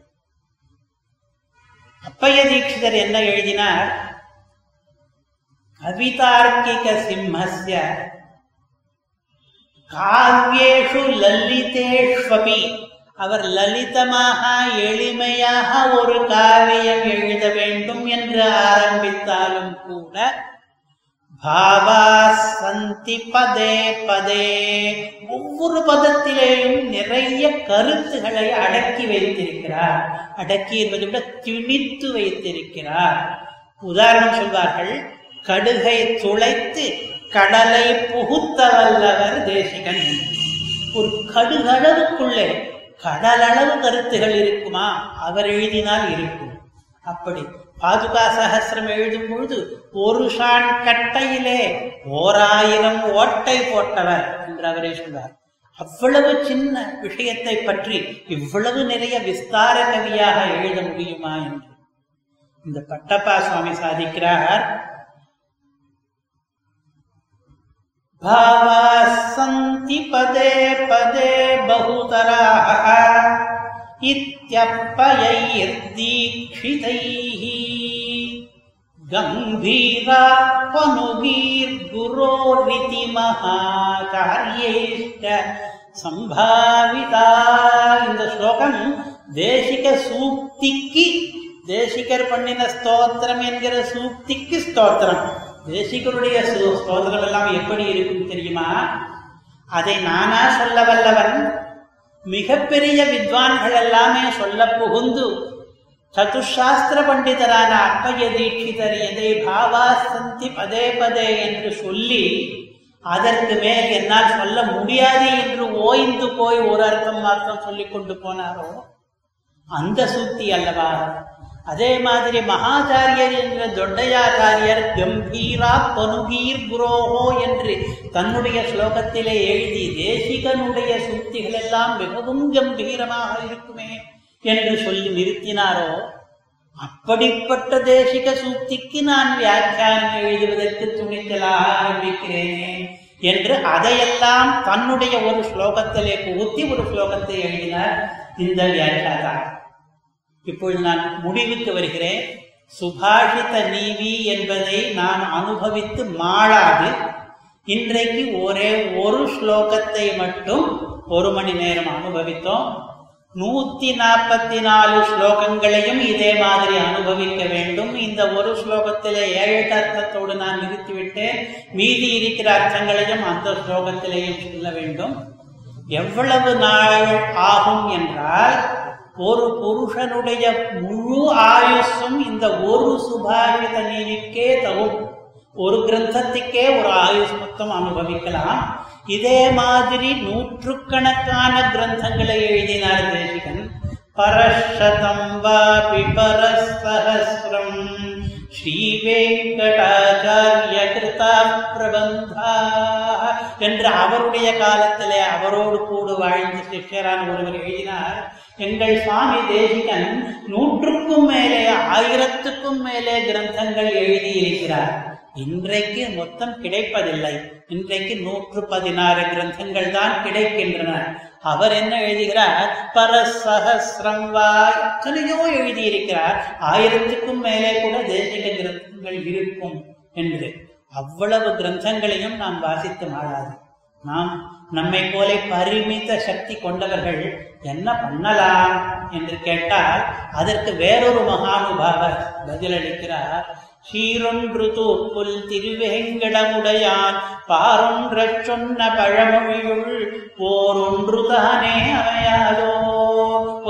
அப்பைய தீட்சிதர் என்ன எழுதினார்? கவிதார்க்கிக சிம்மஸ்ய காவியேஷு லலிதேஷ்வபி. அவர் லலிதமாக எளிமையாக ஒரு காவியம் எழுத வேண்டும் என்று ஆரம்பித்தாலும் கூட பாவா சந்தி பதே பதே. ஒவ்வொரு பதத்திலேயும் நிறைய கருத்துகளை அடக்கி வைத்திருக்கிறார். அடக்கி என்பதை விட திணித்து வைத்திருக்கிறார். உதாரணம் சொல்வார்கள் கடுகை துளைத்து கடலை புகுத்த வல்லவர் தேசிகன். ஒரு கடுகளவுக்குள்ளே கடலளவு கருத்துகள் இருக்குமா? அவர் எழுதினால் இருக்கும். அப்படி பாதுகா சகசிரம் எழுதும் பொழுது ஒரு கட்டையிலே ஓராயிரம் ஓட்டை போட்டவர் என்று அவரே சொன்னார் அவ்வளவு சின்ன விஷயத்தை பற்றி இவ்வளவு நிறைய விஸ்தார கவியாக எழுத முடியுமா என்று. இந்த பட்டப்பா சுவாமி சாதிக்கிறார். சந்தி பதே பதே பகுதராக இத்தியப்பயைர் தீட்சிதைஹி. इत्यप्पयैर्दीक्षितैः गम्भीरात्मनुगीर्गुरोरिति महाचार्यैश्च சம்பாவிதா இந்த ஸ்லோகம் தேசிக சூக்திக்கு தேசிகர் பண்ணின ஸ்தோத்திரம் என்கிற சூக்திக்கு ஸ்தோத்திரம் தேசிகருடைய சு- ஸ்தோத்திரம் எல்லாம் எப்படி இருக்கும் தெரியுமா அதை நானா சொல்ல வல்லவன் மிகப்பெரிய வித்வான்கள் எல்லாமே சொல்ல புகுந்து சதுஷாஸ்திர பண்டிதரான அப்பைய தீட்சிதர் எதை பாவா சந்தி பதே பதே என்று சொல்லி அதற்கு மேல் என்னால் சொல்ல முடியாது என்று ஓய்ந்து போய் ஒரு அர்த்தம் மாத்திரம் சொல்லி கொண்டு போனாரோ? அந்த சூக்தி அல்லவா? அதே மாதிரி மகாச்சாரியர் என்ற தொண்டையாச்சாரியர் கம்பீரா பனுகீர் குரோஹோ என்று தன்னுடைய ஸ்லோகத்திலே எழுதி தேசிகனுடைய சூக்திகள் எல்லாம் மிகவும் கம்பீரமாக இருக்குமே. என்று சொல்லி நிறுத்தினாரோ அப்படிப்பட்ட தேசிக சூக்திக்கு நான் வியாக்கியானம் எழுதுவதற்கு துணிச்சலாக ஆரம்பிக்கிறேனே என்று அதையெல்லாம் தன்னுடைய ஒரு ஸ்லோகத்திலே புகுத்தி ஒரு ஸ்லோகத்தை எழுதினார் இந்த வியாக்கியாதா. இப்பொழுது நான் முடிவுக்கு வருகிறேன். சுபாஷித நீவி என்பதை நான் அனுபவித்து மாளாது. இன்றைக்கு ஒரே ஒரு ஸ்லோகத்தை மட்டும் ஒரு மணி நேரம் அனுபவித்தோம். நூத்தி நாற்பத்தி நாலு ஸ்லோகங்களையும் இதே மாதிரி அனுபவிக்க வேண்டும். இந்த ஒரு ஸ்லோகத்திலே ஏழு அர்த்தத்தோடு நான் நிறுத்திவிட்டேன். மீதி இருக்கிற அர்த்தங்களையும் அந்த ஸ்லோகத்திலேயும் சொல்ல வேண்டும். எவ்வளவு நாள் ஆகும் என்றால் ஒரு புருஷனுடைய முழு ஆயுஷும் இந்த ஒரு சுபாஷித நீதிக்கே தகும் ஒரு கிரந்தத்துக்கே ஒரு ஆயுஷ் மொத்தம் அனுபவிக்கலாம். இதே மாதிரி நூற்றுக்கணக்கான கிரந்தங்களை எழுதினார் தேசிகன். பரஷதம் வாபி பரசஹசிரம் ஸ்ரீ வெங்கடாச்சாரிய கிருதா பிரபந்தா என்று அவருடைய காலத்திலே அவரோடு கூடு வாழ்ந்த சிஷ்யரான ஒருவர் எழுதினார். எங்கள் சுவாமி தேசிகன் நூற்றுக்கும் மேலே ஆயிரத்துக்கும் மேலே கிரந்தங்கள் எழுதியிருக்கிறார். இன்றைக்கு மொத்தம் கிடைப்பதில்லை. இன்றைக்கு நூற்று பதினாறு கிரந்தங்கள் தான் கிடைக்கின்றன. அவர் என்ன எழுதுகிறார்? பரசஹசிரம் வா எத்தனையோ எழுதியிருக்கிறார். ஆயிரத்துக்கும் மேலே கூட தேசிக கிரந்தங்கள் இருக்கும் என்று அவ்வளவு கிரந்தங்களையும் நாம் வாசித்து மாறாது நாம் நம்மை போல பரிமித சக்தி கொண்டவர்கள் என்ன பண்ணலாம் என்று கேட்டால் அதற்கு வேறொரு மகானுபாவர் பதிலளிக்கிறார். சீரொன்று தோப்புல் திருவேங்கடமுடையான் பாரொன்ற சொன்ன பழமொழியுள் ஓரொன்று தானே அமையாதோ?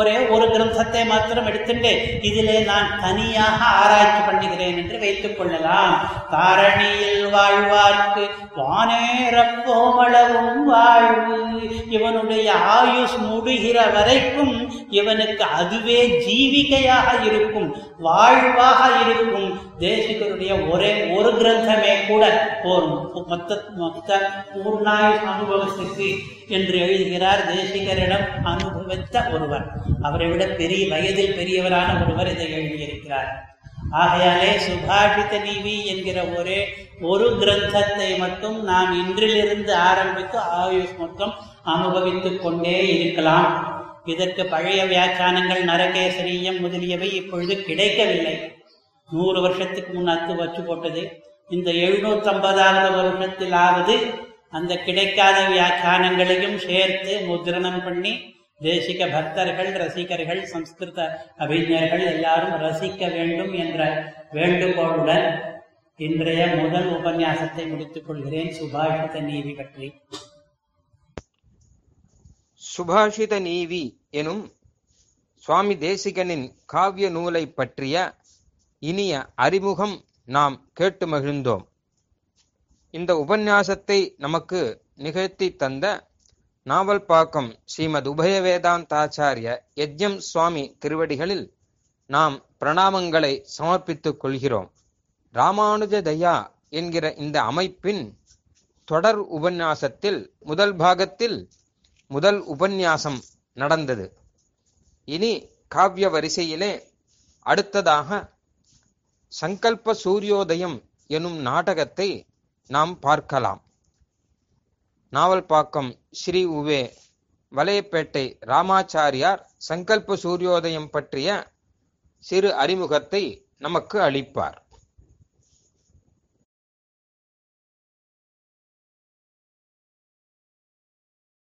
ஒரே ஒரு கிரந்தத்தை மாத்திரம் எடுத்துட்டு இதிலே நான் தனியாக ஆராய்ச்சி பண்ணுகிறேன் என்று வைத்துக் கொள்ளலாம். தாரணியில் வாழ்வார்க்கு வானேரப்போமளவும் வாழ்வு இவனுடைய ஆயுஷ் முடிகிற வரைக்கும் இவனுக்கு அதுவே ஜீவிகையாக இருக்கும் வாழ்வாக இருக்கும். தேசிகருடைய ஒரே ஒரு கிரந்தமே கூட போரும். மொத்த மொத்த பூர்ணாயுஷ் அனுபவத்துக்கு என்று எழுதுகிறார் தேசிகரிடம் அனுபவித்த ஒருவர். அவரை விட பெரிய வயதில் பெரியவரான ஒருவர் இதை எழுதியிருக்கிறார். ஆகையாலே சுபாஷித நீவி என்கிற ஒரே ஒரு கிரந்தத்தை மட்டும் நாம் இன்றிலிருந்து ஆரம்பித்து ஆயுஷ் மொத்தம் அனுபவித்துக் கொண்டே இருக்கலாம். இதற்கு பழைய வியாக்கியானங்கள் நரகேசரியம் முதலியவை இப்பொழுது கிடைக்கவில்லை. நூறு வருஷத்துக்கு முன் அத்து வச்சு போட்டது. இந்த எழுநூத்தி ஐம்பதாவது வருஷத்திலாவது அந்த கிடைக்காத வியாக்கியானங்களையும் சேர்த்து முத்திரணம் பண்ணி தேசிக பக்தர்கள் ரசிகர்கள் சம்ஸ்கிருத அபிஞர்கள் எல்லாரும் ரசிக்க வேண்டும் என்ற வேண்டுகோளுடன் இன்றைய முதல் உபன்யாசத்தை முடித்துக் கொள்கிறேன். சுபாஷித நீதி பற்றி. சுபாஷித நீவி எனும் சுவாமி தேசிகனின் காவிய நூலை பற்றிய இனிய அறிமுகம் நாம் கேட்டு மகிழ்ந்தோம். இந்த உபன்யாசத்தை நமக்கு நிகழ்த்தி தந்த நாவல்பாக்கம் ஸ்ரீமத் உபய வேதாந்தாச்சாரிய யஜ்யம் சுவாமி திருவடிகளில் நாம் பிரணாமங்களை சமர்ப்பித்துக் கொள்கிறோம். ராமானுஜ தயா என்கிற இந்த அமைப்பின் தொடர் உபன்யாசத்தில் முதல் பாகத்தில் முதல் உபன்யாசம் நடந்தது. இனி காவிய வரிசையிலே அடுத்ததாக சங்கல்ப சூரியோதயம் எனும் நாடகத்தை நாம் பார்க்கலாம். நாவல்பாக்கம் ஸ்ரீ உவே வலையப்பேட்டை ராமாச்சாரியார் சங்கல்ப சூரியோதயம் பற்றிய சிறு அறிமுகத்தை நமக்கு அளிப்பார்.